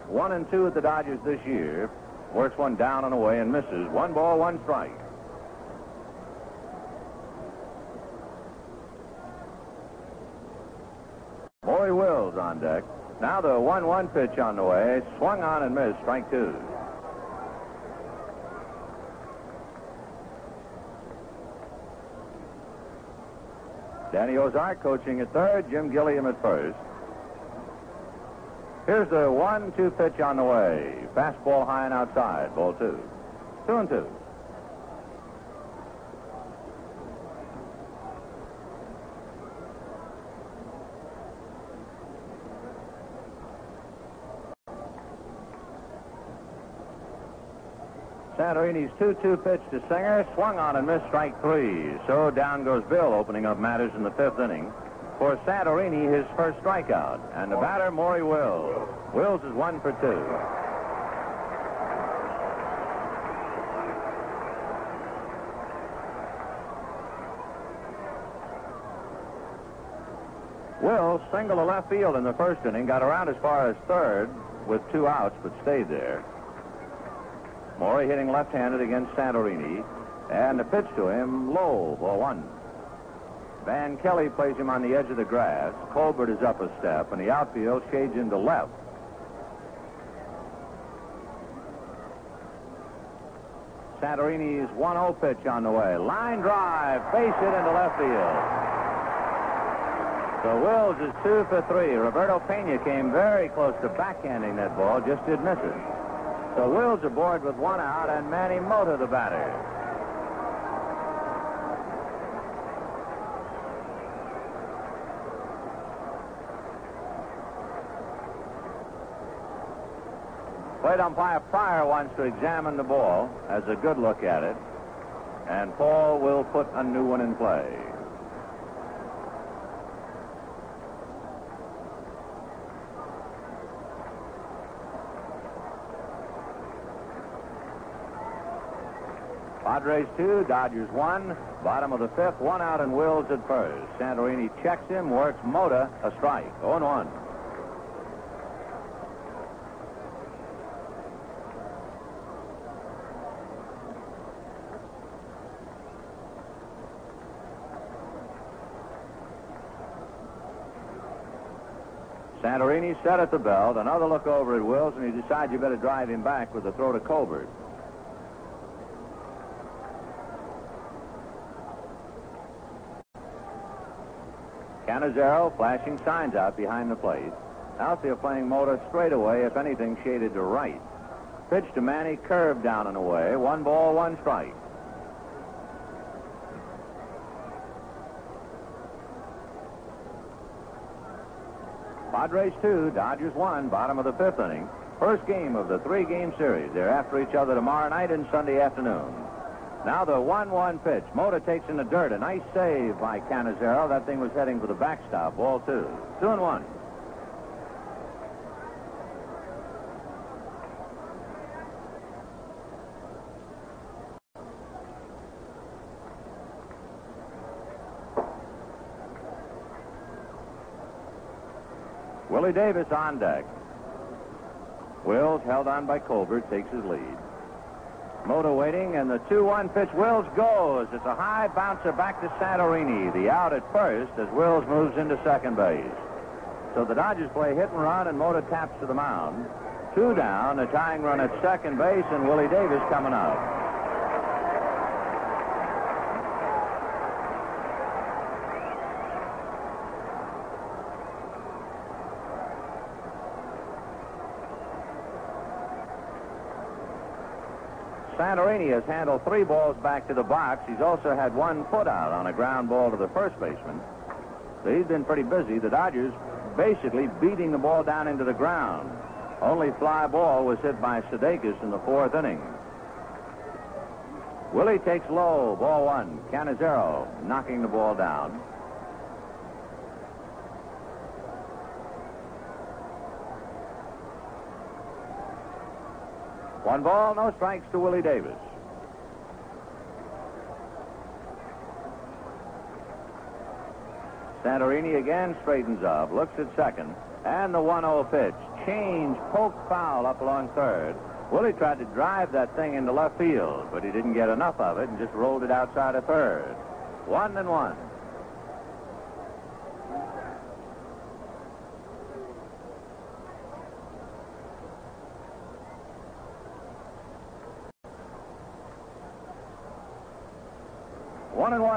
One and two at the Dodgers this year. Works one down and away and misses. One ball, one strike. Maury Wills on deck. Now the 1 1 pitch on the way. Swung on and missed. Strike two. Danny Ozark coaching at third. Jim Gilliam at first. Here's the 1 2 pitch on the way. Fastball high and outside. Ball two. Two and two. Santorini's 2-2 pitch to Singer, swung on and missed strike three. So down goes Bill, opening up matters in the fifth inning. For Santorini, his first strikeout. And the batter, Maury Wills. Wills is one for two. Wills singled to left field in the first inning, got around as far as third with two outs, but stayed there. Maury hitting left-handed against Santorini. And the pitch to him, low, for one. Van Kelly plays him on the edge of the grass. Colbert is up a step, and the outfield shades into left. Santorini's 1-0 pitch on the way. Line drive, face it into left field. So Wills is two for three. Roberto Pena came very close to backhanding that ball, just did miss it. So Wills aboard with one out, and Manny Mota the batter. Plate umpire Pryor wants to examine the ball, has a good look at it, and Paul will put a new one in play. Padres two, Dodgers one. Bottom of the fifth, one out and Wills at first. Santorini checks him, works Mota, a strike. 0 1. Santorini set at the belt. Another look over at Wills, and he decides you better drive him back with the throw to Colbert. Cannizzaro flashing signs out behind the plate. Outfield playing Mota straight away, if anything, shaded to right. Pitch to Manny, curved down and away. One ball, one strike. Padres two, Dodgers one, bottom of the fifth inning. First game of the three-game series. They're after each other tomorrow night and Sunday afternoon. Now the 1-1 pitch. Mota takes in the dirt. A nice save by Cannizzaro. That thing was heading for the backstop. Ball two. Two and one. Willie Davis on deck. Wills, held on by Colbert, takes his lead. Mota waiting, and the 2-1 pitch. Wills goes. It's a high bouncer back to Santorini. The out at first as Wills moves into second base. So the Dodgers play hit and run, and Mota taps to the mound. Two down, a tying run at second base, and Willie Davis coming up. Santorini has handled three balls back to the box. He's also had one foot out on a ground ball to the first baseman. So he's been pretty busy. The Dodgers basically beating the ball down into the ground. Only fly ball was hit by Sudakis in the fourth inning. Willie takes low, ball one. Cannizzaro knocking the ball down. One ball, no strikes to Willie Davis. Santorini again straightens up, looks at second, and the 1-0 pitch. Change, poke foul up along third. Willie tried to drive that thing into left field, but he didn't get enough of it and just rolled it outside of third. One and one.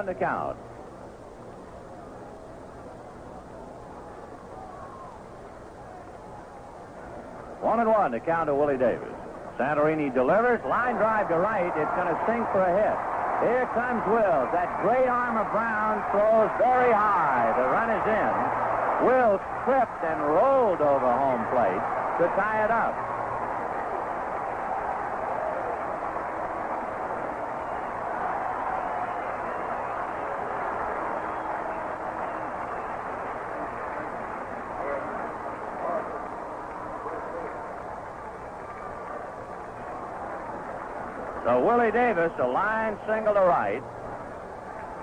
One to count. One and one to count to Willie Davis. Santorini delivers. Line drive to right. It's going to sink for a hit. Here comes Wills. That great arm of Brown throws very high. The run is in. Wills tripped and rolled over home plate to tie it up. So Willie Davis, a line single to right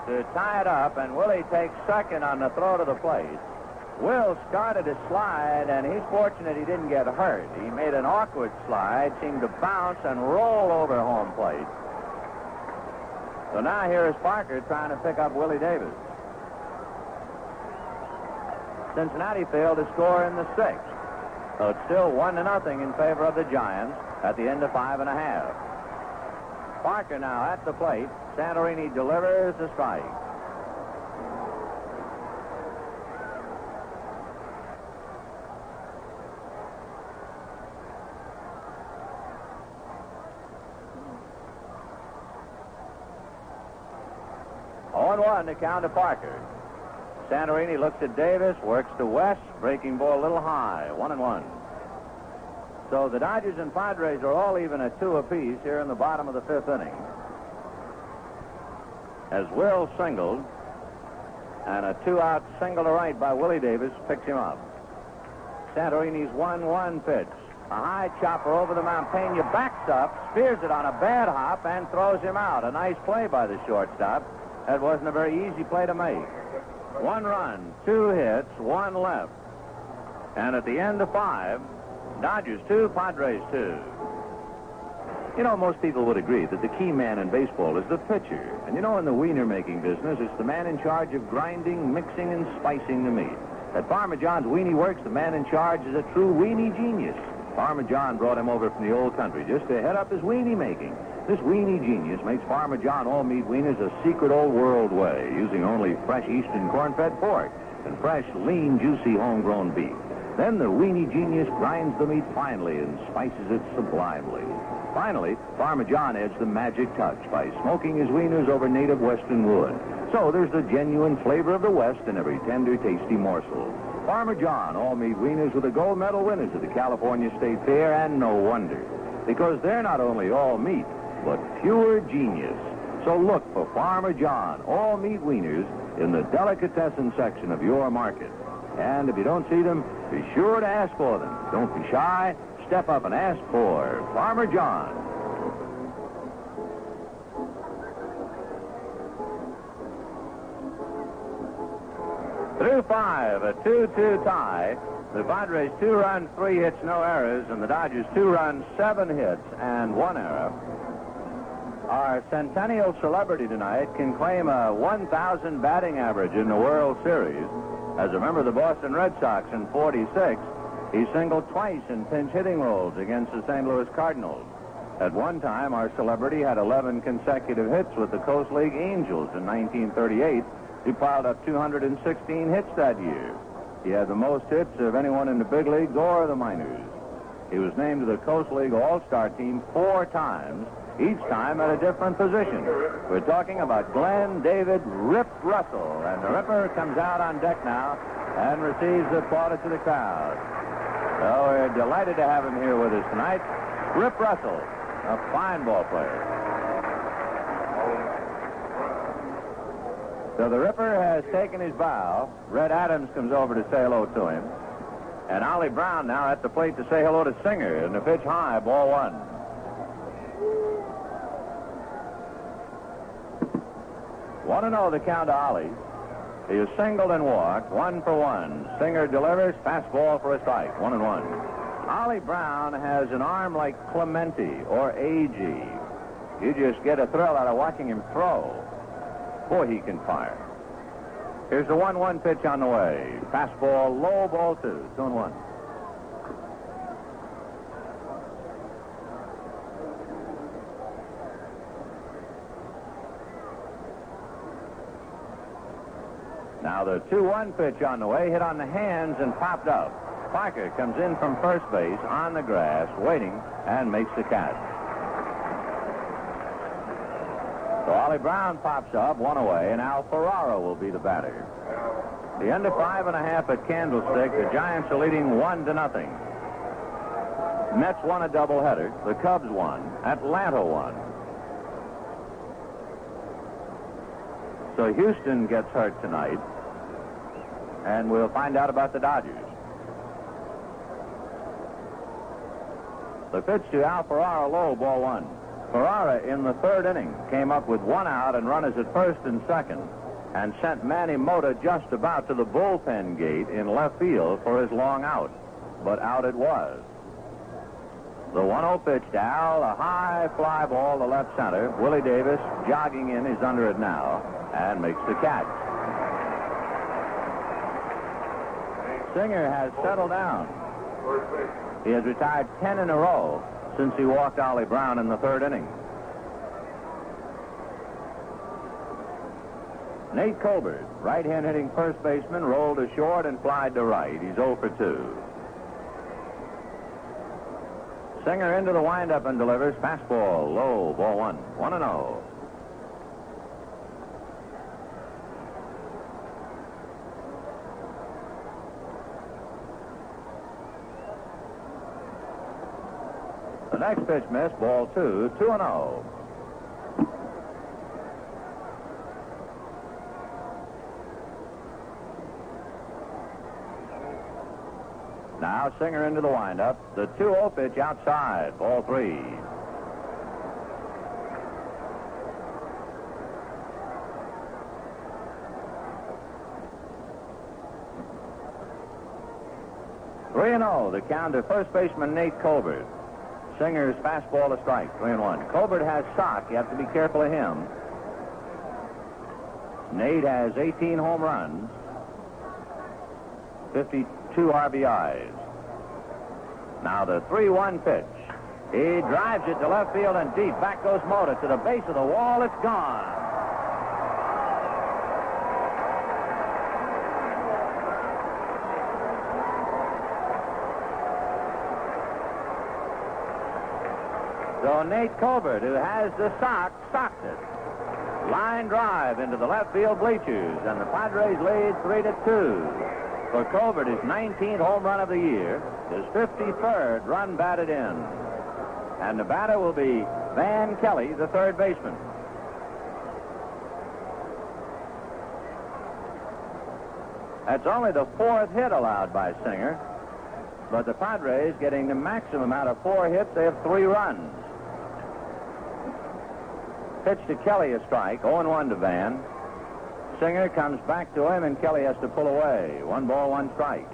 to tie it up, and Willie takes second on the throw to the plate. Will started to slide, and he's fortunate he didn't get hurt. He made an awkward slide, seemed to bounce and roll over home plate. So now here is Parker trying to pick up Willie Davis. Cincinnati failed to score in the sixth. So it's still one to nothing in favor of the Giants at the end of five and a half. Parker now at the plate. Santorini delivers the strike. On one to count to Parker. Santorini looks at Davis, works to Wes, breaking ball a little high. One and one. So the Dodgers and Padres are all even at two apiece here in the bottom of the fifth inning. As Will singled, and a two-out single to right by Willie Davis picks him up. Santorini's 1-1 pitch. A high chopper over the mound. Pena backs up, spears it on a bad hop, and throws him out. A nice play by the shortstop. That wasn't a very easy play to make. One run, two hits, one left. And at the end of five, Dodgers two, Padres two. You know, most people would agree that the key man in baseball is the pitcher. And you know, in the wiener making business, it's the man in charge of grinding, mixing, and spicing the meat. At Farmer John's Weenie Works, the man in charge is a true weenie genius. Farmer John brought him over from the old country just to head up his weenie making. This weenie genius makes Farmer John all meat wieners a secret old world way, using only fresh eastern corn-fed pork and fresh, lean, juicy homegrown beef. Then the weenie genius grinds the meat finely and spices it sublimely. Finally, Farmer John adds the magic touch by smoking his wieners over native western wood. So there's the genuine flavor of the West in every tender, tasty morsel. Farmer John, all meat wieners were the gold medal winners of the California State Fair, and no wonder. Because they're not only all meat, but pure genius. So look for Farmer John, all meat wieners, in the delicatessen section of your market. And if you don't see them, be sure to ask for them. Don't be shy. Step up and ask for Farmer John. Through five, a 2-2 tie. The Padres two runs, three hits, no errors, and the Dodgers two runs, seven hits, and one error. Our centennial celebrity tonight can claim a 1,000 batting average in the World Series. As a member of the Boston Red Sox in 46, he singled twice in pinch hitting roles against the St. Louis Cardinals. At one time, our celebrity had 11 consecutive hits with the Coast League Angels in 1938. He piled up 216 hits that year. He had the most hits of anyone in the big leagues or the minors. He was named to the Coast League All-Star team four times, each time at a different position. We're talking about Glenn David Rip Russell, and the Ripper comes out on deck now and receives the plaudits of the crowd. So we're delighted to have him here with us tonight. Rip Russell, a fine ball player. So the Ripper has taken his bow. Red Adams comes over to say hello to him. And Ollie Brown now at the plate to say hello to Singer. And the pitch high, ball one. One to know the count to Ollie. He is singled and walked, one for one. Singer delivers, fastball for a strike, one and one. Ollie Brown has an arm like Clemente or A.G. You just get a thrill out of watching him throw. Boy, he can fire. Here's the 1 1 pitch on the way. Fastball, low ball two. Two and one. Now the 2 1 pitch on the way, hit on the hands and popped up. Parker comes in from first base on the grass, waiting, and makes the catch. So Ollie Brown pops up, one away, and Al Ferrara will be the batter. The end of five and a half at Candlestick. The Giants are leading one to nothing. Mets won a doubleheader. The Cubs won. Atlanta won. So Houston gets hurt tonight. And we'll find out about the Dodgers. The pitch to Al Ferrara low, ball one. Ferrara in the third inning came up with one out and runners at first and second and sent Manny Mota just about to the bullpen gate in left field for his long out. But out it was. The 1-0 pitch to Al, a high fly ball to left center. Willie Davis jogging in, he's under it now, and makes the catch. Singer has settled down. He has retired 10 in a row since he walked Ollie Brown in the third inning. Nate Colbert, right-hand hitting first baseman, rolled to short and flied to right. He's 0 for 2. Singer into the windup and delivers fastball, low, ball one, 1 and oh. 0. The next pitch missed, ball two, 2 and oh. Now Singer into the windup. The 2-0 pitch outside. Ball three. Three and zero. The count to first baseman Nate Colbert. Singer's fastball to strike. Three and one. Colbert has sock. You have to be careful of him. Nate has 18 home runs, 52 RBIs. Now the 3-1 pitch. He drives it to left field and deep. Back goes Mota to the base of the wall. It's gone. So Nate Colbert, who has the sock, stopped it. Line drive into the left field bleachers, and the Padres lead three to two. For Colbert, his 19th home run of the year, his 53rd run batted in. And the batter will be Van Kelly, the third baseman. That's only the fourth hit allowed by Singer. But the Padres getting the maximum out of four hits, they have three runs. Pitch to Kelly, a strike. 0 1 to Van. Singer comes back to him, and Kelly has to pull away. One ball, one strike.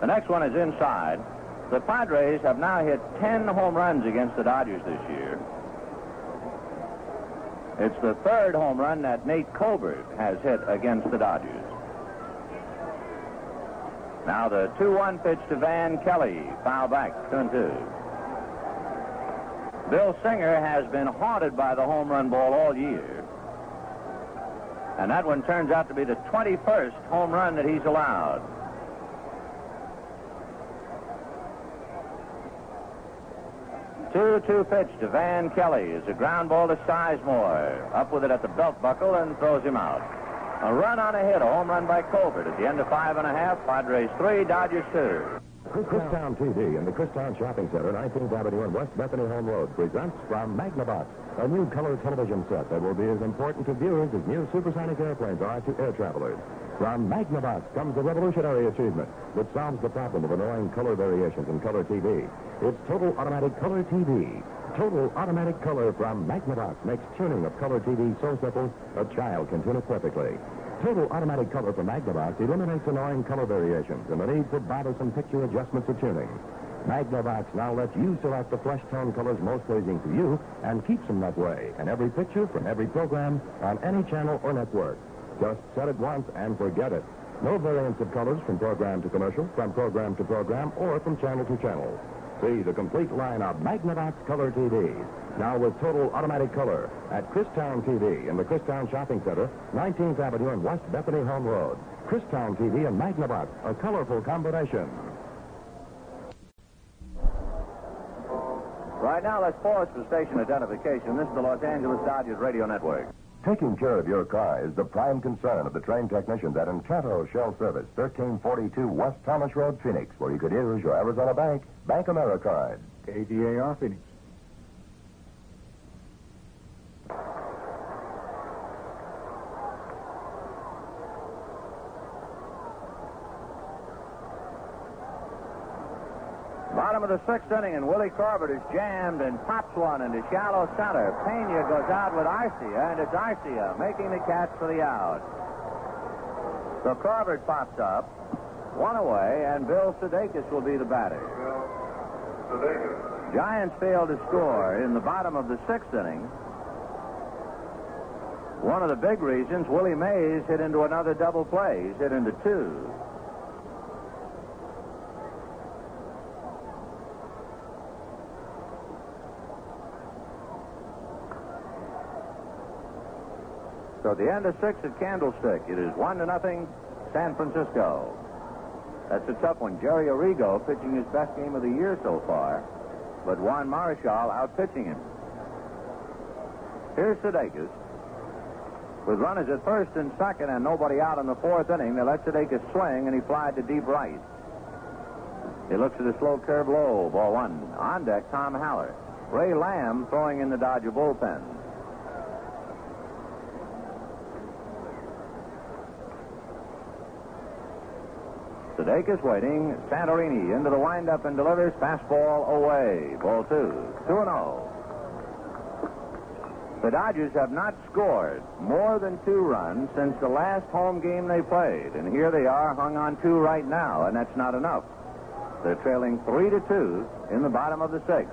The next one is inside. The Padres have now hit 10 home runs against the Dodgers this year. It's the third home run that Nate Colbert has hit against the Dodgers. Now the 2-1 pitch to Van Kelly. Foul back, 2 and 2. Bill Singer has been haunted by the home run ball all year. And that one turns out to be the 21st home run that he's allowed. Two-two pitch to Van Kelly is a ground ball to Sizemore. Up with it at the belt buckle and throws him out. A run on a hit, a home run by Colbert. At the end of five and a half, Padres three, Dodgers two. Christown TV and the Christown Shopping Center, 19th Avenue and West Bethany Home Road, presents from Magnavox, a new color television set that will be as important to viewers as new supersonic airplanes are to air travelers. From Magnavox comes a revolutionary achievement that solves the problem of annoying color variations in color TV. It's Total Automatic Color TV. Total Automatic Color from Magnavox makes tuning of color TV so simple a child can tune it perfectly. Total Automatic Color from Magnavox eliminates annoying color variations and the need for bothersome picture adjustments or tuning. Magnavox now lets you select the flesh tone colors most pleasing to you and keeps them that way in every picture from every program on any channel or network. Just set it once and forget it. No variance of colors from program to commercial, from program to program, or from channel to channel. See the complete line of Magnavox Color TVs. Now with total automatic color at Christown TV in the Christown Shopping Center, 19th Avenue and West Bethany Home Road. Christown TV and Magnavox, a colorful combination. Right now, let's pause for station identification. This is the Los Angeles Dodgers Radio Network. Taking care of your car is the prime concern of the trained technicians at Encanto Shell Service, 1342 West Thomas Road, Phoenix, where you could use your Arizona Bank, Bank America card. KTAR Phoenix. Bottom of the sixth inning, and Willie Corbett is jammed and pops one into shallow center. Pena goes out with Arcia, and it's Arcia making the catch for the out. So Corbett pops up, one away, and Bill Sudakis will be the batter. Giants failed to score in the bottom of the sixth inning. One of the big reasons, Willie Mays hit into another double play. He's hit into two. So the end of six at Candlestick. It is one to nothing, San Francisco. That's a tough one. Jerry Arrigo pitching his best game of the year so far, but Juan Marichal out pitching him. Here's Sudakis. With runners at first and second and nobody out in the fourth inning, they let Sudakis swing and he flied to deep right. He looks at a slow curve low, ball one. On deck, Tom Haller. Ray Lamb throwing in the Dodger bullpen. Sudakis waiting. Santorini into the windup and delivers. Fastball away. Ball two. 2 and 0. The Dodgers have not scored more than two runs since the last home game they played. And here they are hung on two right now, and that's not enough. They're trailing three to two in the bottom of the sixth.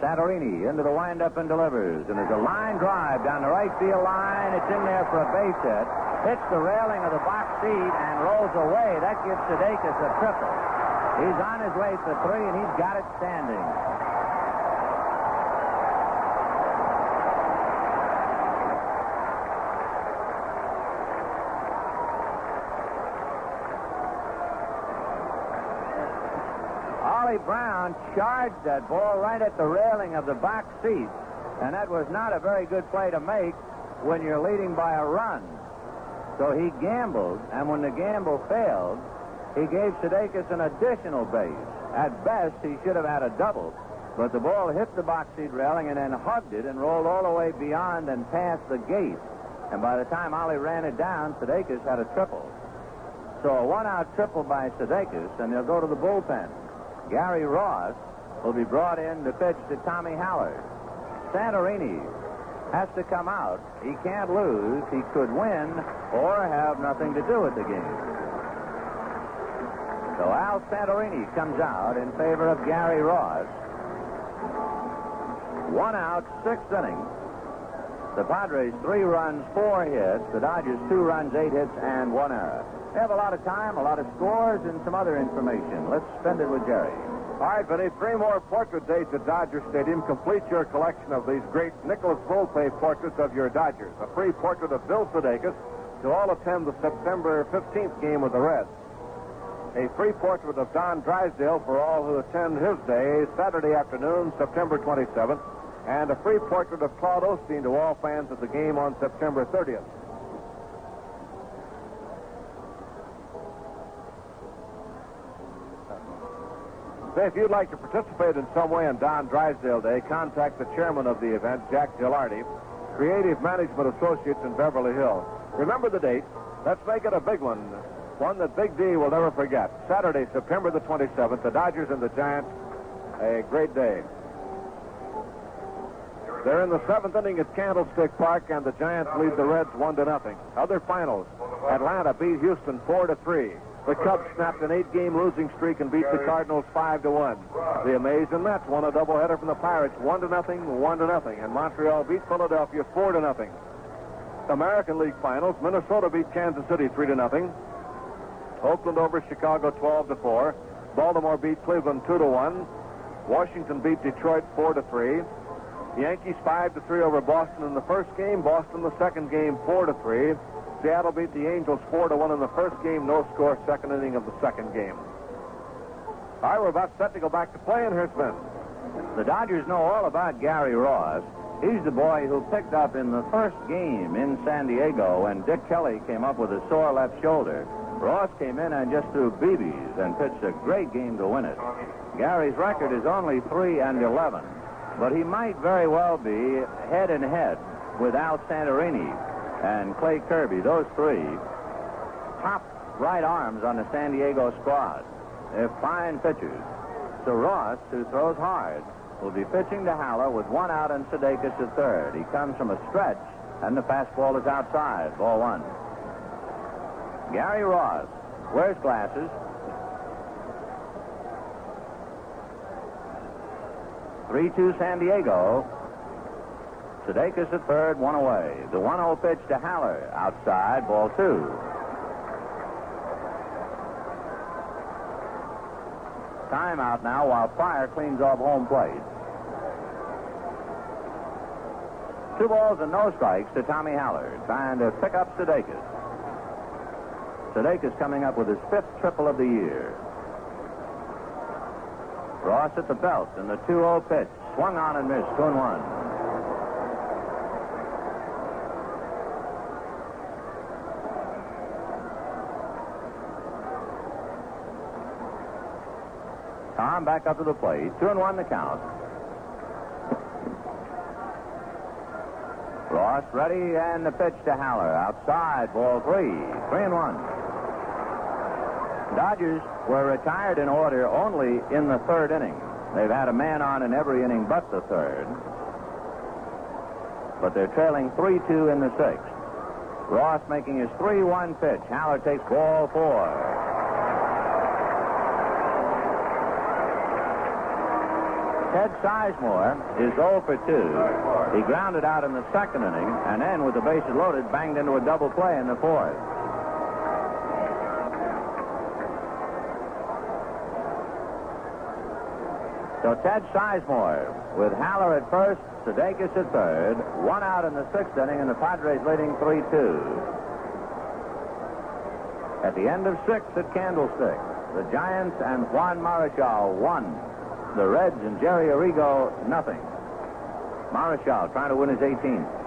Santorini into the windup and delivers. And there's a line drive down the right field line. It's in there for a base hit. Hits the railing of the box seat and rolls away. That gives Sudakis a triple. He's on his way for three, and he's got it standing. Ollie Brown charged that ball right at the railing of the box seat, and that was not a very good play to make when you're leading by a run. So he gambled, and when the gamble failed, he gave Sudakis an additional base. At best, he should have had a double, but the ball hit the box seat railing and then hugged it and rolled all the way beyond and past the gate. And by the time Ollie ran it down, Sudakis had a triple. So a one-out triple by Sudakis, and they'll go to the bullpen. Gary Ross will be brought in to pitch to Tommy Haller. Santorini has to come out. He can't lose. He could win or have nothing to do with the game. So Al Santorini comes out in favor of Gary Ross. One out, sixth inning. The Padres three runs, four hits. The Dodgers two runs, eight hits, and one error. They have a lot of time, a lot of scores, and some other information. Let's spend it with Jerry. All right, Vinny, three more portrait days at eh, Dodger Stadium. Complete your collection of these great Nicholas Volpe portraits of your Dodgers. A free portrait of Bill Sudakis to all attend the September 15th game with the Reds. A free portrait of Don Drysdale for all who attend his day, Saturday afternoon, September 27th. And a free portrait of Claude Osteen to all fans of the game on September 30th. Say, if you'd like to participate in some way on Don Drysdale Day, contact the chairman of the event, Jack Gilardi, Creative Management Associates in Beverly Hills. Remember the date. Let's make it a big one. One that Big D will never forget. Saturday, September the 27th, the Dodgers and the Giants. A great day. They're in the seventh inning at Candlestick Park, and the Giants lead the Reds one to nothing. Other finals: Atlanta beat Houston four to three. The Cubs snapped an eight-game losing streak and beat the Cardinals five to one. The Amazing Mets won a doubleheader from the Pirates, one to nothing, one to nothing, and Montreal beat Philadelphia four to nothing. American League Finals: Minnesota beat Kansas City three to nothing. Oakland over Chicago 12 to 4. Baltimore beat Cleveland 2 to 1. Washington beat Detroit 4 to 3. Yankees 5 to 3 over Boston in the first game. Boston the second game 4 to 3. Seattle beat the Angels 4 to 1 in the first game. No score second inning of the second game. All right, we're about set to go back to play, and here's. The Dodgers know all about Gary Ross. He's the boy who picked up in the first game in San Diego when Dick Kelly came up with a sore left shoulder. Ross came in and just threw BBs and pitched a great game to win it. Gary's record is only 3 and 11, but he might very well be head and head with Al Santorini and Clay Kirby, those three top right arms on the San Diego squad. They're fine pitchers. So Ross, who throws hard, will be pitching to Haller with one out and Sudakis at third. He comes from a stretch, and the fastball is outside. Ball one. Gary Ross wears glasses. Three-two San Diego. Sudakis at third, one away. The 1-0 pitch to Haller. Outside, ball two. Timeout now while Fire cleans off home plate. Two balls and no strikes to Tommy Haller, trying to pick up Sudakis. Sudakis coming up with his fifth triple of the year. Ross at the belt, and the 2-0 pitch. Swung on and missed, 2 and 1. Tom back up to the plate. Two and one the count. Ross ready and the pitch to Haller. Outside, ball three. Three and one. Dodgers were retired in order only in the third inning. They've had a man on in every inning but the third. But they're trailing 3 2 in the sixth. Ross making his 3 1 pitch. Haller takes ball four. Ted Sizemore is 0 for 2. He grounded out in the second inning, and then, with the bases loaded, banged into a double play in the fourth. So Ted Sizemore with Haller at first, Sudakis at third, one out in the sixth inning, and the Padres leading 3 2. At the end of six at Candlestick, the Giants and Juan Marichal won. The Reds and Jerry Arrigo, nothing. Marichal trying to win his 18th.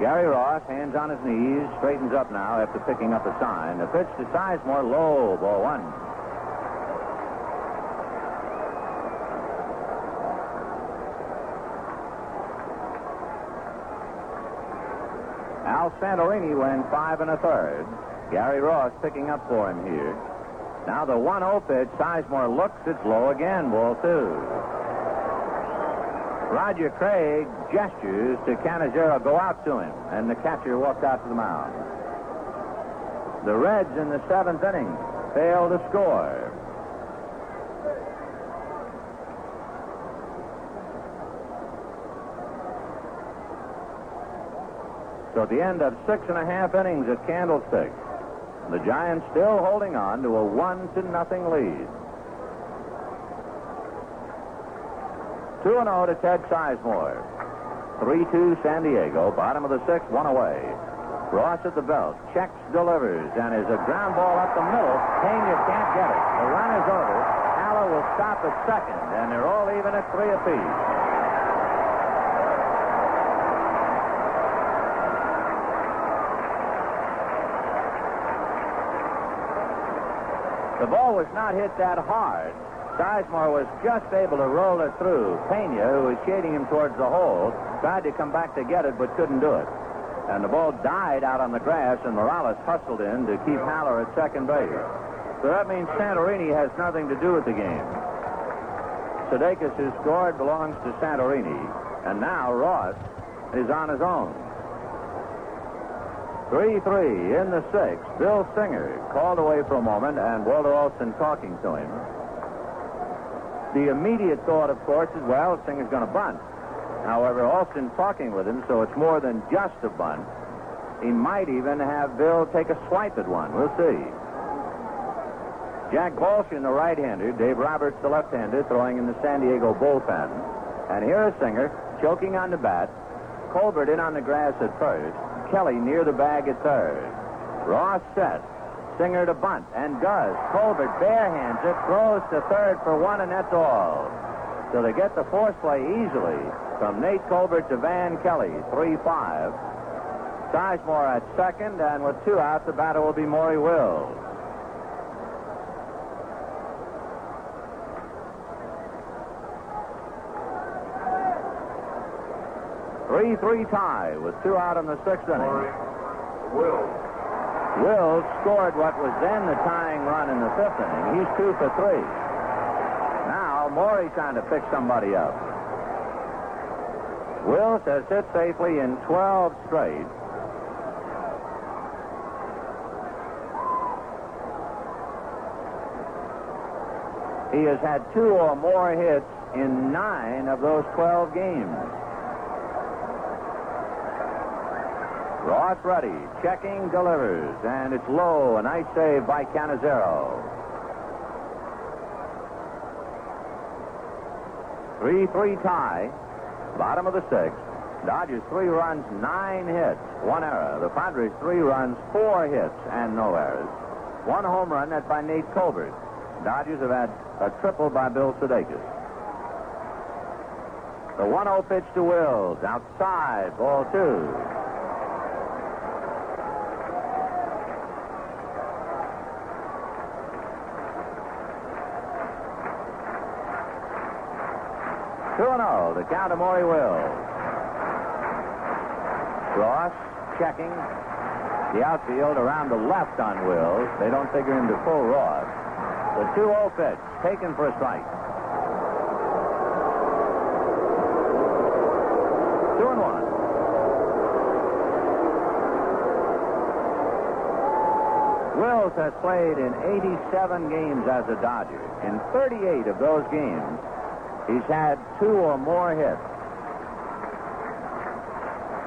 Gary Ross, hands on his knees, straightens up now after picking up a sign. The pitch to Sizemore, low, ball one. Al Santorini went five and a third. Gary Ross picking up for him here. Now the 1 0 pitch. Sizemore looks. It's low again. Ball two. Roger Craig gestures to Cannizzaro, go out to him, and the catcher walks out to the mound. The Reds in the seventh inning fail to score. So at the end of six and a half innings at Candlestick, the Giants still holding on to a one to nothing lead. 2 0 to Ted Sizemore. 3 2 San Diego. Bottom of the sixth, one away. Ross at the belt. Checks, delivers, and is a ground ball up the middle. Pena can't get it. The run is over. Haller will stop at second, and they're all even at three apiece. The ball was not hit that hard. Sizemore was just able to roll it through. Pena, who was shading him towards the hole, tried to come back to get it, but couldn't do it. And the ball died out on the grass, and Morales hustled in to keep Haller at second base. So that means Santorini has nothing to do with the game. Sudakis, who scored, belongs to Santorini, and now Ross is on his own. 3 3 in the sixth. Bill Singer called away for a moment, and Walter Alston talking to him. The immediate thought, of course, is well, Singer's going to bunt. However, Alston talking with him, so it's more than just a bunt. He might even have Bill take a swipe at one. We'll see. Jack Baldschun, the right-hander, Dave Roberts, the left-hander, throwing in the San Diego bullpen. And here is Singer, choking on the bat. Colbert in on the grass at first. Kelly near the bag at third. Ross set. Singer to bunt, and does. Colbert barehands it, throws to third for one, and that's all. So they get the force play easily from Nate Colbert to Van Kelly, 3 5. Sizemore at second, and with two outs, the batter will be Maury Wills. Three three tie with two out in the sixth inning. Will. Wills scored what was then the tying run in the fifth inning. He's two for three. Now Maury trying to pick somebody up. Wills has hit safely in 12 straight. He has had two or more hits in nine of those 12 games. Ross ready, checking, delivers, and it's low. A nice save by Cannizzaro. 3 3 tie. Bottom of the sixth. Dodgers three runs, nine hits, one error. The Padres three runs, four hits, and no errors. One home run, that by Nate Colbert. Dodgers have had a triple by Bill Sudakis. The 1 0 pitch to Wills. Outside, ball two. Two and zero. The count Maury Wills. Ross checking the outfield around the left on Wills. They don't figure him to pull Ross. The 2-0 pitch taken for a strike. Two and one. Wills has played in 87 games as a Dodger. In 38 of those games, He's had two or more hits.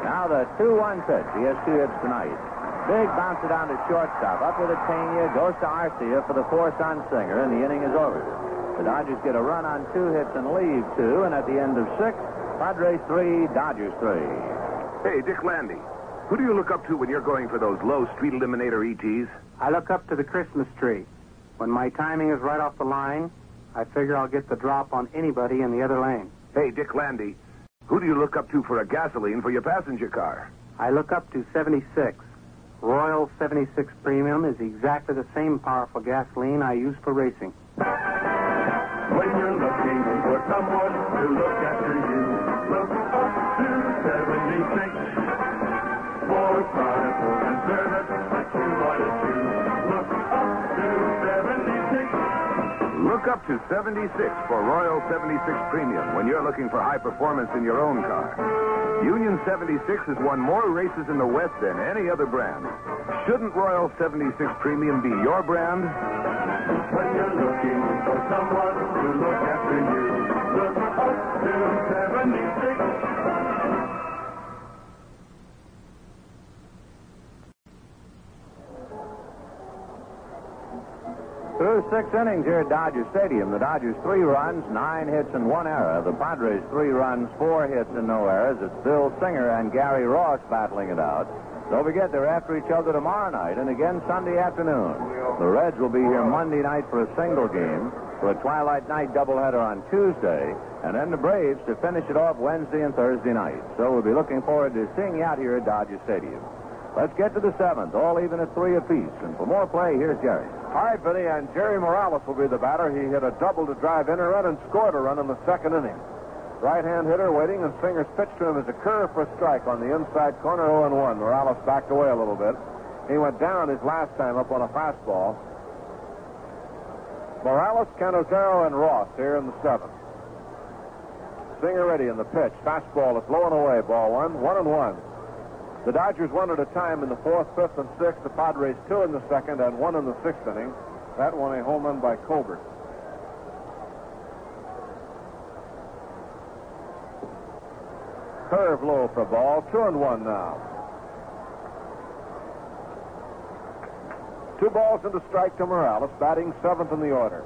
Now the 2-1 pitch. He has two hits tonight. Big bouncer down to shortstop. Up with it, Pena. Goes to Arcia for the force on Singer, and the inning is over. The Dodgers get a run on two hits and leave two, and at the end of six, Padres three, Dodgers three. Hey, Dick Landy. Who do you look up to when you're going for those low street eliminator ETs? I look up to the Christmas tree. When my timing is right off the line, I figure I'll get the drop on anybody in the other lane. Hey, Dick Landy. Who do you look up to for a gasoline for your passenger car? I look up to 76. Royal 76 Premium is exactly the same powerful gasoline I use for racing. When you're looking for someone up to 76 for Royal 76 Premium when you're looking for high performance in your own car. Union 76 has won more races in the West than any other brand. Shouldn't Royal 76 Premium be your brand? When you're looking for someone to look after Through six innings here at Dodger Stadium, the Dodgers three runs, nine hits, and one error. The Padres three runs, four hits, and no errors. It's Bill Singer and Gary Ross battling it out. Don't forget they're after each other tomorrow night and again Sunday afternoon. The Reds will be here Monday night for a single game, for a twilight night doubleheader on Tuesday, and then the Braves to finish it off Wednesday and Thursday night. So we'll be looking forward to seeing you out here at Dodger Stadium. Let's get to the seventh, all even at three apiece. And for more play, here's Jerry. Right, Vinny, and Jerry Morales will be the batter. He hit a double to drive in a run and scored a run in the second inning. Right hand hitter waiting, and Singer's pitch to him is a curve for a strike on the inside corner, 0 1. Morales backed away a little bit. He went down his last time up on a fastball. Morales, Cannizzaro, and Ross here in the seventh. Singer ready in the pitch. Fastball is low and away. Ball one, one and one. The Dodgers one at a time in the fourth, fifth, and sixth. The Padres two in the second and one in the sixth inning. That one a home run by Colbert. Curve low for ball. Two and one now. Two balls and a strike to Morales, batting seventh in the order.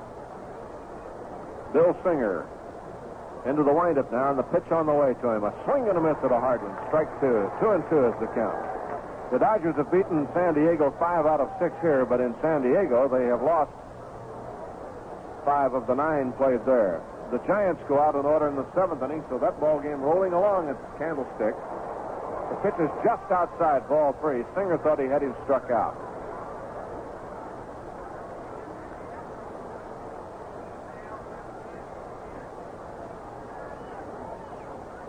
Bill Singer into the windup now, and the pitch on the way to him. A swing and a miss at a hard one. Strike two. Two and two is the count. The Dodgers have beaten San Diego five out of six here, but in San Diego they have lost five of the nine played there. The Giants go out in order in the seventh inning, so that ball game rolling along at Candlestick. The pitch is just outside ball three. Singer thought he had him struck out.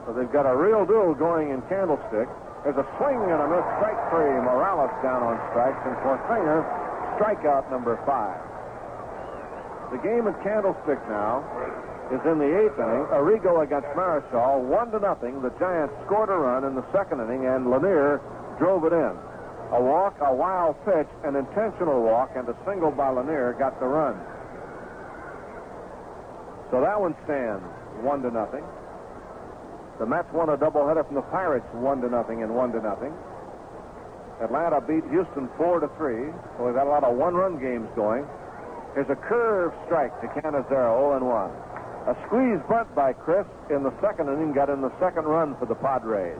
So they've got a real duel going in Candlestick. There's a swing and a miss, strike three. Morales down on strikes, and for Singer, strikeout number five. The game at Candlestick now is in the eighth inning. Arrigo against Marichal, one to nothing. The Giants scored a run in the second inning, and Lanier drove it in. A walk, a wild pitch, an intentional walk, and a single by Lanier got the run. So that one stands one to nothing. The Mets won a doubleheader from the Pirates, one to nothing and one to nothing. Atlanta beat Houston four to three, so we've got a lot of one-run games going. There's a curve strike to Cannizzaro, 0 and 1. A squeeze bunt by Chris in the second inning got in the second run for the Padres.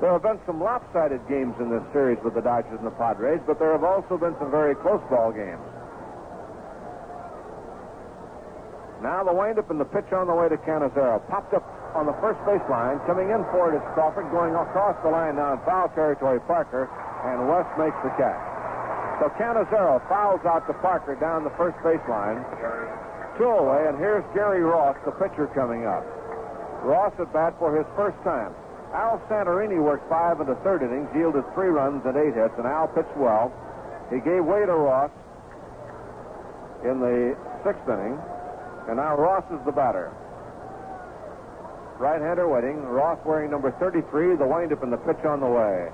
There have been some lopsided games in this series with the Dodgers and the Padres, but there have also been some very close ball games. Now the windup and the pitch on the way to Cannizzaro. Popped up on the first baseline. Coming in for it is Crawford. Going across the line now in foul territory, Parker. And Wes makes the catch. So Cannizzaro fouls out to Parker down the first baseline. Two away, and here's Gary Ross, the pitcher, coming up. Ross at bat for his first time. Al Santorini worked five in the third innings, yielded three runs and eight hits, and Al pitched well. He gave way to Ross in the sixth inning. And now Ross is the batter. Right-hander waiting. Ross wearing number 33. The windup and the pitch on the way.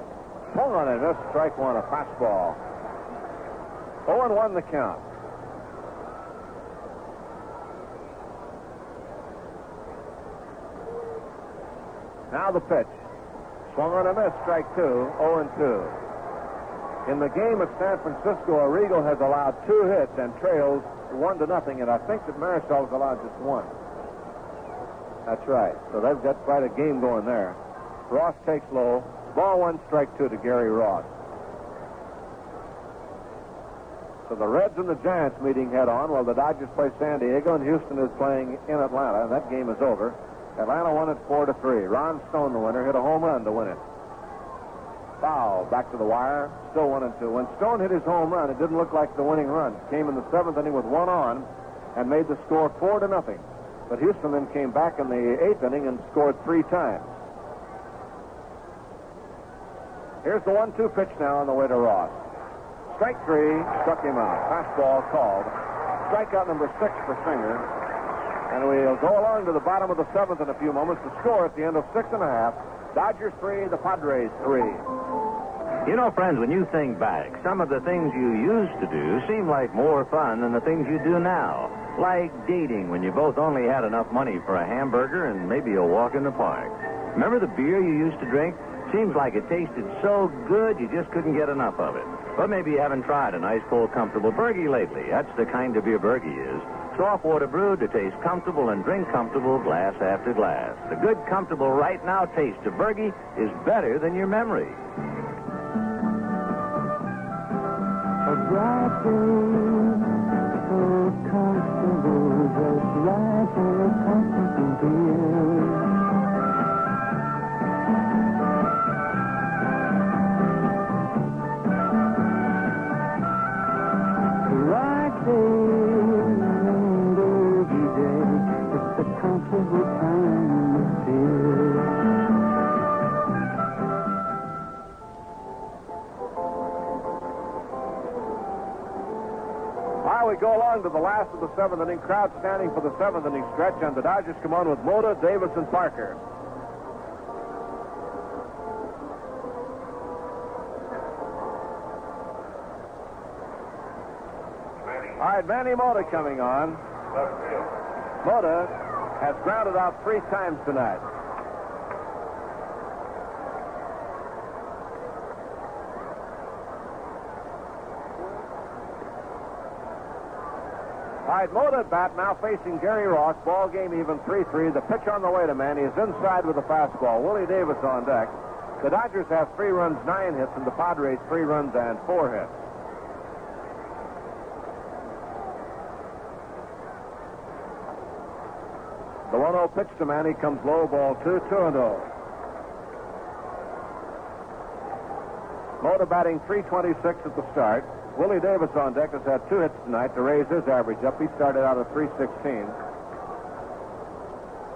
Swung on it. Missed strike one. A fastball. 0 and 1 the count. Now the pitch. Swung on a miss. Strike two. 0 and 2. In the game at San Francisco, Arrigo has allowed two hits and trails one to nothing, and I think that Marichal's allowed just one. That's right. So they've got quite a game going there. Ross takes low. Ball one, strike two to Gary Ross. So the Reds and the Giants meeting head on while the Dodgers play San Diego and Houston is playing in Atlanta, and that game is over. Atlanta won it four to three. Ron Stone, the winner, hit a home run to win it. Foul back to the wire. Still one and two. When Stone hit his home run, it didn't look like the winning run. Came in the seventh inning with one on and made the score four to nothing. But Houston then came back in the eighth inning and scored three times. Here's the one-two pitch now on the way to Ross. Strike three, struck him out. Fastball called. Strikeout number six for Singer. And we'll go along to the bottom of the seventh in a few moments. The score at the end of six and a half. Dodgers three, the Padres three. You know, friends, when you think back, some of the things you used to do seem like more fun than the things you do now. Like dating when you both only had enough money for a hamburger and maybe a walk in the park. Remember the beer you used to drink? Seems like it tasted so good you just couldn't get enough of it. But maybe you haven't tried a nice, cold, comfortable Burgie lately. That's the kind of beer Burgie is. Soft water brewed to taste comfortable and drink comfortable glass after glass. The good, comfortable, right now taste of Burgie is better than your memory. A bright day, so comfortable, just right for comfortable beer. Right day, While we go along to the last of the seventh inning, crowd standing for the seventh inning stretch, and the Dodgers come on with Mota, Davis, and Parker. All right, Manny Mota coming on. Mota has grounded out three times tonight. All right, Mota at bat now facing Gary Ross. Ball game even 3-3. The pitch on the way to Manny is inside with a fastball. Willie Davis on deck. The Dodgers have three runs, nine hits, and the Padres three runs and four hits. The 1-0 pitch to Manny comes low, ball two, 2 and 0. Mota batting 326 at the start. Willie Davis on deck has had two hits tonight to raise his average up. He started out at 316.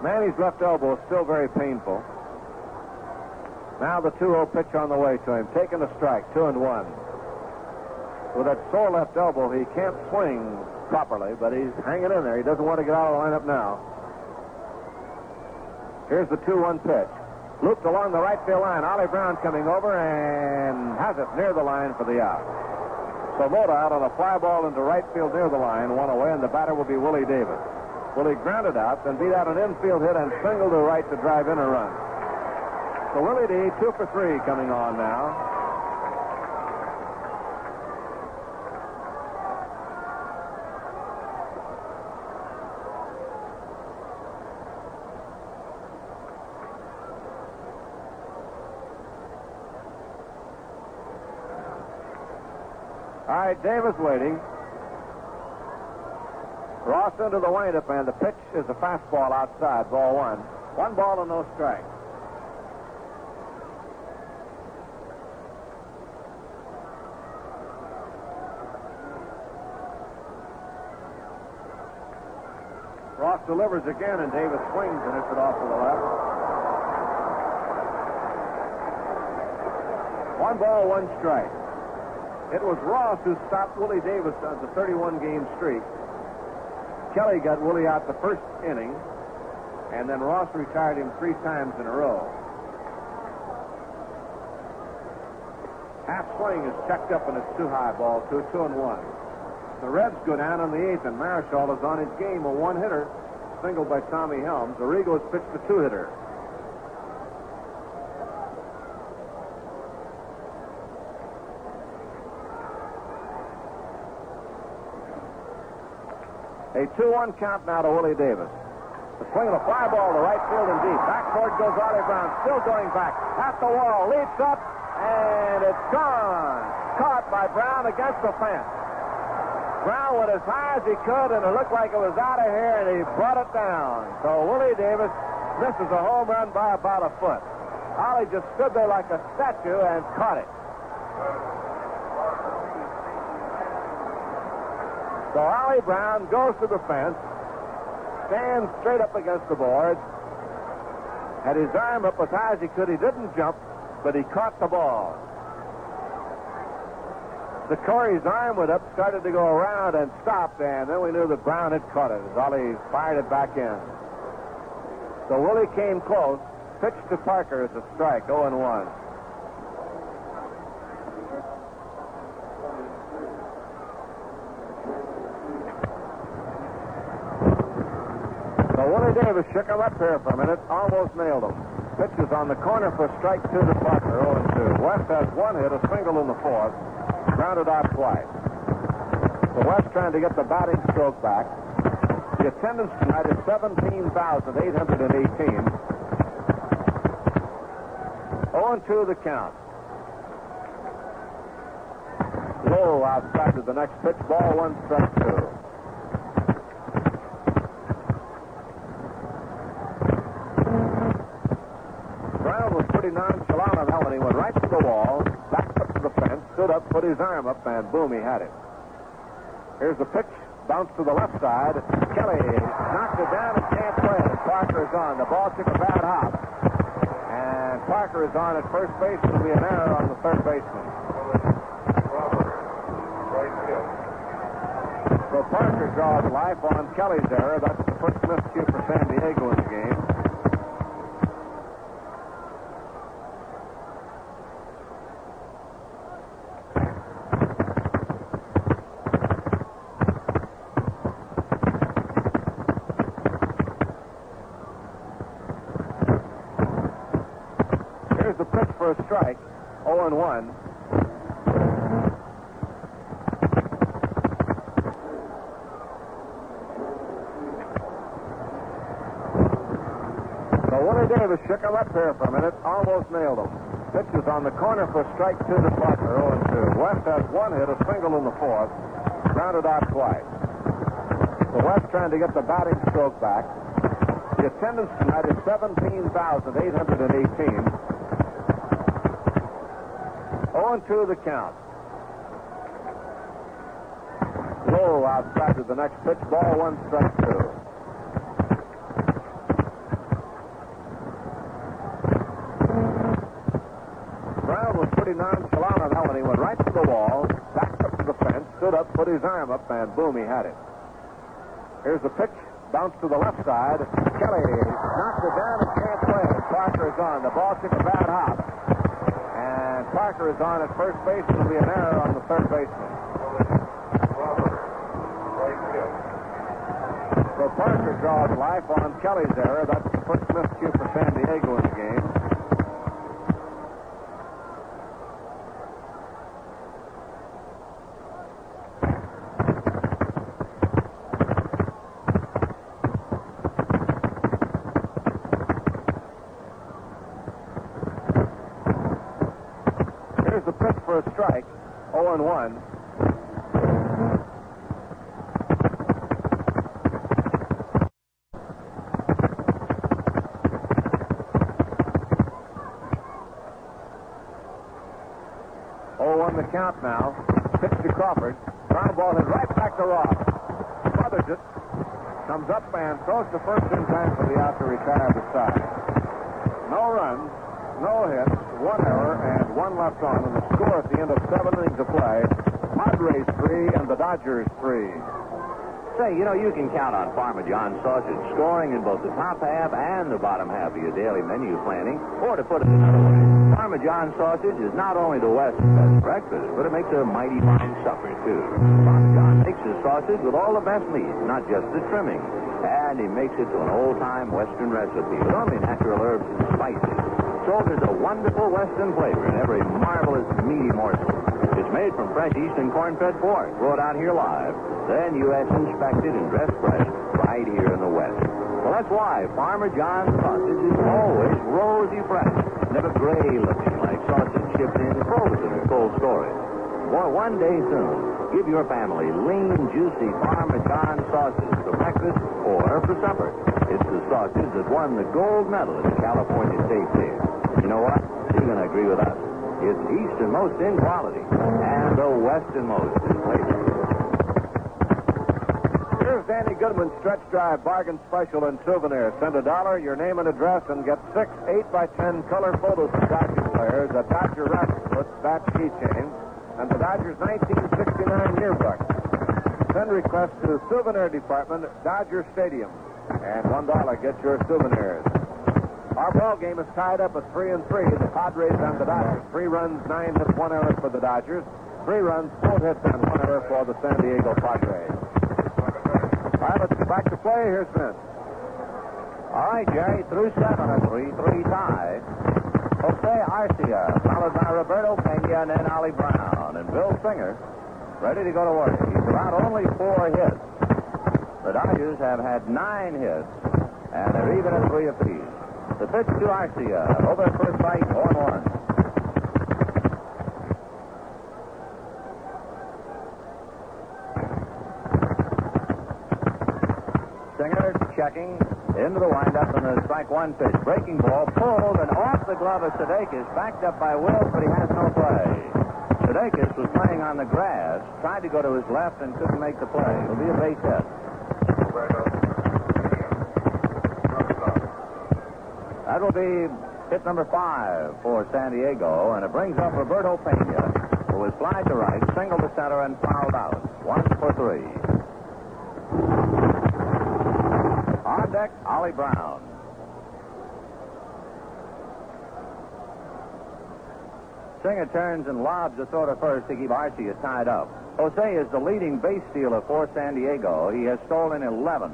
Manny's left elbow is still very painful. Now the 2-0 pitch on the way to him. Taking a strike, 2 and 1. With that sore left elbow, he can't swing properly, but he's hanging in there. He doesn't want to get out of the lineup now. Here's the 2-1 pitch. Looped along the right field line. Ollie Brown coming over and has it near the line for the out. So Mota out on a fly ball into right field near the line, one away, and the batter will be Willie Davis. Willie grounded out, then beat out an infield hit and singled to right to drive in a run. So Willie D, two for three coming on now. All right, Davis waiting. Ross into the windup, and the pitch is a fastball outside, ball one. One ball and no strike. Ross delivers again, and Davis swings and hits it off to the left. One ball, one strike. It was Ross who stopped Willie Davis on the 31 game streak. Kelly got Willie out the first inning, and then Ross retired him three times in a row. Half swing is checked up and it's too high ball, two, two and one. The Reds go down in the eighth, and Marichal is on his game, a one hitter, singled by Tommy Helms. Arrigo has pitched a two hitter. A 2-1 count now to Willie Davis. The swing of the fly ball to right field and deep. Backboard goes Ollie Brown, still going back. At the wall, leaps up, and it's gone. Caught by Brown against the fence. Brown went as high as he could, and it looked like it was out of here, and he brought it down. So Willie Davis misses a home run by about a foot. Ollie just stood there like a statue and caught it. So Ollie Brown goes to the fence, stands straight up against the board, had his arm up as high as he could. He didn't jump, but he caught the ball. The Corey's arm went up, started to go around and stopped, and then we knew that Brown had caught it as Ollie fired it back in. So Willie came close, pitched to Parker as a strike, 0 and 1. So Willie Davis shook him up here for a minute, almost nailed him. Pitches on the corner for strike two to Parker, 0 and 2. Wes has one hit, a single in the fourth, grounded out twice. So Wes trying to get the batting stroke back. The attendance tonight is 17,818. 0 and 2 the count. Low outside to the next pitch. Ball one, strike two. Brown was pretty nonchalant on that one. He went right to the wall, backed up to the fence, stood up, put his arm up, and boom, he had it. Here's the pitch. Bounce to the left side. Kelly knocks it down and can't play it. Parker is on. The ball took a bad hop. And Parker is on at first base. It'll be an error on the third baseman. So Parker draws life on Kelly's error. That's the first miscue for San Diego in the game. Here's the pitch for a strike. 0 and 1. So Davis shook him up here for a minute, almost nailed him. Pitches on the corner for strike two to Parker, 0 and 2. Wes has one hit, a single in the fourth, grounded out twice. So Wes trying to get the batting stroke back. The attendance tonight is 17,818. 0 and 2 the count. Low outside to the next pitch. Ball one, strike two. Brown was pretty nonchalant on that one. He went right to the wall, backed up to the fence, stood up, put his up, and boom, he had it. Here's the pitch. Bounce to the left side. Kelly knocks it down and can't play. Parker is on. The ball took a bad hop. And Parker is on at first base. It'll be an error on the third baseman. So Parker draws life on Kelly's error. That's the first miscue for San Diego in the game. Here's the pitch for a strike. 0 and 1. Oh, on the count now. Pitch to Crawford. Ground ball hit right back to Ross. Smothers it. Comes up and throws to first in time for the out to retire the side. No runs, no hits, one error, and one left on. And the score at the end of seven innings of play, Padres three and the Dodgers three. Say, you know, you can count on Farmer Parmesan sausage scoring in both the top half and the bottom half of your daily menu planning. Or to put it another way, Farmer Parmesan sausage is not only the West's best breakfast, but it makes a mighty fine supper, too. Farmer John makes his sausage with all the best meat, not just the trimming. And he makes it to an old-time Western recipe with only natural herbs and spices. There's a wonderful Western flavor in every marvelous meaty morsel. It's made from fresh Eastern corn-fed pork, brought out here live, then U.S. inspected and dressed fresh right here in the West. Well, that's why Farmer John's sausage is always rosy fresh, never gray-looking like sausage shipped in frozen or cold storage. For one day soon, give your family lean, juicy Farmer John sausage for breakfast or for supper. It's the sausage that won the gold medal at the California State Fair. You know what? You're going to agree with us. It's easternmost in quality and the westernmost in flavor. Here's Danny Goodman's stretch drive bargain special and souvenir. Send a dollar, your name and address, and get six 8 by 10 color photos of Dodger players, a Dodger foot, bat keychain, and the Dodgers 1969 yearbook. Send request to the Souvenir Department, Dodger Stadium. And $1 gets your souvenirs. Our ball game is tied up at 3 and 3. The Padres and the Dodgers. Three runs, nine hits, one error for the Dodgers. Three runs, four hits, and one error for the San Diego Padres. Pilots back to play. Here's Vince. All right, Jerry, through seven, a 3-3 tie. Jose Arcia, followed by Roberto Pena and then Ollie Brown. And Bill Singer, ready to go to work. He's allowed only four hits. The Dodgers have had nine hits, and they're even at three apiece. The pitch to Arcia, over at first strike, 1-1. Singer checking into the windup and the strike one pitch. Breaking ball pulled and off the glove of Sudakis, backed up by Wills, but he has no play. Sudakis was playing on the grass, tried to go to his left and couldn't make the play. It'll be a base hit. That will be hit number five for San Diego, and it brings up Roberto Pena, who is fly to right, single to center, and fouled out. One for three. On deck, Ollie Brown. Singer turns and lobs a throw to first to keep Arcia tied up. Jose is the leading base stealer for San Diego. He has stolen 11.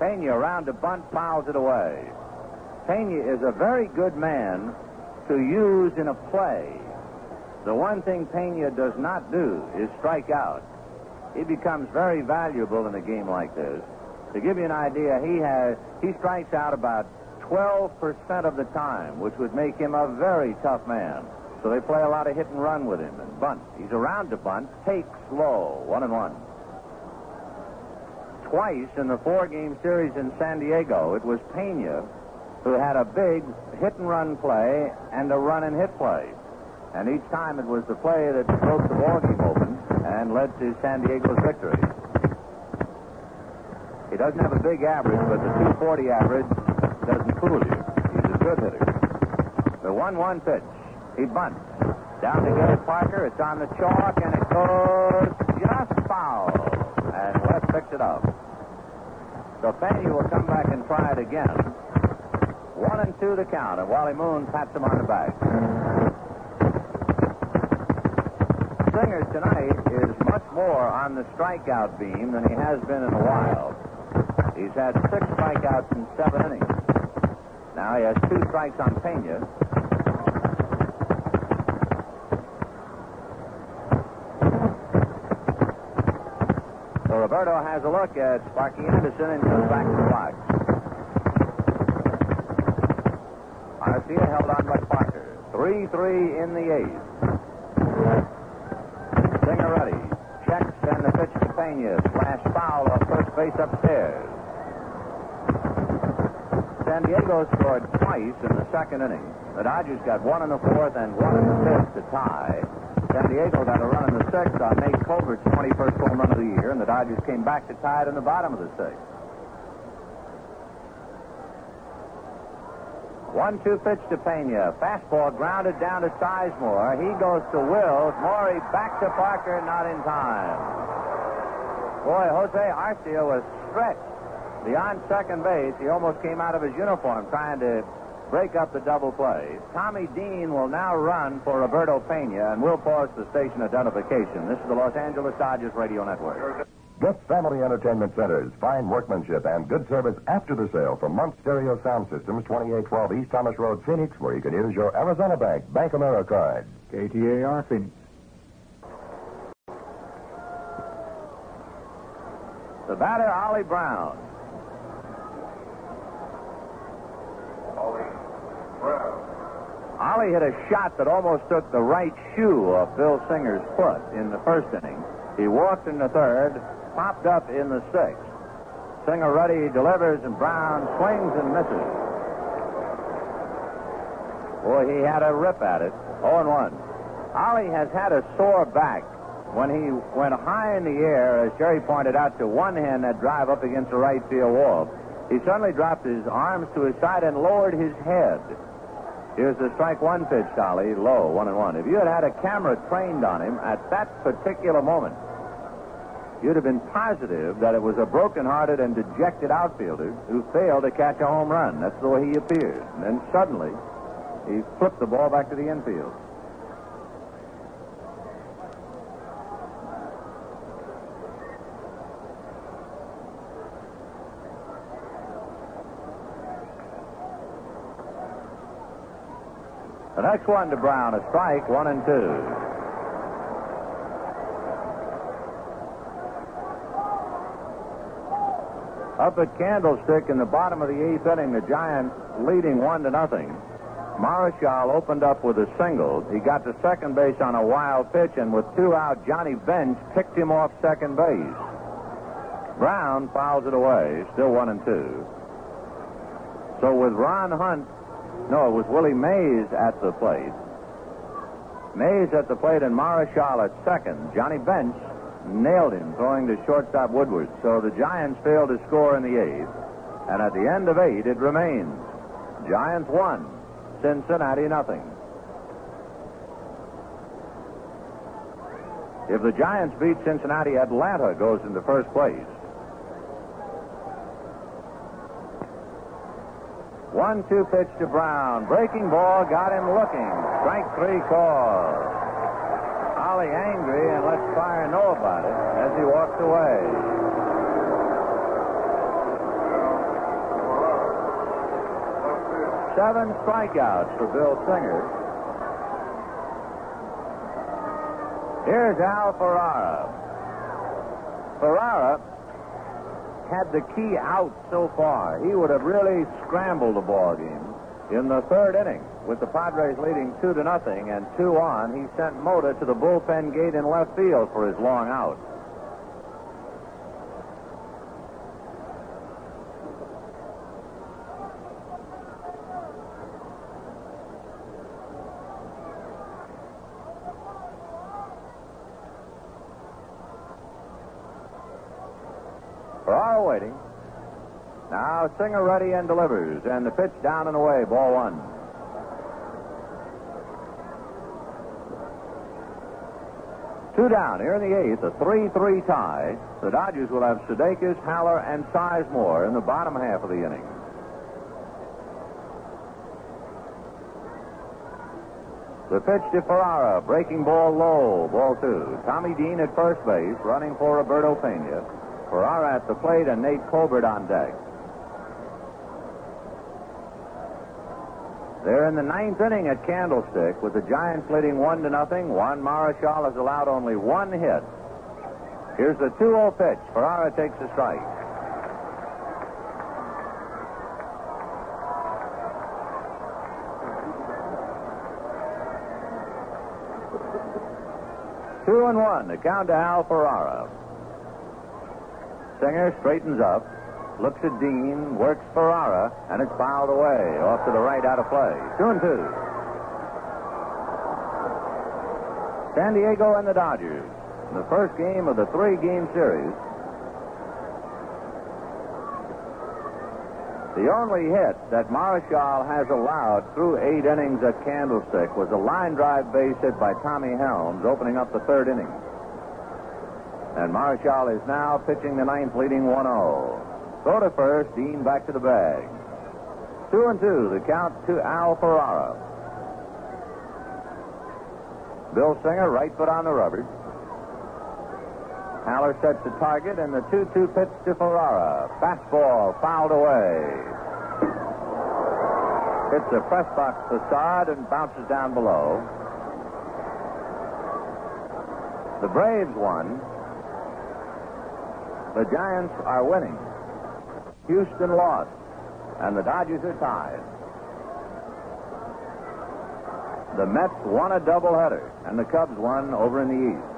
Pena around to bunt, fouls it away. Pena is a very good man to use in a play. The one thing Pena does not do is strike out. He becomes very valuable in a game like this. To give you an idea, he has he strikes out about 12% of the time, which would make him a very tough man. So they play a lot of hit and run with him and bunt. He's around to bunt, takes low, one and one. Twice in the four-game series in San Diego, it was Pena who had a big hit and run play and a run and hit play. And each time it was the play that broke the ballgame open and led to San Diego's victory. He doesn't have a big average, but the 240 average doesn't fool you. He's a good hitter. The 1-1 pitch. He bunts. Down to it, Parker. It's on the chalk, and it goes just foul. And Wes picks it up. So Fanny will come back and try it again. One and two to count, and Wally Moon pats him on the back. Singer tonight is much more on the strikeout beam than he has been in a while. He's had six strikeouts in seven innings. Now he has two strikes on Pena. So Roberto has a look at Sparky Anderson and comes back to the box. Arcia held on by Parker. 3-3 in the eighth. Ready. Checks and the pitch to Pena. Flash foul off first base upstairs. San Diego scored twice in the second inning. The Dodgers got one in the fourth and one in the fifth to tie. San Diego got a run in the sixth on Nate Colbert's 21st home run of the year, and the Dodgers came back to tie it in the bottom of the sixth. One-two pitch to Pena. Fastball grounded down to Sizemore. He goes to Wills. Maury back to Parker, not in time. Boy, Jose Arcia was stretched beyond second base. He almost came out of his uniform trying to break up the double play. Tommy Dean will now run for Roberto Pena, and we'll pause the station identification. This is the Los Angeles Dodgers Radio Network. Get Family Entertainment Center's fine workmanship and good service after the sale from Monk Stereo Sound Systems, 2812 East Thomas Road, Phoenix, where you can use your Arizona Bank Bank America card. KTAR Phoenix. The batter, Ollie Brown. Ollie Brown. Ollie hit a shot that almost took the right shoe off Bill Singer's foot in the first inning. He walked in the third, popped up in the sixth. Singer ready, delivers, and Brown swings and misses. Boy, he had a rip at it. 0 1. Ollie has had a sore back when he went high in the air, as Jerry pointed out, to one hand that drive up against the right field wall. He suddenly dropped his arms to his side and lowered his head. Here's the strike one pitch, Dolly, low, one and one. If you had had a camera trained on him at that particular moment, you'd have been positive that it was a broken-hearted and dejected outfielder who failed to catch a home run. That's the way he appeared. And then suddenly, he flipped the ball back to the infield. The next one to Brown, a strike, one and two. Up at Candlestick in the bottom of the eighth inning, the Giants leading one to nothing. Marichal opened up with a single. He got to second base on a wild pitch, and with two out, Johnny Bench picked him off second base. Brown fouls it away, still one and two. So with Ron Hunt, no, it was Willie Mays at the plate. Mays at the plate and Marichal at second. Johnny Bench nailed him, throwing to shortstop Woodward. So the Giants failed to score in the eighth. And at the end of eight, it remains Giants one, Cincinnati nothing. If the Giants beat Cincinnati, Atlanta goes into first place. One two pitch to Brown. Breaking ball got him looking. Strike three call. Ollie angry and lets Pryor know about it as he walks away. Seven strikeouts for Bill Singer. Here's Al Ferrara. Ferrara had the key out so far. He would have really scrambled the ball game in the third inning. With the Padres leading two to nothing and two on, he sent Mota to the bullpen gate in left field for his long out. Now Singer ready and delivers, and the pitch down and away, ball one. Two down here in the eighth, a 3-3 tie. The Dodgers will have Sudakis, Haller, and Sizemore in the bottom half of the inning. The pitch to Ferrara, breaking ball low, ball two. Tommy Dean at first base, running for Roberto Pena. Ferrara at the plate and Nate Colbert on deck. They're in the ninth inning at Candlestick with the Giants leading one to nothing. Juan Marichal has allowed only one hit. Here's the 2-0 pitch. Ferrara takes a strike. Two and one. The count to Al Ferrara. Singer straightens up, looks at Dean, works Ferrara, and it's fouled away off to the right out of play. Two and two. San Diego and the Dodgers. The first game of the three-game series. The only hit that Marichal has allowed through eight innings at Candlestick was a line drive base hit by Tommy Helms, opening up the third inning. And Marichal is now pitching the ninth, leading 1 0. Throw to first, Dean back to the bag. Two and two, the count to Al Ferrara. Bill Singer, right foot on the rubber. Haller sets the target, and the 2 2 pitch to Ferrara. Fastball fouled away. Hits the press box facade and bounces down below. The Braves won. The Giants are winning. Houston lost, and the Dodgers are tied. The Mets won a doubleheader, and the Cubs won over in the East.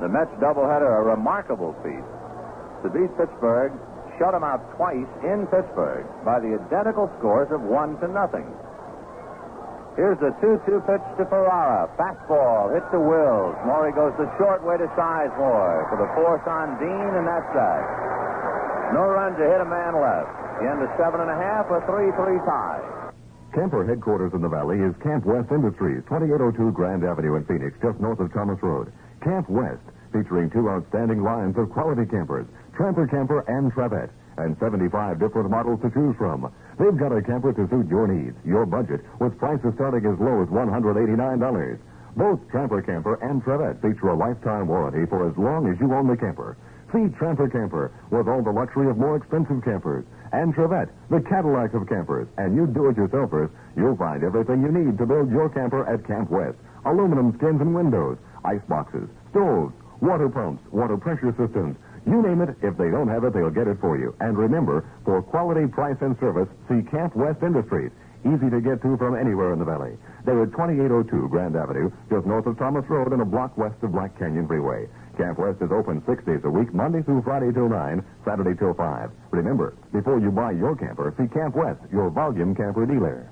The Mets doubleheader, a remarkable feat. To beat Pittsburgh, shut them out twice in Pittsburgh by the identical scores of one to nothing. Here's the 2-2 pitch to Ferrara. Fastball hit to Wills. Maury goes the short way to Sizemore for the force on Dean, and that's that. No runs, a hit, a man left. The end of seven and a half, a 3-3 tie. Camper headquarters in the valley is Camp West Industries, 2802 Grand Avenue in Phoenix, just north of Thomas Road. Camp West, featuring two outstanding lines of quality campers, Tramper Camper and Travette, and 75 different models to choose from. They've got a camper to suit your needs, your budget, with prices starting as low as $189. Both Tramper Camper and Travette feature a lifetime warranty for as long as you own the camper. See Tramper Camper with all the luxury of more expensive campers. And Travette, the Cadillac of campers. And you do-it-yourselfers, you'll find everything you need to build your camper at Camp West. Aluminum skins and windows, ice boxes, stoves, water pumps, water pressure systems. You name it, if they don't have it, they'll get it for you. And remember, for quality, price, and service, see Camp West Industries. Easy to get to from anywhere in the valley. They're at 2802 Grand Avenue, just north of Thomas Road and a block west of Black Canyon Freeway. Camp West is open six days a week, Monday through Friday till 9, Saturday till 5. Remember, before you buy your camper, see Camp West, your volume camper dealer.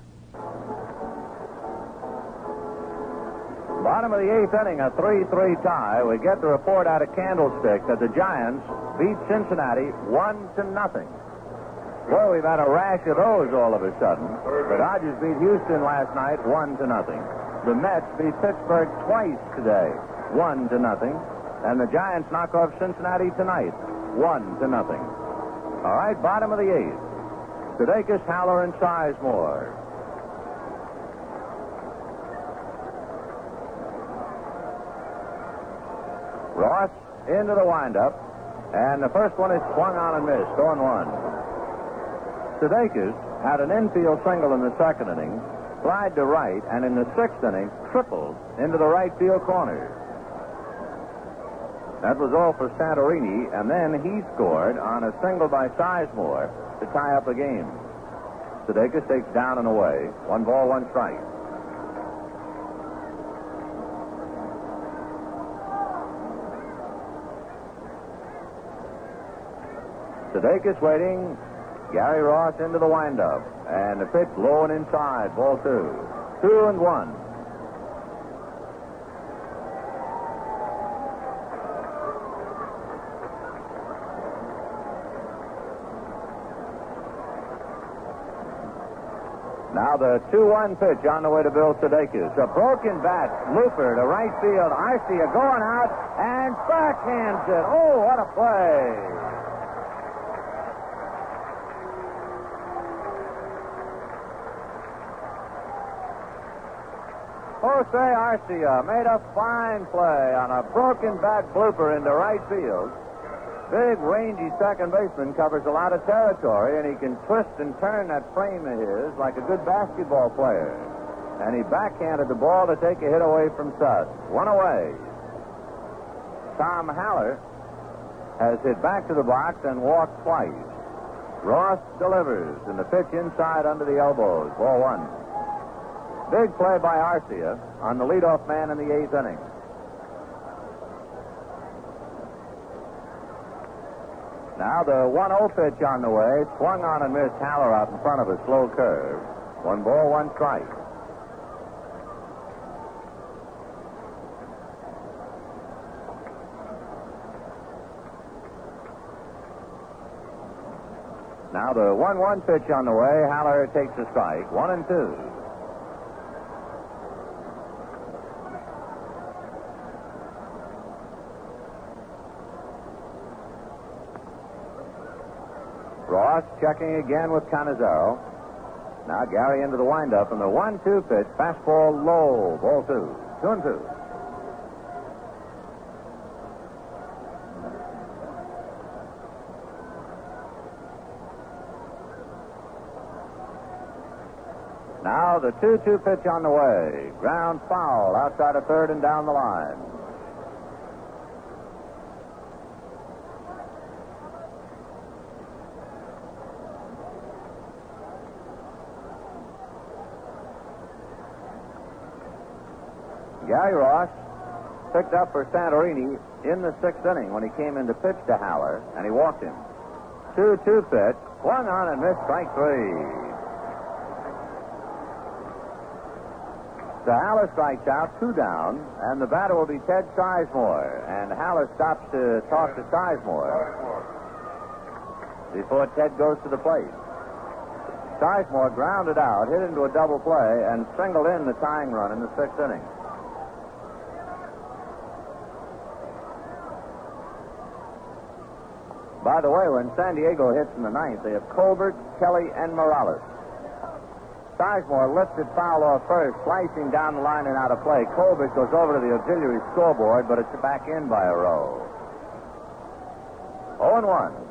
Bottom of the eighth inning, a 3-3 tie. We get the report out of Candlestick that the Giants beat Cincinnati one to nothing. Boy, we've had a rash of those all of a sudden. The Dodgers beat Houston last night one to nothing. The Mets beat Pittsburgh twice today, one to nothing. And the Giants knock off Cincinnati tonight, one to nothing. All right, bottom of the eighth. Sudakis, Haller, and Sizemore. Ross into the windup, and the first one is swung on and missed, 0 1. Sudakis had an infield single in the second inning, slide to right, and in the sixth inning, tripled into the right field corner. That was all for Santorini, and then he scored on a single by Sizemore to tie up the game. Sudakis takes down and away. One ball, one strike. Sudakis waiting. Gary Ross into the windup. And the pitch low and inside. Ball two. Two and one. Now the 2-1 pitch on the way to Bill Sudakis. A broken bat, looper to right field. I see Arcia going out and backhands it. Oh, what a play. Oh, Jose Arcia made a fine play on a broken bat blooper into right field. Big, rangy second baseman covers a lot of territory, and he can twist and turn that frame of his like a good basketball player. And he backhanded the ball to take a hit away from Suds. One away. Tom Haller has hit back to the box and walked twice. Ross delivers, and the pitch inside under the elbows. Ball one. Big play by Arcia on the leadoff man in the eighth inning. Now the 1-0 pitch on the way. Swung on and missed Haller out in front of a slow curve. One ball, one strike. Now the 1-1 pitch on the way. Haller takes a strike. One and two. Ross checking again with Cannizzaro. Now Gary into the windup, and the one-two pitch, fastball low, ball two, two and two. Now the two-two pitch on the way, ground foul outside of third and down the line. Ross picked up for Santorini in the sixth inning when he came in to pitch to Haller, and he walked him. 2 2 pitch, swung on and missed strike three. So Haller strikes out, two down, and the batter will be Ted Sizemore. And Haller stops to talk to Sizemore. before Ted goes to the plate. Sizemore grounded out, hit into a double play, and singled in the tying run in the sixth inning. By the way, when San Diego hits in the ninth, they have Colbert, Kelly, and Morales. Sizemore lifted foul off first, slicing down the line and out of play. Colbert goes over to the auxiliary scoreboard, but it's back in by a row. 0 and 1.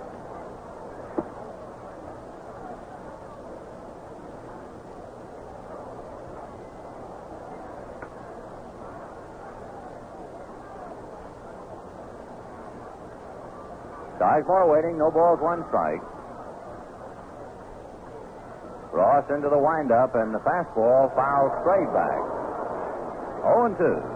Sizemore waiting, no balls, one strike. Ross into the windup, and the fastball fouls straight back. 0 and 2.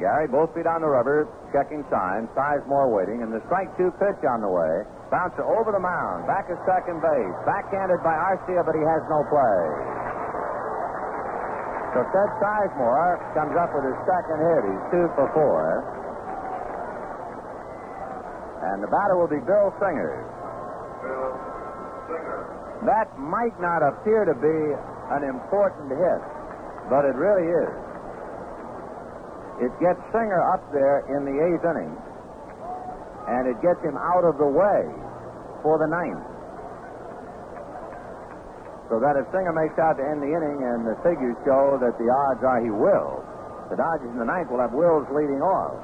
Gary, both feet on the rubber, checking signs. Sizemore waiting, and the strike two pitch on the way. Bouncer over the mound, back at second base. Backhanded by Arcia, but he has no play. So Ted Sizemore comes up with his second hit. He's two for four. And the batter will be Bill Singer. Bill Singer. That might not appear to be an important hit, but it really is. It gets Singer up there in the eighth inning, and it gets him out of the way for the ninth. So that if Singer makes out to end the inning, and the figures show that the odds are he will, the Dodgers in the ninth will have Wills leading off.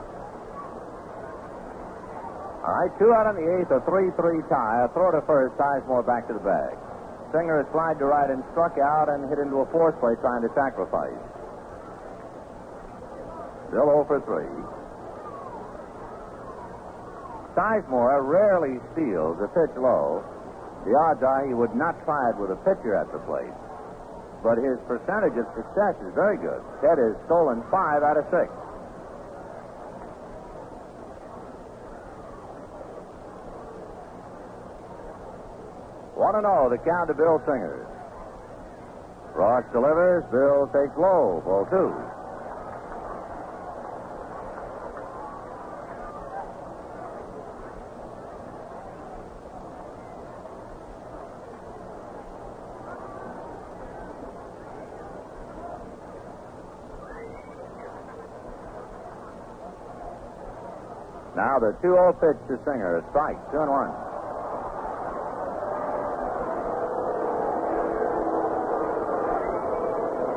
All right, two out in the eighth, a 3 3 tie. A throw to first, Sizemore back to the bag. Singer has slid to right and struck out and hit into a fourth play trying to sacrifice. Still 0 for 3. Sizemore rarely steals a pitch low. The odds are he would not try it with a pitcher at the plate. But his percentage of success is very good. Ted has stolen five out of six. One and oh, the count to Bill Singer. Ross delivers. Bill takes low. Ball two. Now the 2 0 pitch to Singer. A strike. 2 and 1.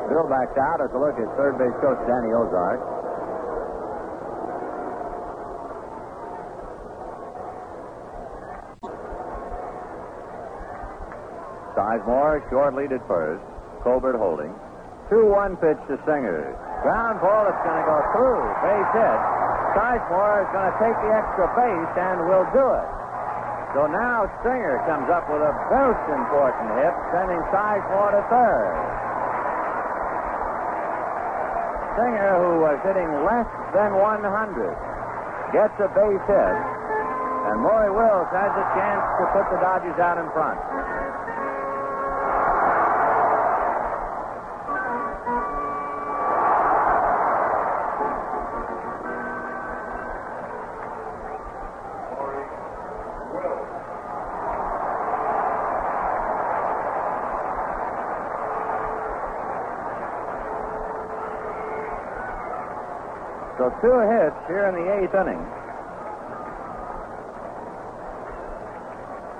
Bill backs out as a look at third base coach Danny Ozark. Sizemore short lead at first. Colbert holding. 2-1 pitch to Singer. Ground ball that's going to go through. Base hit. Sizemore is going to take the extra base and will do it. So now Singer comes up with a most important hit, sending Sizemore to third. Singer, who was hitting less than 100, gets a base hit, and Maury Wills has a chance to put the Dodgers out in front. So two hits here in the eighth inning.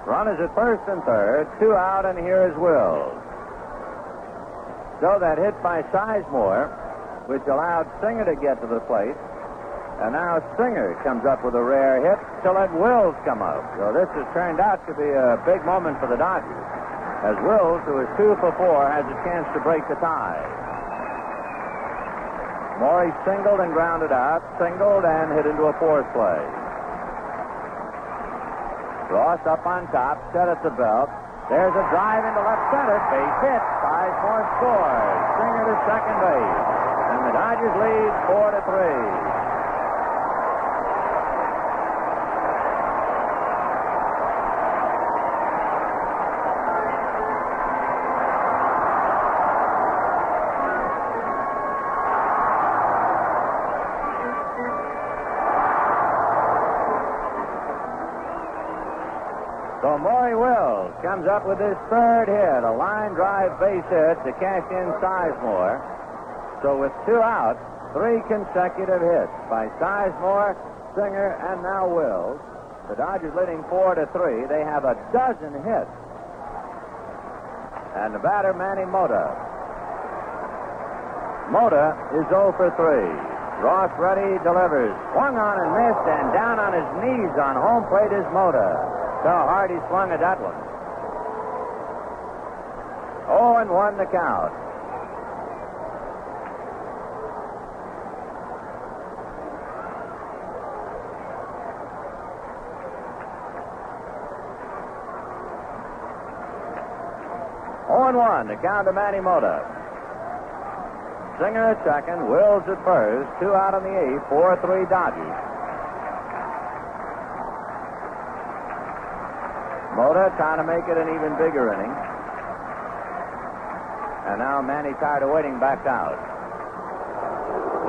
Runners at first and third, two out, and here is Wills. So that hit by Sizemore, which allowed Singer to get to the plate, and now Singer comes up with a rare hit to let Wills come up. So this has turned out to be a big moment for the Dodgers, as Wills, who is two for four, has a chance to break the tie. Maury singled and grounded out, singled and hit into a fourth play. Ross up on top, set at the belt. There's a drive into left center. Base hit. Sizemore scores. Singer to second base. And the Dodgers lead four to three. Comes up with his third hit, a line drive base hit to cash in Sizemore. So with two outs, three consecutive hits by Sizemore, Singer, and now Wills. The Dodgers leading four to three. They have a dozen hits. And the batter, Manny Mota. Mota is 0 for 3. Ross Ruddy delivers. Swung on and missed, and down on his knees on home plate is Mota. So hard he swung at that one. 0 and 1 the count. And 1 the count to Manny Mota. Singer at second, Wills at first, two out in the eighth, 4 3 Dodgers. Mota trying to make it an even bigger inning. And now Manny, tired of waiting, backed out.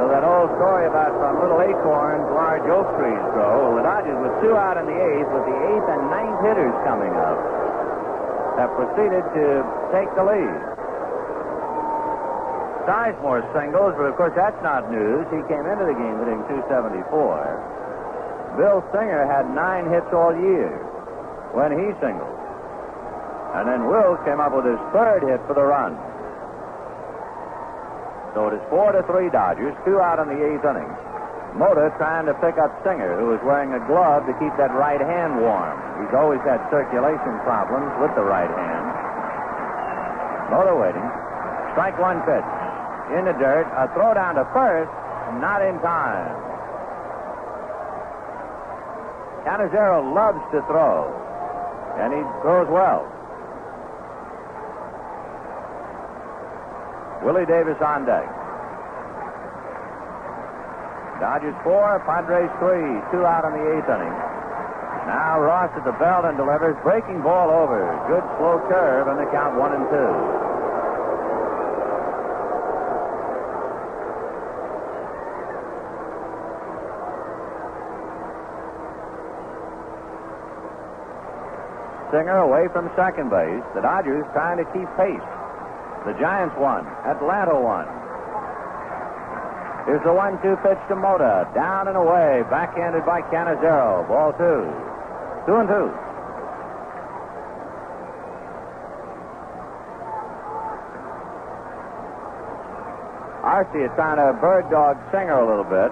So that old story about from little acorns, large oak trees grow. Well, the Dodgers with two out in the eighth, with the eighth and ninth hitters coming up, have proceeded to take the lead. Sizemore singles, but of course that's not news. He came into the game hitting 274. Bill Singer had nine hits all year when he singled. And then Wills came up with his third hit for the run. So it is four to three Dodgers, two out in the eighth inning. Mota trying to pick up Singer, who is wearing a glove to keep that right hand warm. He's always had circulation problems with the right hand. Mota waiting. Strike one pitch. In the dirt. A throw down to first. Not in time. Cannizzaro loves to throw. And he throws well. Willie Davis on deck. Dodgers four, Padres three, two out in the eighth inning. Now Ross at the belt and delivers, breaking ball over. Good slow curve, and the count one and two. Singer away from second base. The Dodgers trying to keep pace. The Giants won. Atlanta won. Here's the one-two pitch to Mota. Down and away. Backhanded by Cannizzaro. Ball two. Two and two. Arcia is trying to bird dog Singer a little bit.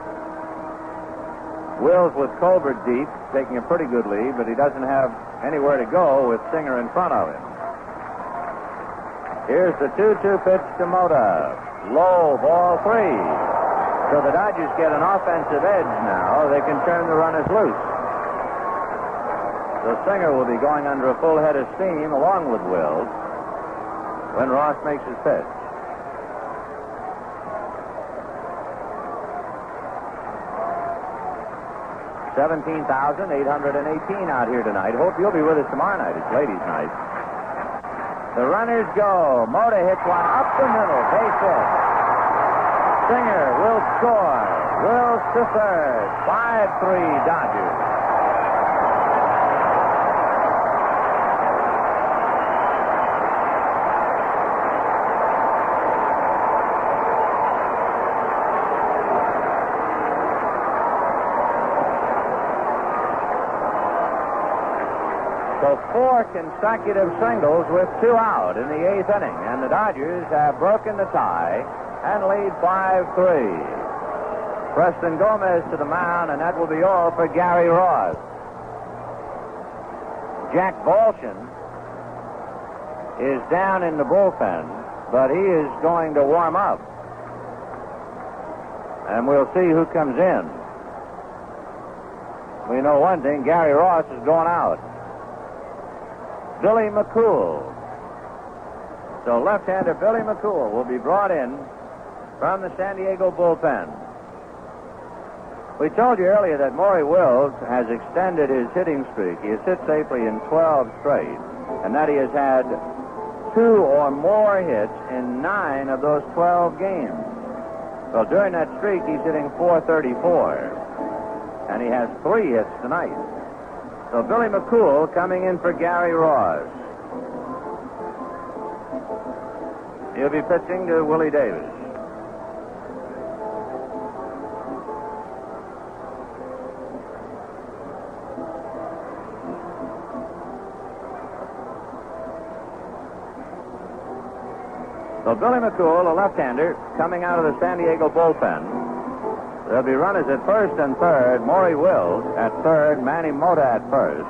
Wills with Colbert deep, taking a pretty good lead, but he doesn't have anywhere to go with Singer in front of him. Here's the 2 2 pitch to Mota. Low, ball three. So the Dodgers get an offensive edge now. They can turn the runners loose. The Singer will be going under a full head of steam along with Wills when Ross makes his pitch. Seventeen thousand eight hundred and eighteen out here tonight. Hope you'll be with us tomorrow night. It's ladies' night. The runners go. Mota hits one up the middle. Base hit. Singer will score. Wills to third. 5-3 Dodgers. Four consecutive singles with two out in the eighth inning, and the Dodgers have broken the tie and lead 5-3. Preston Gomez to the mound, and that will be all for Gary Ross. Jack Baldschun is down in the bullpen, but he is going to warm up. And we'll see who comes in. We know one thing, Gary Ross is going out. Billy McCool. So left-hander Billy McCool will be brought in from the San Diego bullpen. We told you earlier that Maury Wills has extended his hitting streak. He has hit safely in 12 straight, and that he has had two or more hits in nine of those 12 games. Well, during that streak, he's hitting 434, and he has three hits tonight. So Billy McCool coming in for Gary Ross. He'll be pitching to Willie Davis. So Billy McCool, a left-hander, coming out of the San Diego bullpen. There'll be runners at first and third. Maury Wills at third. Manny Mota at first.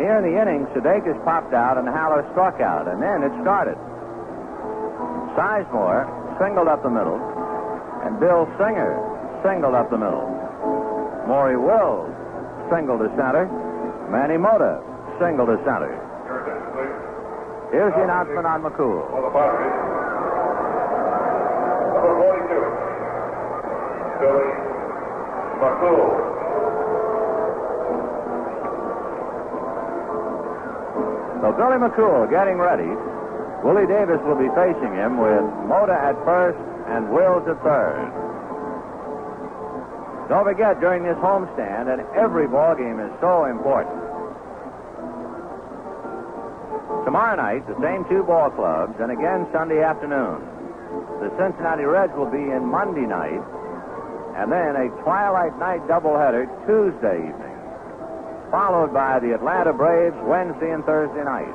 Here in the inning, Sudakis popped out and Haller struck out, and then it started. Sizemore singled up the middle, and Bill Singer singled up the middle. Maury Wills singled to center. Manny Mota singled to center. Here's the announcement on McCool. For the Padres. Number 42. Billy McCool. So Billy McCool getting ready. Willie Davis will be facing him with Mota at first and Wills at third. Don't forget, during this homestand, and every ball game is so important. Tomorrow night, the same two ball clubs, and again Sunday afternoon. The Cincinnati Reds will be in Monday night, and then a twilight night doubleheader Tuesday evening, followed by the Atlanta Braves Wednesday and Thursday night.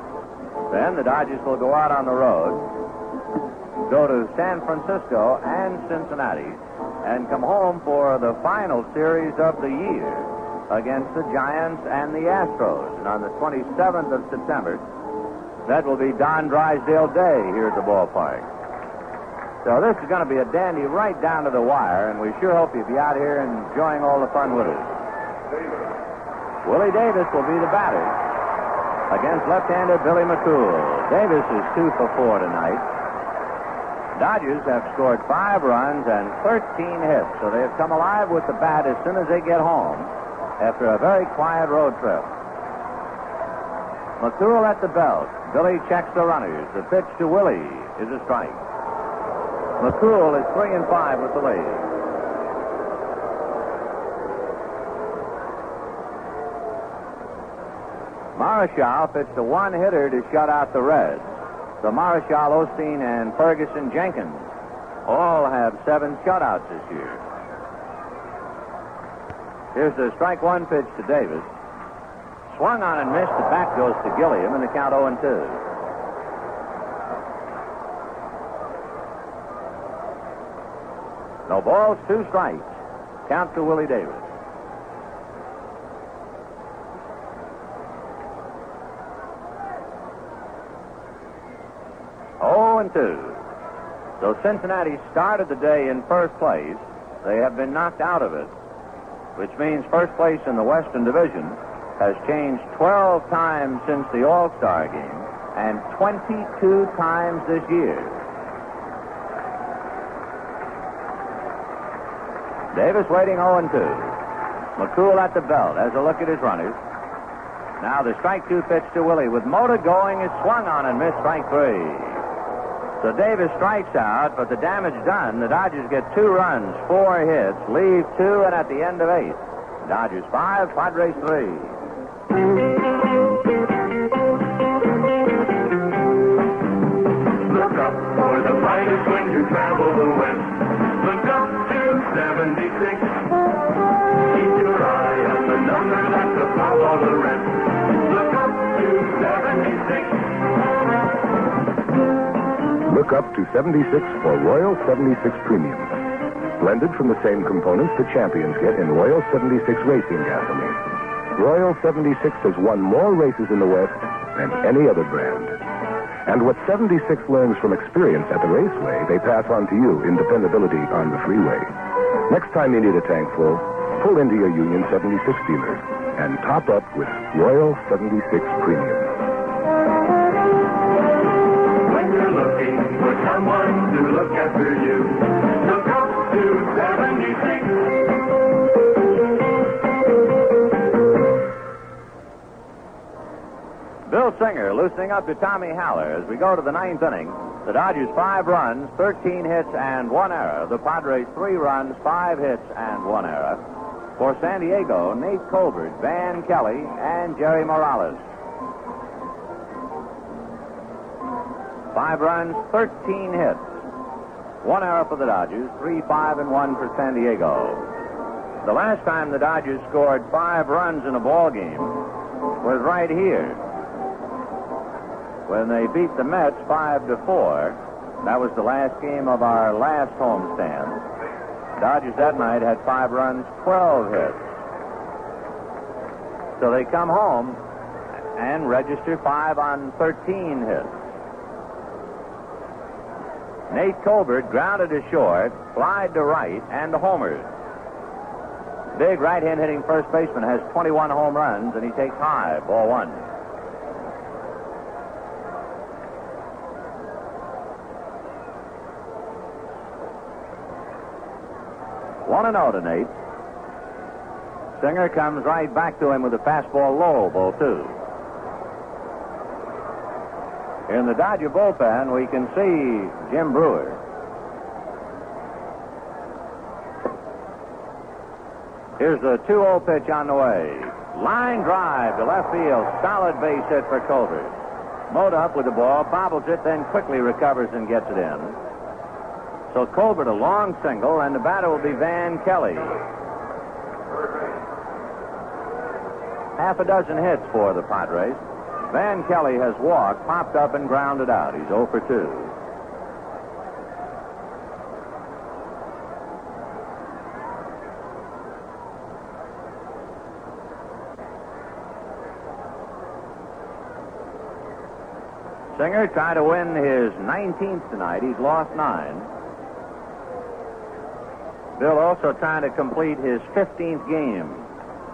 Then the Dodgers will go out on the road, go to San Francisco and Cincinnati, and come home for the final series of the year against the Giants and the Astros. And on the 27th of September, that will be Don Drysdale Day here at the ballpark. So this is going to be a dandy right down to the wire, and we sure hope you'll be out here enjoying all the fun with us. Willie Davis will be the batter against left-hander Billy McCool. Davis is two for four tonight. Dodgers have scored five runs and 13 hits, so they have come alive with the bat as soon as they get home after a very quiet road trip. McCool at the belt. Billy checks the runners. The pitch to Willie is a strike. McCool is three and five with the lead. Marichal pitched a one hitter to shut out the Reds. The Marichal, Osteen, and Ferguson Jenkins all have seven shutouts this year. Here's the strike one pitch to Davis. Swung on and missed. The back goes to Gilliam, and the count 0 and 2. No balls, two strikes. Count to Willie Davis. Oh and 2. So Cincinnati started the day in first place. They have been knocked out of it, which means first place in the Western Division has changed 12 times since the All Star game and 22 times this year. Davis waiting 0 2. McCool at the belt has a look at his runners. Now the strike two pitch to Willie with Mota going is swung on and missed strike three. So Davis strikes out, but the damage done. The Dodgers get two runs, four hits, leave two, and at the end of eight. Dodgers five, Padres three. Look up for the brightest when you travel the west. Look up to 76 for Royal 76 Premium. Blended from the same components the champions get in Royal 76 racing gasoline. Royal 76 has won more races in the West than any other brand. And what 76 learns from experience at the raceway, they pass on to you in dependability on the freeway. Next time you need a tank full, pull into your Union 76 dealer and top up with Royal 76 Premium. For someone to look after you, look up to 76. Bill Singer loosening up to Tommy Haller as we go to the ninth inning. The Dodgers five runs, 13 hits, and one error. The Padres three runs, five hits, and one error. For San Diego, Nate Colbert, Van Kelly, and Jerry Morales. Five runs, 13 hits. One error for the Dodgers, three, five, and one for San Diego. The last time the Dodgers scored five runs in a ball game was right here when they beat the Mets five to four. That was the last game of our last homestand. Dodgers that night had five runs, 12 hits. So they come home and register five on 13 hits. Nate Colbert grounded to short, flied to right, and homers. Big right hand hitting first baseman has 21 home runs, and he takes high, ball one. One and out to Nate. Singer comes right back to him with a fastball low, ball two. In the Dodger bullpen, we can see Jim Brewer. Here's the 2 0 pitch on the way. Line drive to left field. Solid base hit for Colbert. Mowed up with the ball, bobbles it, then quickly recovers and gets it in. So Colbert a long single, and the batter will be Van Kelly. Half a dozen hits for the Padres. Van Kelly has walked, popped up, and grounded out. He's 0 for 2. Singer trying to win his 19th tonight. He's lost nine. Bill also trying to complete his 15th game.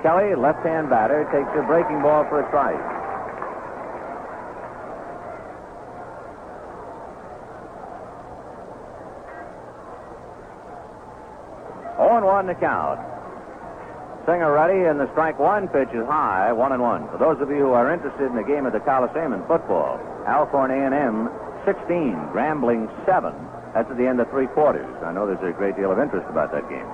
Kelly, left-hand batter, takes a breaking ball for a strike. Oh and one to count. Singer ready, and the strike one pitch is high, one and one. For those of you who are interested in the game at the Coliseum in football, Alcorn A&M 16, Grambling 7. That's at the end of three quarters. I know there's a great deal of interest about that game.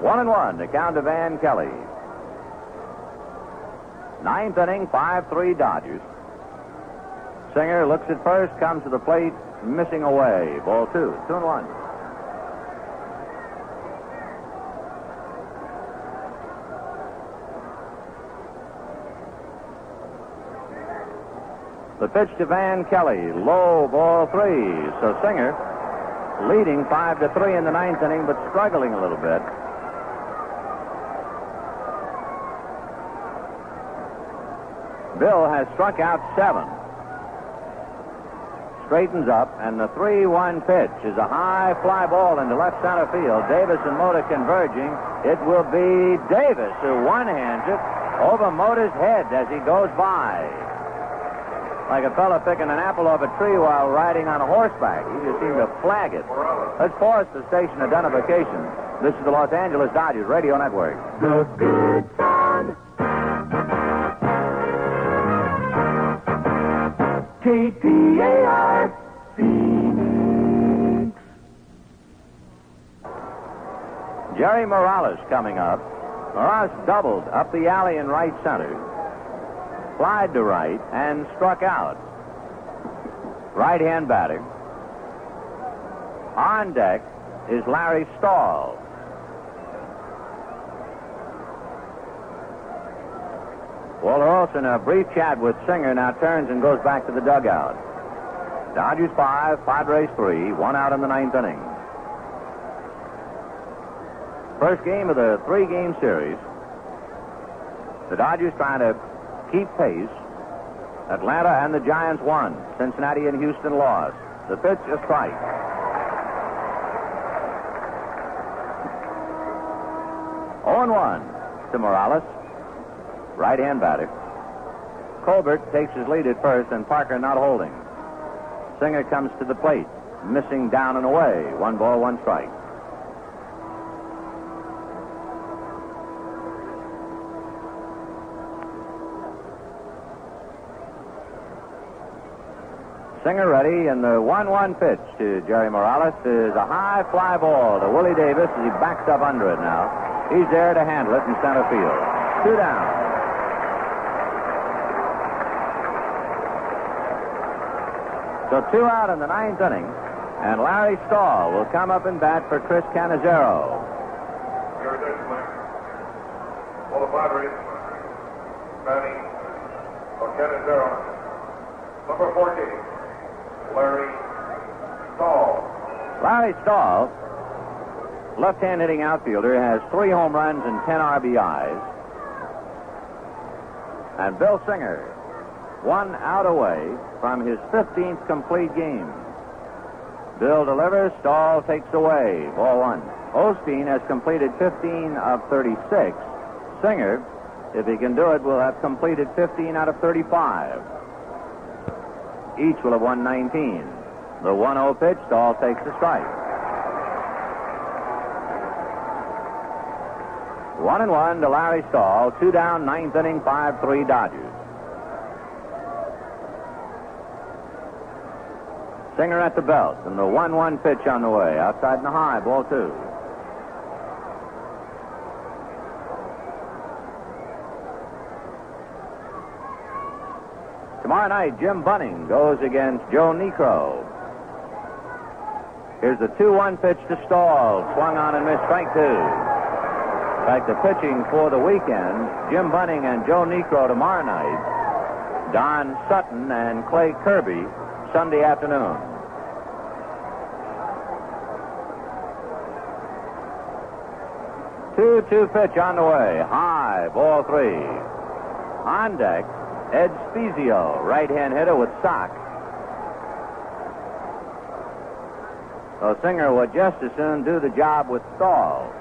One and one to count to Van Kelly. Ninth inning, 5-3 Dodgers. Singer looks at first, comes to the plate, missing away. Ball two, two and one. The pitch to Van Kelly, low ball three. So Singer leading five to three in the ninth inning, but struggling a little bit. Bill has struck out seven. Straightens up, and the 3 1 pitch is a high fly ball into left center field. Davis and Mota converging. It will be Davis who one hands it over Mota's head as he goes by. Like a fella picking an apple off a tree while riding on a horseback. He just seemed to flag it. Let's pause the station identification. This is the Los Angeles Dodgers Radio Network. KTAR Phoenix. Jerry Morales coming up. Morales doubled up the alley in right center, flied to right, and struck out. Right hand batter. On deck is Larry Stahl. Walter Alston, a brief chat with Singer, now turns and goes back to the dugout. Dodgers five, Padres three, one out in the ninth inning. First game of the three game series. The Dodgers trying to keep pace. Atlanta and the Giants won. Cincinnati and Houston lost. The pitch, is strike. And one to Morales. Right hand batter. Colbert takes his lead at first, and Parker not holding. Singer comes to the plate, missing down and away. One ball, one strike. Singer ready, and the 1 1 pitch to Jerry Morales is a high fly ball to Willie Davis as he backs up under it now. He's there to handle it in center field. Two down. So two out in the ninth inning, and Larry Stahl will come up and bat for Chris Cannizzaro. For the Padres, for Cannizzaro, number 14, Larry Stahl. Larry Stahl, left-hand hitting outfielder, has three home runs and 10 RBIs. And Bill Singer, one out away from his 15th complete game. Bill delivers, Stahl takes away, ball one. Osteen has completed 15 of 36. Singer, if he can do it, will have completed 15 out of 35. Each will have won 19. The 1 0 pitch, Stahl takes the strike. One and one to Larry Stahl. Two down, ninth inning, 5 3 Dodgers. Singer at the belt, and the 1 1 pitch on the way. Outside in the high, ball two. Tomorrow night, Jim Bunning goes against Joe Niekro. Here's the 2 1 pitch to Stahl. Swung on and missed strike two. In fact, the pitching for the weekend Jim Bunning and Joe Niekro tomorrow night. Don Sutton and Clay Kirby Sunday afternoon. Two two pitch on the way. High, ball three. On deck, Ed Spiezio, right hand hitter with sock. So Singer would just as soon do the job with Stahl.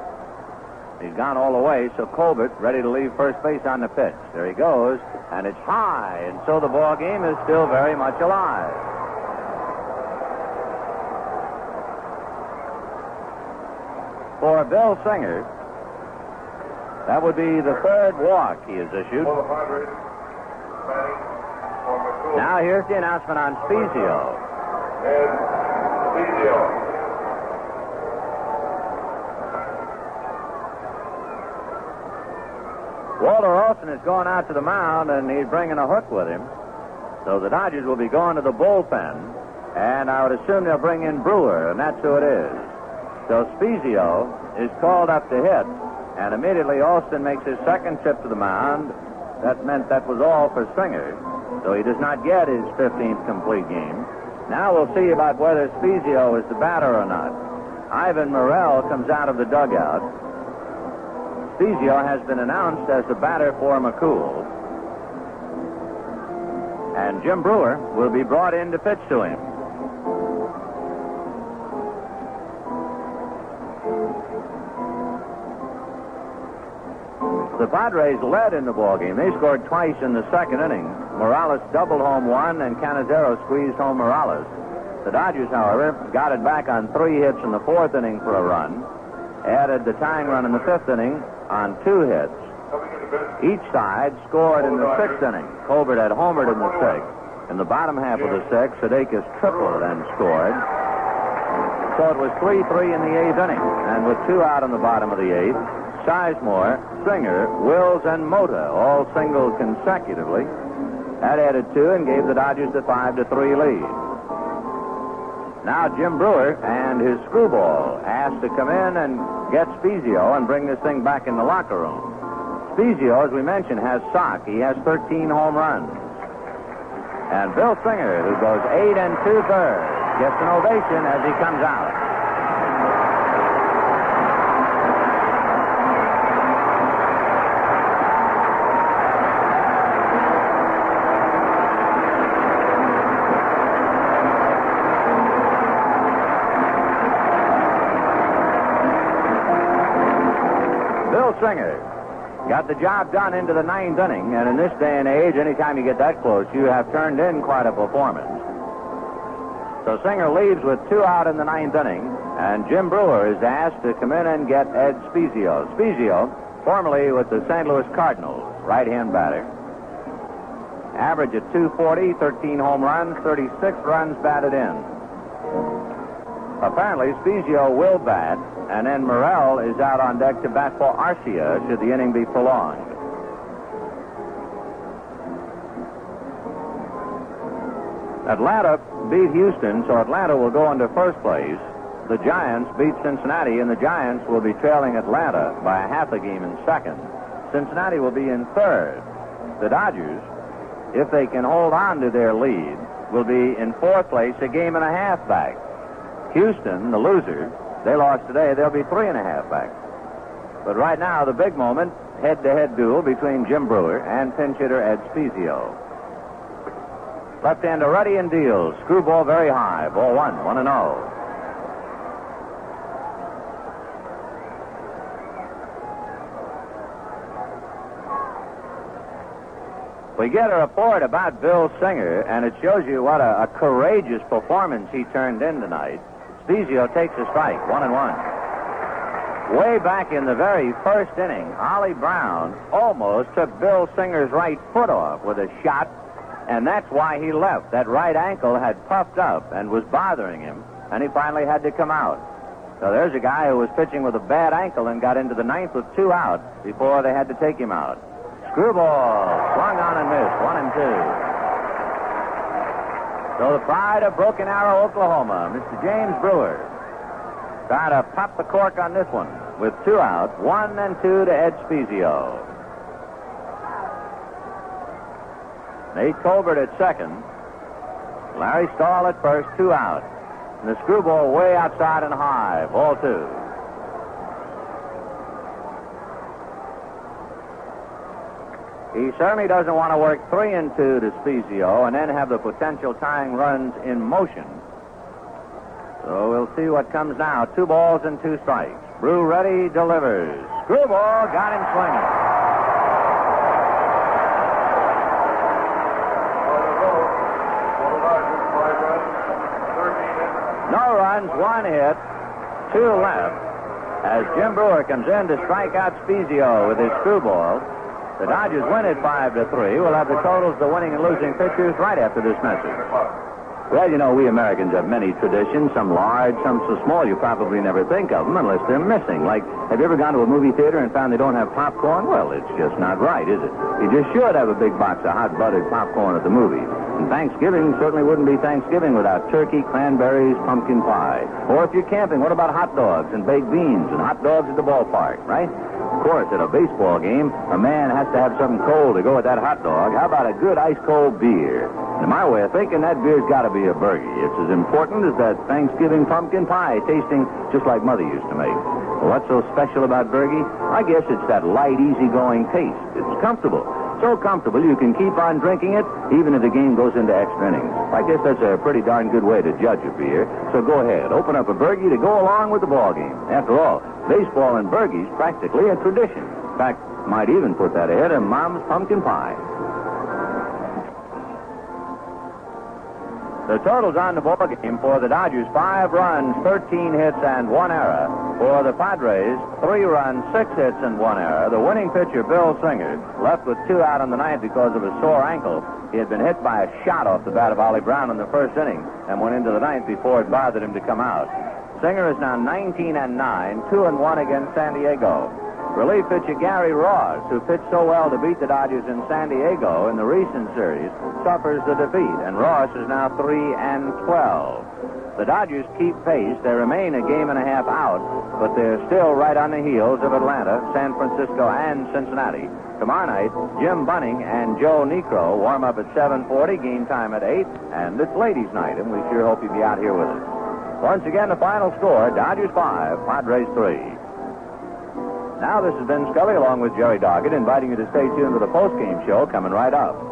He's gone all the way, so Colbert ready to leave first base on the pitch. There he goes, and it's high, and so the ball game is still very much alive. For Bill Singer, that would be the third walk he has issued. For the Padres, batting for McCool. Now here's the announcement on Spiezio. Walter Alston has gone out to the mound, and he's bringing a hook with him. So the Dodgers will be going to the bullpen, and I would assume they'll bring in Brewer, and that's who it is. So Spiezio is called up to hit, and immediately Alston makes his second trip to the mound. That meant that was all for Singer, so he does not get his 15th complete game. Now we'll see about whether Spiezio is the batter or not. Ivan Murrell comes out of the dugout. Spiezio has been announced as the batter for McCool. And Jim Brewer will be brought in to pitch to him. The Padres led in the ballgame. They scored twice in the second inning. Morales doubled home one, and Cannizzaro squeezed home Morales. The Dodgers, however, got it back on three hits in the fourth inning for a run. Added the tying run in the fifth inning on two hits. Each side scored in the sixth inning. Colbert had homered in the sixth. In the bottom half of the sixth, Sudakis tripled and scored. So it was 3 3 in the eighth inning. And with two out in the bottom of the eighth, Sizemore, Singer, Wills, and Mota all singled consecutively. That added two and gave the Dodgers the 5 to 3 lead. Now Jim Brewer and his screwball asked to come in and get Spiezio and bring this thing back in the locker room. Spiezio, as we mentioned, has sock. He has 13 home runs. And Bill Singer, who goes eight and two thirds, gets an ovation as he comes out. Bill Singer got the job done into the ninth inning, and in this day and age, anytime you get that close, you have turned in quite a performance. So Singer leaves with two out in the ninth inning, and Jim Brewer is asked to come in and get Ed Spiezio. Spiezio, formerly with the St. Louis Cardinals, right-hand batter. Average at 240, 13 home runs, 36 runs batted in. Apparently, Spiezio will bat, and then Murrell is out on deck to bat for Arcia should the inning be prolonged. Atlanta beat Houston, so Atlanta will go into first place. The Giants beat Cincinnati, and the Giants will be trailing Atlanta by a half a game in second. Cincinnati will be in third. The Dodgers, if they can hold on to their lead, will be in fourth place, a game and a half back. Houston, the loser, they lost today. They'll be three and a half back. But right now, the big moment, head-to-head duel between Jim Brewer and pinch hitter Ed Spiezio. Left-hander ready and deals. Screwball very high. Ball one, one and oh. We get a report about Bill Singer, and it shows you what a, a courageous performance he turned in tonight. Spiezio takes a strike, one and one. Way back in the very first inning, Ollie Brown almost took Bill Singer's right foot off with a shot, and that's why he left. That right ankle had puffed up and was bothering him, and he finally had to come out. So there's a guy who was pitching with a bad ankle and got into the ninth with two out before they had to take him out. Screwball swung on and missed, one and two. So the pride of Broken Arrow, Oklahoma, Mr. James Brewer, trying to pop the cork on this one with two out, one and two to Ed Spiezio. Nate Colbert at second. Larry Stahl at first, two out. And the screwball way outside and high, ball two. He certainly doesn't want to work three and two to Spiezio and then have the potential tying runs in motion. So we'll see what comes now. Two balls and two strikes. Brew ready, delivers. Screwball got him swinging. No runs, one hit, two left. As Jim Brewer comes in to strike out Spiezio with his screwball, the Dodgers win it five to three. We'll have the totals, the winning and losing pitchers, right after this message. Well, you know, we Americans have many traditions, some large, some so small you probably never think of them unless they're missing. Like, have you ever gone to a movie theater and found they don't have popcorn? Well, it's just not right, is it? You just should have a big box of hot buttered popcorn at the movies. And Thanksgiving certainly wouldn't be Thanksgiving without turkey, cranberries, pumpkin pie. Or if you're camping, what about hot dogs and baked beans and hot dogs at the ballpark, right? Of course, at a baseball game, a man has to have something cold to go with that hot dog. How about a good ice cold beer? In my way of thinking, that beer's got to be a Burgie. It's as important as that Thanksgiving pumpkin pie, tasting just like Mother used to make. What's so special about Burgie? I guess it's that light, easygoing taste. It's comfortable. So comfortable you can keep on drinking it even if the game goes into extra innings. I guess that's a pretty darn good way to judge a beer. So go ahead, open up a Burgie to go along with the ball game. After all, baseball and Burgie's practically a tradition. In fact, might even put that ahead of Mom's pumpkin pie. The totals on the ball game for the Dodgers: five runs, 13 hits, and one error. For the Padres, three runs, six hits, and one error. The winning pitcher, Bill Singer, left with two out in the ninth because of a sore ankle. He had been hit by a shot off the bat of Ollie Brown in the first inning and went into the ninth before it bothered him to come out. Singer is now 19 and 9, 2 and 1 against San Diego. Relief pitcher Gary Ross, who pitched so well to beat the Dodgers in San Diego in the recent series, suffers the defeat, and Ross is now 3 and 12. The Dodgers keep pace. They remain a game and a half out, but they're still right on the heels of Atlanta, San Francisco, and Cincinnati. Tomorrow night, Jim Bunning and Joe Niekro warm up at 7:40. Game time at 8, and it's ladies' night, and we sure hope you'll be out here with us. Once again, the final score: Dodgers 5, Padres 3. Now, this has been Scully along with Jerry Doggett, inviting you to stay tuned to the postgame show coming right up.